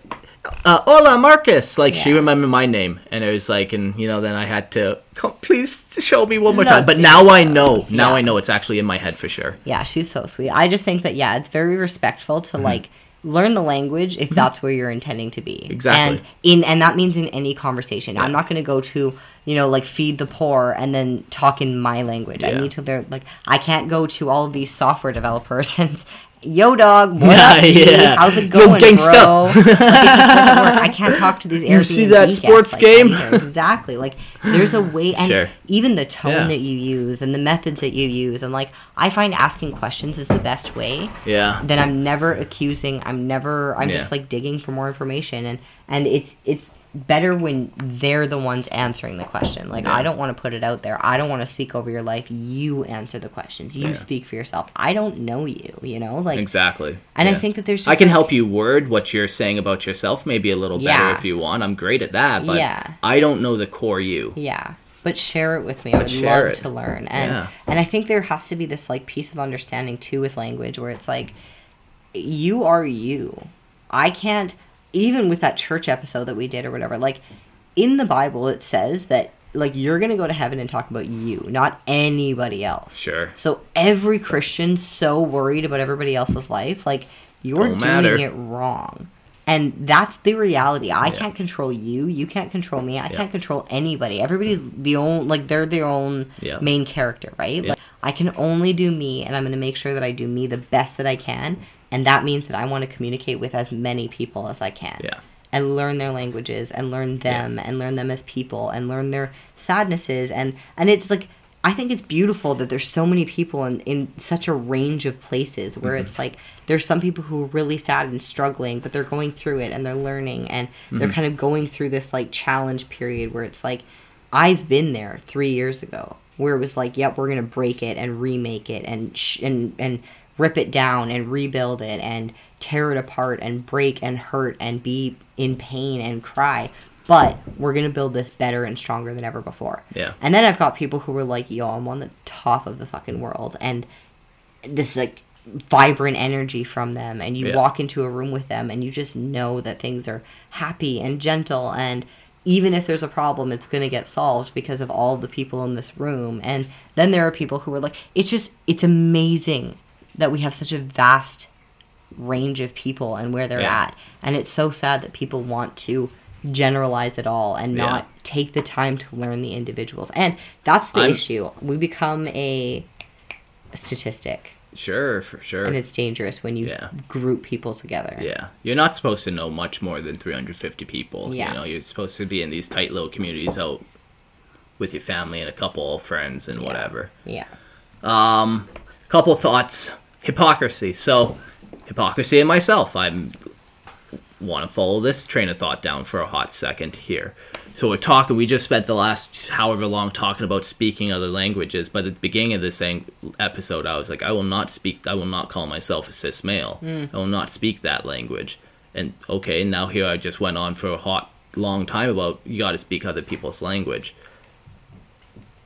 uh, "Hola, Marcus!" Like she remembered my name, and it was like, and you know, then I had to come, please show me one more time. But now I know. yeah. Now I know it's actually in my head for sure. Yeah, she's so sweet. I just think that yeah, it's very respectful Mm-hmm. to like learn the language if mm-hmm. that's where you're intending to be. Exactly. And in and that means in any conversation. I'm not going to go to, you know, like feed the poor and then talk in my language. I need to learn like I can't go to all of these software developers and Yo dog, what Yeah, up? Yeah. How's it going Yo, going, gangsta. bro? Like, it just doesn't work. I can't talk to these Airbnb You see that sports like game? that either. Exactly. Like there's a way, and Sure. even the tone Yeah. that you use and the methods that you use, and like I find asking questions is the best way Yeah. then I'm never accusing. I'm never. I'm just like digging for more information, and and it's it's better when they're the ones answering the question. Like I don't want to put it out there. I don't want to speak over your life. You answer the questions. You Yeah. speak for yourself. I don't know you. You know, like Exactly. And I think that there's. Just I can like- help you word what you're saying about yourself maybe a little better Yeah. if you want. I'm great at that, but Yeah. I don't know the core you. Yeah. but share it with me. I would love it. to learn. And Yeah. and I think there has to be this like piece of understanding too with language where it's like you are you. I can't even with that church episode that we did or whatever. Like in the Bible it says that like you're going to go to heaven and talk about you, not anybody else. Sure. So every Christian's so worried about everybody else's life, like you're Don't doing matter. it wrong. And that's the reality. I can't control you. You can't control me. I can't control anybody. Everybody's the own like they're their own Yeah. main character, right? Yeah. Like I can only do me and I'm going to make sure that I do me the best that I can, and that means that I want to communicate with as many people as I can. Yeah. And learn their languages and learn them and learn them as people and learn their sadnesses and and it's like I think it's beautiful that there's so many people in, in such a range of places where Mm-hmm. it's like there's some people who are really sad and struggling, but they're going through it and they're learning and they're Mhm. kind of going through this like challenge period where it's like I've been there three years ago where it was like, yep, we're gonna break it and remake it and sh- and and rip it down and rebuild it and tear it apart and break and hurt and be in pain and cry. But we're gonna build this better and stronger than ever before. Yeah. And then I've got people who are like, yo, I'm on the top of the fucking world. And this like vibrant energy from them. And you Yeah. walk into a room with them and you just know that things are happy and gentle. And even if there's a problem, it's going to get solved because of all the people in this room. And then there are people who are like, it's just, it's amazing that we have such a vast range of people and where they're Yeah. at. And it's so sad that people want to generalize it all and Yeah. not take the time to learn the individuals. And that's the I'm- issue. We become a statistic. Sure, for sure. And it's dangerous when you Yeah. group people together. Yeah, you're not supposed to know much more than 350 people. Yeah. You know, you're supposed to be in these tight little communities out with your family and a couple of friends and whatever. Yeah. Um, couple thoughts. Hypocrisy. So, hypocrisy in myself. I'm want to follow this train of thought down for a hot second here. So we're talking. We just spent the last however long talking about speaking other languages. But at the beginning of this ang- episode, I was like, I will not speak. I will not call myself a cis male. Mm. I will not speak that language. And okay, now here I just went on for a hot long time about you got to speak other people's language.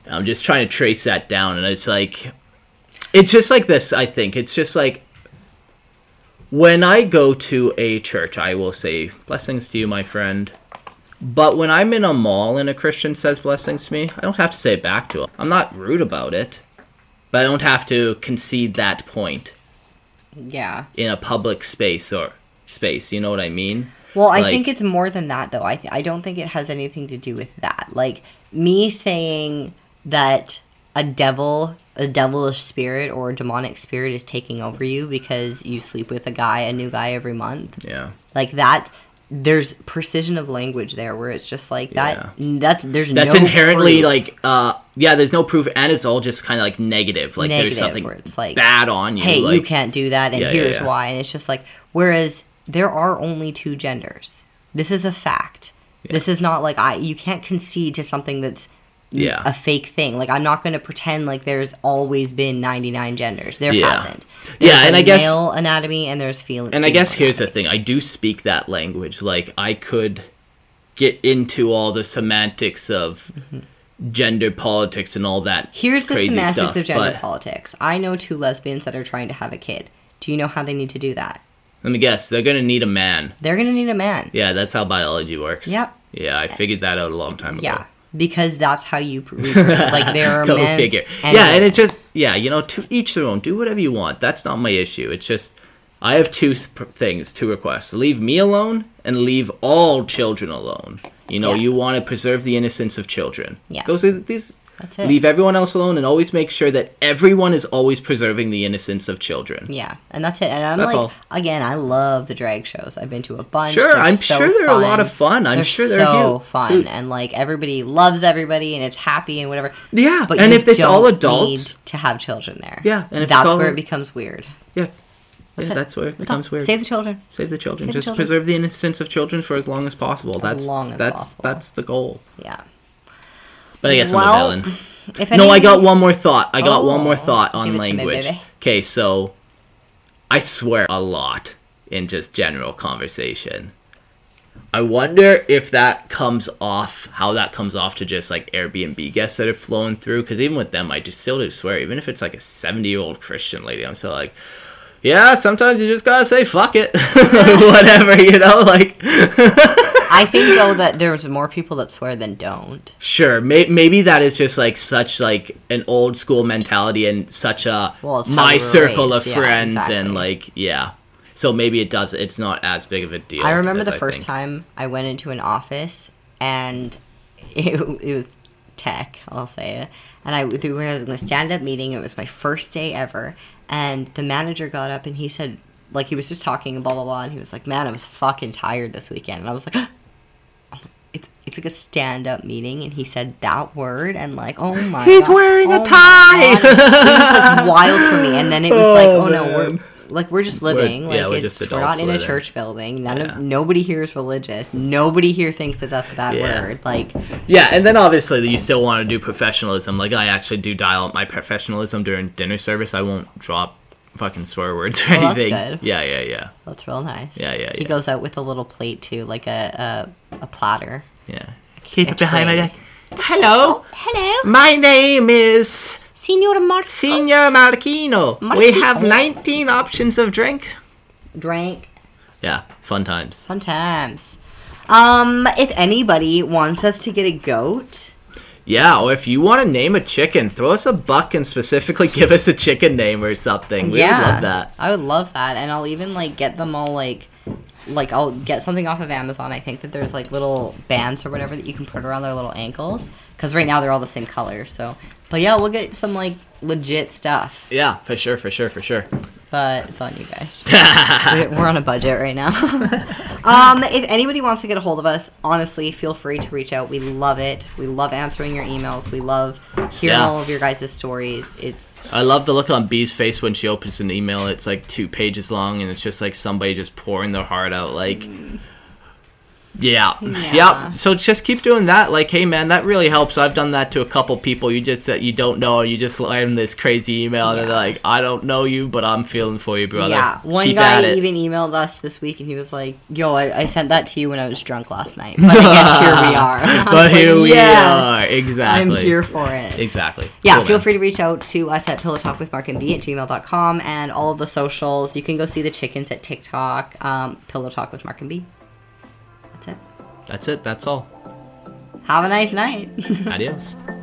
I'm just trying to trace that down, and it's like, it's just like this. I think it's just like when I go to a church, I will say blessings to you, my friend. But when I'm in a mall and a Christian says blessings to me, I don't have to say it back to him. I'm not rude about it, but I don't have to concede that point Yeah. in a public space or space. You know what I mean? Well, I Like- think it's more than that, though. I, th- I don't think it has anything to do with that. Like, me saying that a devil, a devilish spirit or a demonic spirit is taking over you because you sleep with a guy, a new guy every month. Yeah. Like, that, there's precision of language there where it's just like that. That's, there's That's no inherently proof. like, uh, yeah. There's no proof, and it's all just kind of like negative. Like Negative, there's something where it's like, bad on you. Hey, like, you can't do that, and Yeah, yeah, here's yeah. why. And it's just like, whereas there are only two genders. This is a fact. This is not like I. You can't concede to something that's Yeah. a fake thing. Like I'm not going to pretend like there's always been 99 genders. There Yeah. hasn't. Yeah, and I guess- male anatomy and there's feel. And I guess here's the thing: I do speak that language. Like I could get into all the semantics of gender politics and all that. Mm-hmm. Here's the semantics stuff, of gender but- politics. I know two lesbians that are trying to have a kid. Do you know how they need to do that? Let me guess. They're gonna need a man. They're going to need a man. Yeah, that's how biology works. Yep. Yeah, I figured that out a long time ago. Yeah, because that's how you pr- reproduce. like there are Go men. figure. and yeah, and it's just yeah, you know, to each their own. Do whatever you want. That's not my issue. It's just I have two th- things, two requests: leave me alone and leave all children alone. You know, Yeah. you want to preserve the innocence of children. Yeah. those are these. That's it. Leave everyone else alone and always make sure that everyone is always preserving the innocence of children. Yeah, and that's it. And I'm That's like, all. again, I love the drag shows. I've been to a bunch. Sure, They're I'm so sure they're a lot of fun. I'm They're sure they're so huge. fun, and like everybody loves everybody, and it's happy and whatever. Yeah, but and if it's all adults- need to have children there. Yeah, and if it's that's where it becomes weird. Yeah. That's yeah, that's where it becomes weird. Save the children. Save the children. Save the Just children. preserve the innocence of children for as long as possible. That's long as that's possible. that's the goal. Yeah. But I guess Well, I'm a villain. if no, I got one more thought. I got one more Oh, thought on to me, language. Okay, so I swear a lot in just general conversation. I wonder if that comes off, how that comes off to just like Airbnb guests that are flowing through. Because even with them, I just still do swear, even if it's like a 70 year old Christian lady, I'm still like, yeah, sometimes you just gotta say fuck it. Whatever, you know? Like, I think though that there's more people that swear than don't. Sure, may- maybe that is just like such like an old school mentality and such a Well, my circle raised, of yeah, friends exactly. and like yeah. So maybe it does. It's not as big of a deal. I remember the I first think. time I went into an office and it, it was tech, I'll say it. And I, we were in a stand up meeting. It was my first day ever. And the manager got up and he said, like, he was just talking and blah, blah, blah. And he was like, man, I was fucking tired this weekend. And I was like, it's, it's like a stand up meeting. And he said that word. And like, oh my He's God. wearing a Oh my tie. God. It was like wild for me. And then it was oh, like, Oh, oh no, man. we're. Like we're just We're- living. yeah, like we're it's just we're not adults in a living. church building. None Yeah. of nobody here is religious. Nobody here thinks that that's a bad Yeah. word. Like Yeah, and then obviously you still want to do professionalism. Like I actually do dial up my professionalism during dinner service. I won't drop fucking swear words or Well, that's anything. good. Yeah, yeah, yeah, that's real nice. Yeah, yeah, He yeah. goes out with a little plate too, like a a, a platter. Yeah. Keep it behind my back. Hello, Hello, my name is Senor Marcos. Senor Marquino. We have 19 options of drink. Drank. Yeah, fun times. Fun times. Um, if anybody wants us to get a goat, Yeah, or if you want to name a chicken, throw us a buck and specifically give us a chicken name or something. We yeah, would love that. I would love that, and I'll even like get them all like, like I'll get something off of Amazon. I think that there's like little bands or whatever that you can put around their little ankles, because right now they're all the same color. So, but yeah, we'll get some like legit stuff. Yeah, for sure, for sure, for sure. But it's on you guys. We- We're on a budget right now. um, if anybody wants to get a hold of us, honestly, feel free to reach out. We love it. We love answering your emails. We love hearing Yeah. all of your guys' stories. It's I love the look on B's face when she opens an email. It's like two pages long, and it's just like somebody just pouring their heart out. Like, yeah, Yeah. yeah. So just keep doing that. Like, hey man, that really helps. I've done that to a couple people. You just that you don't know, you just land this crazy email, and they're like, I don't know you, but I'm feeling for you, brother. Yeah, one keep guy even emailed us this week and he was like, "Yo, I, I sent that to you when I was drunk last night, but I guess here we are." But like, here we "Yes, are. Exactly. I'm here for it. Exactly. Yeah, Cool, feel man. free to reach out to us at Pillow Talk with Mark and B at gmail.com and all of the socials. You can go see the chickens at TikTok, um, Pillow Talk with Mark and B. That's it. That's all. Have a nice night. Adios.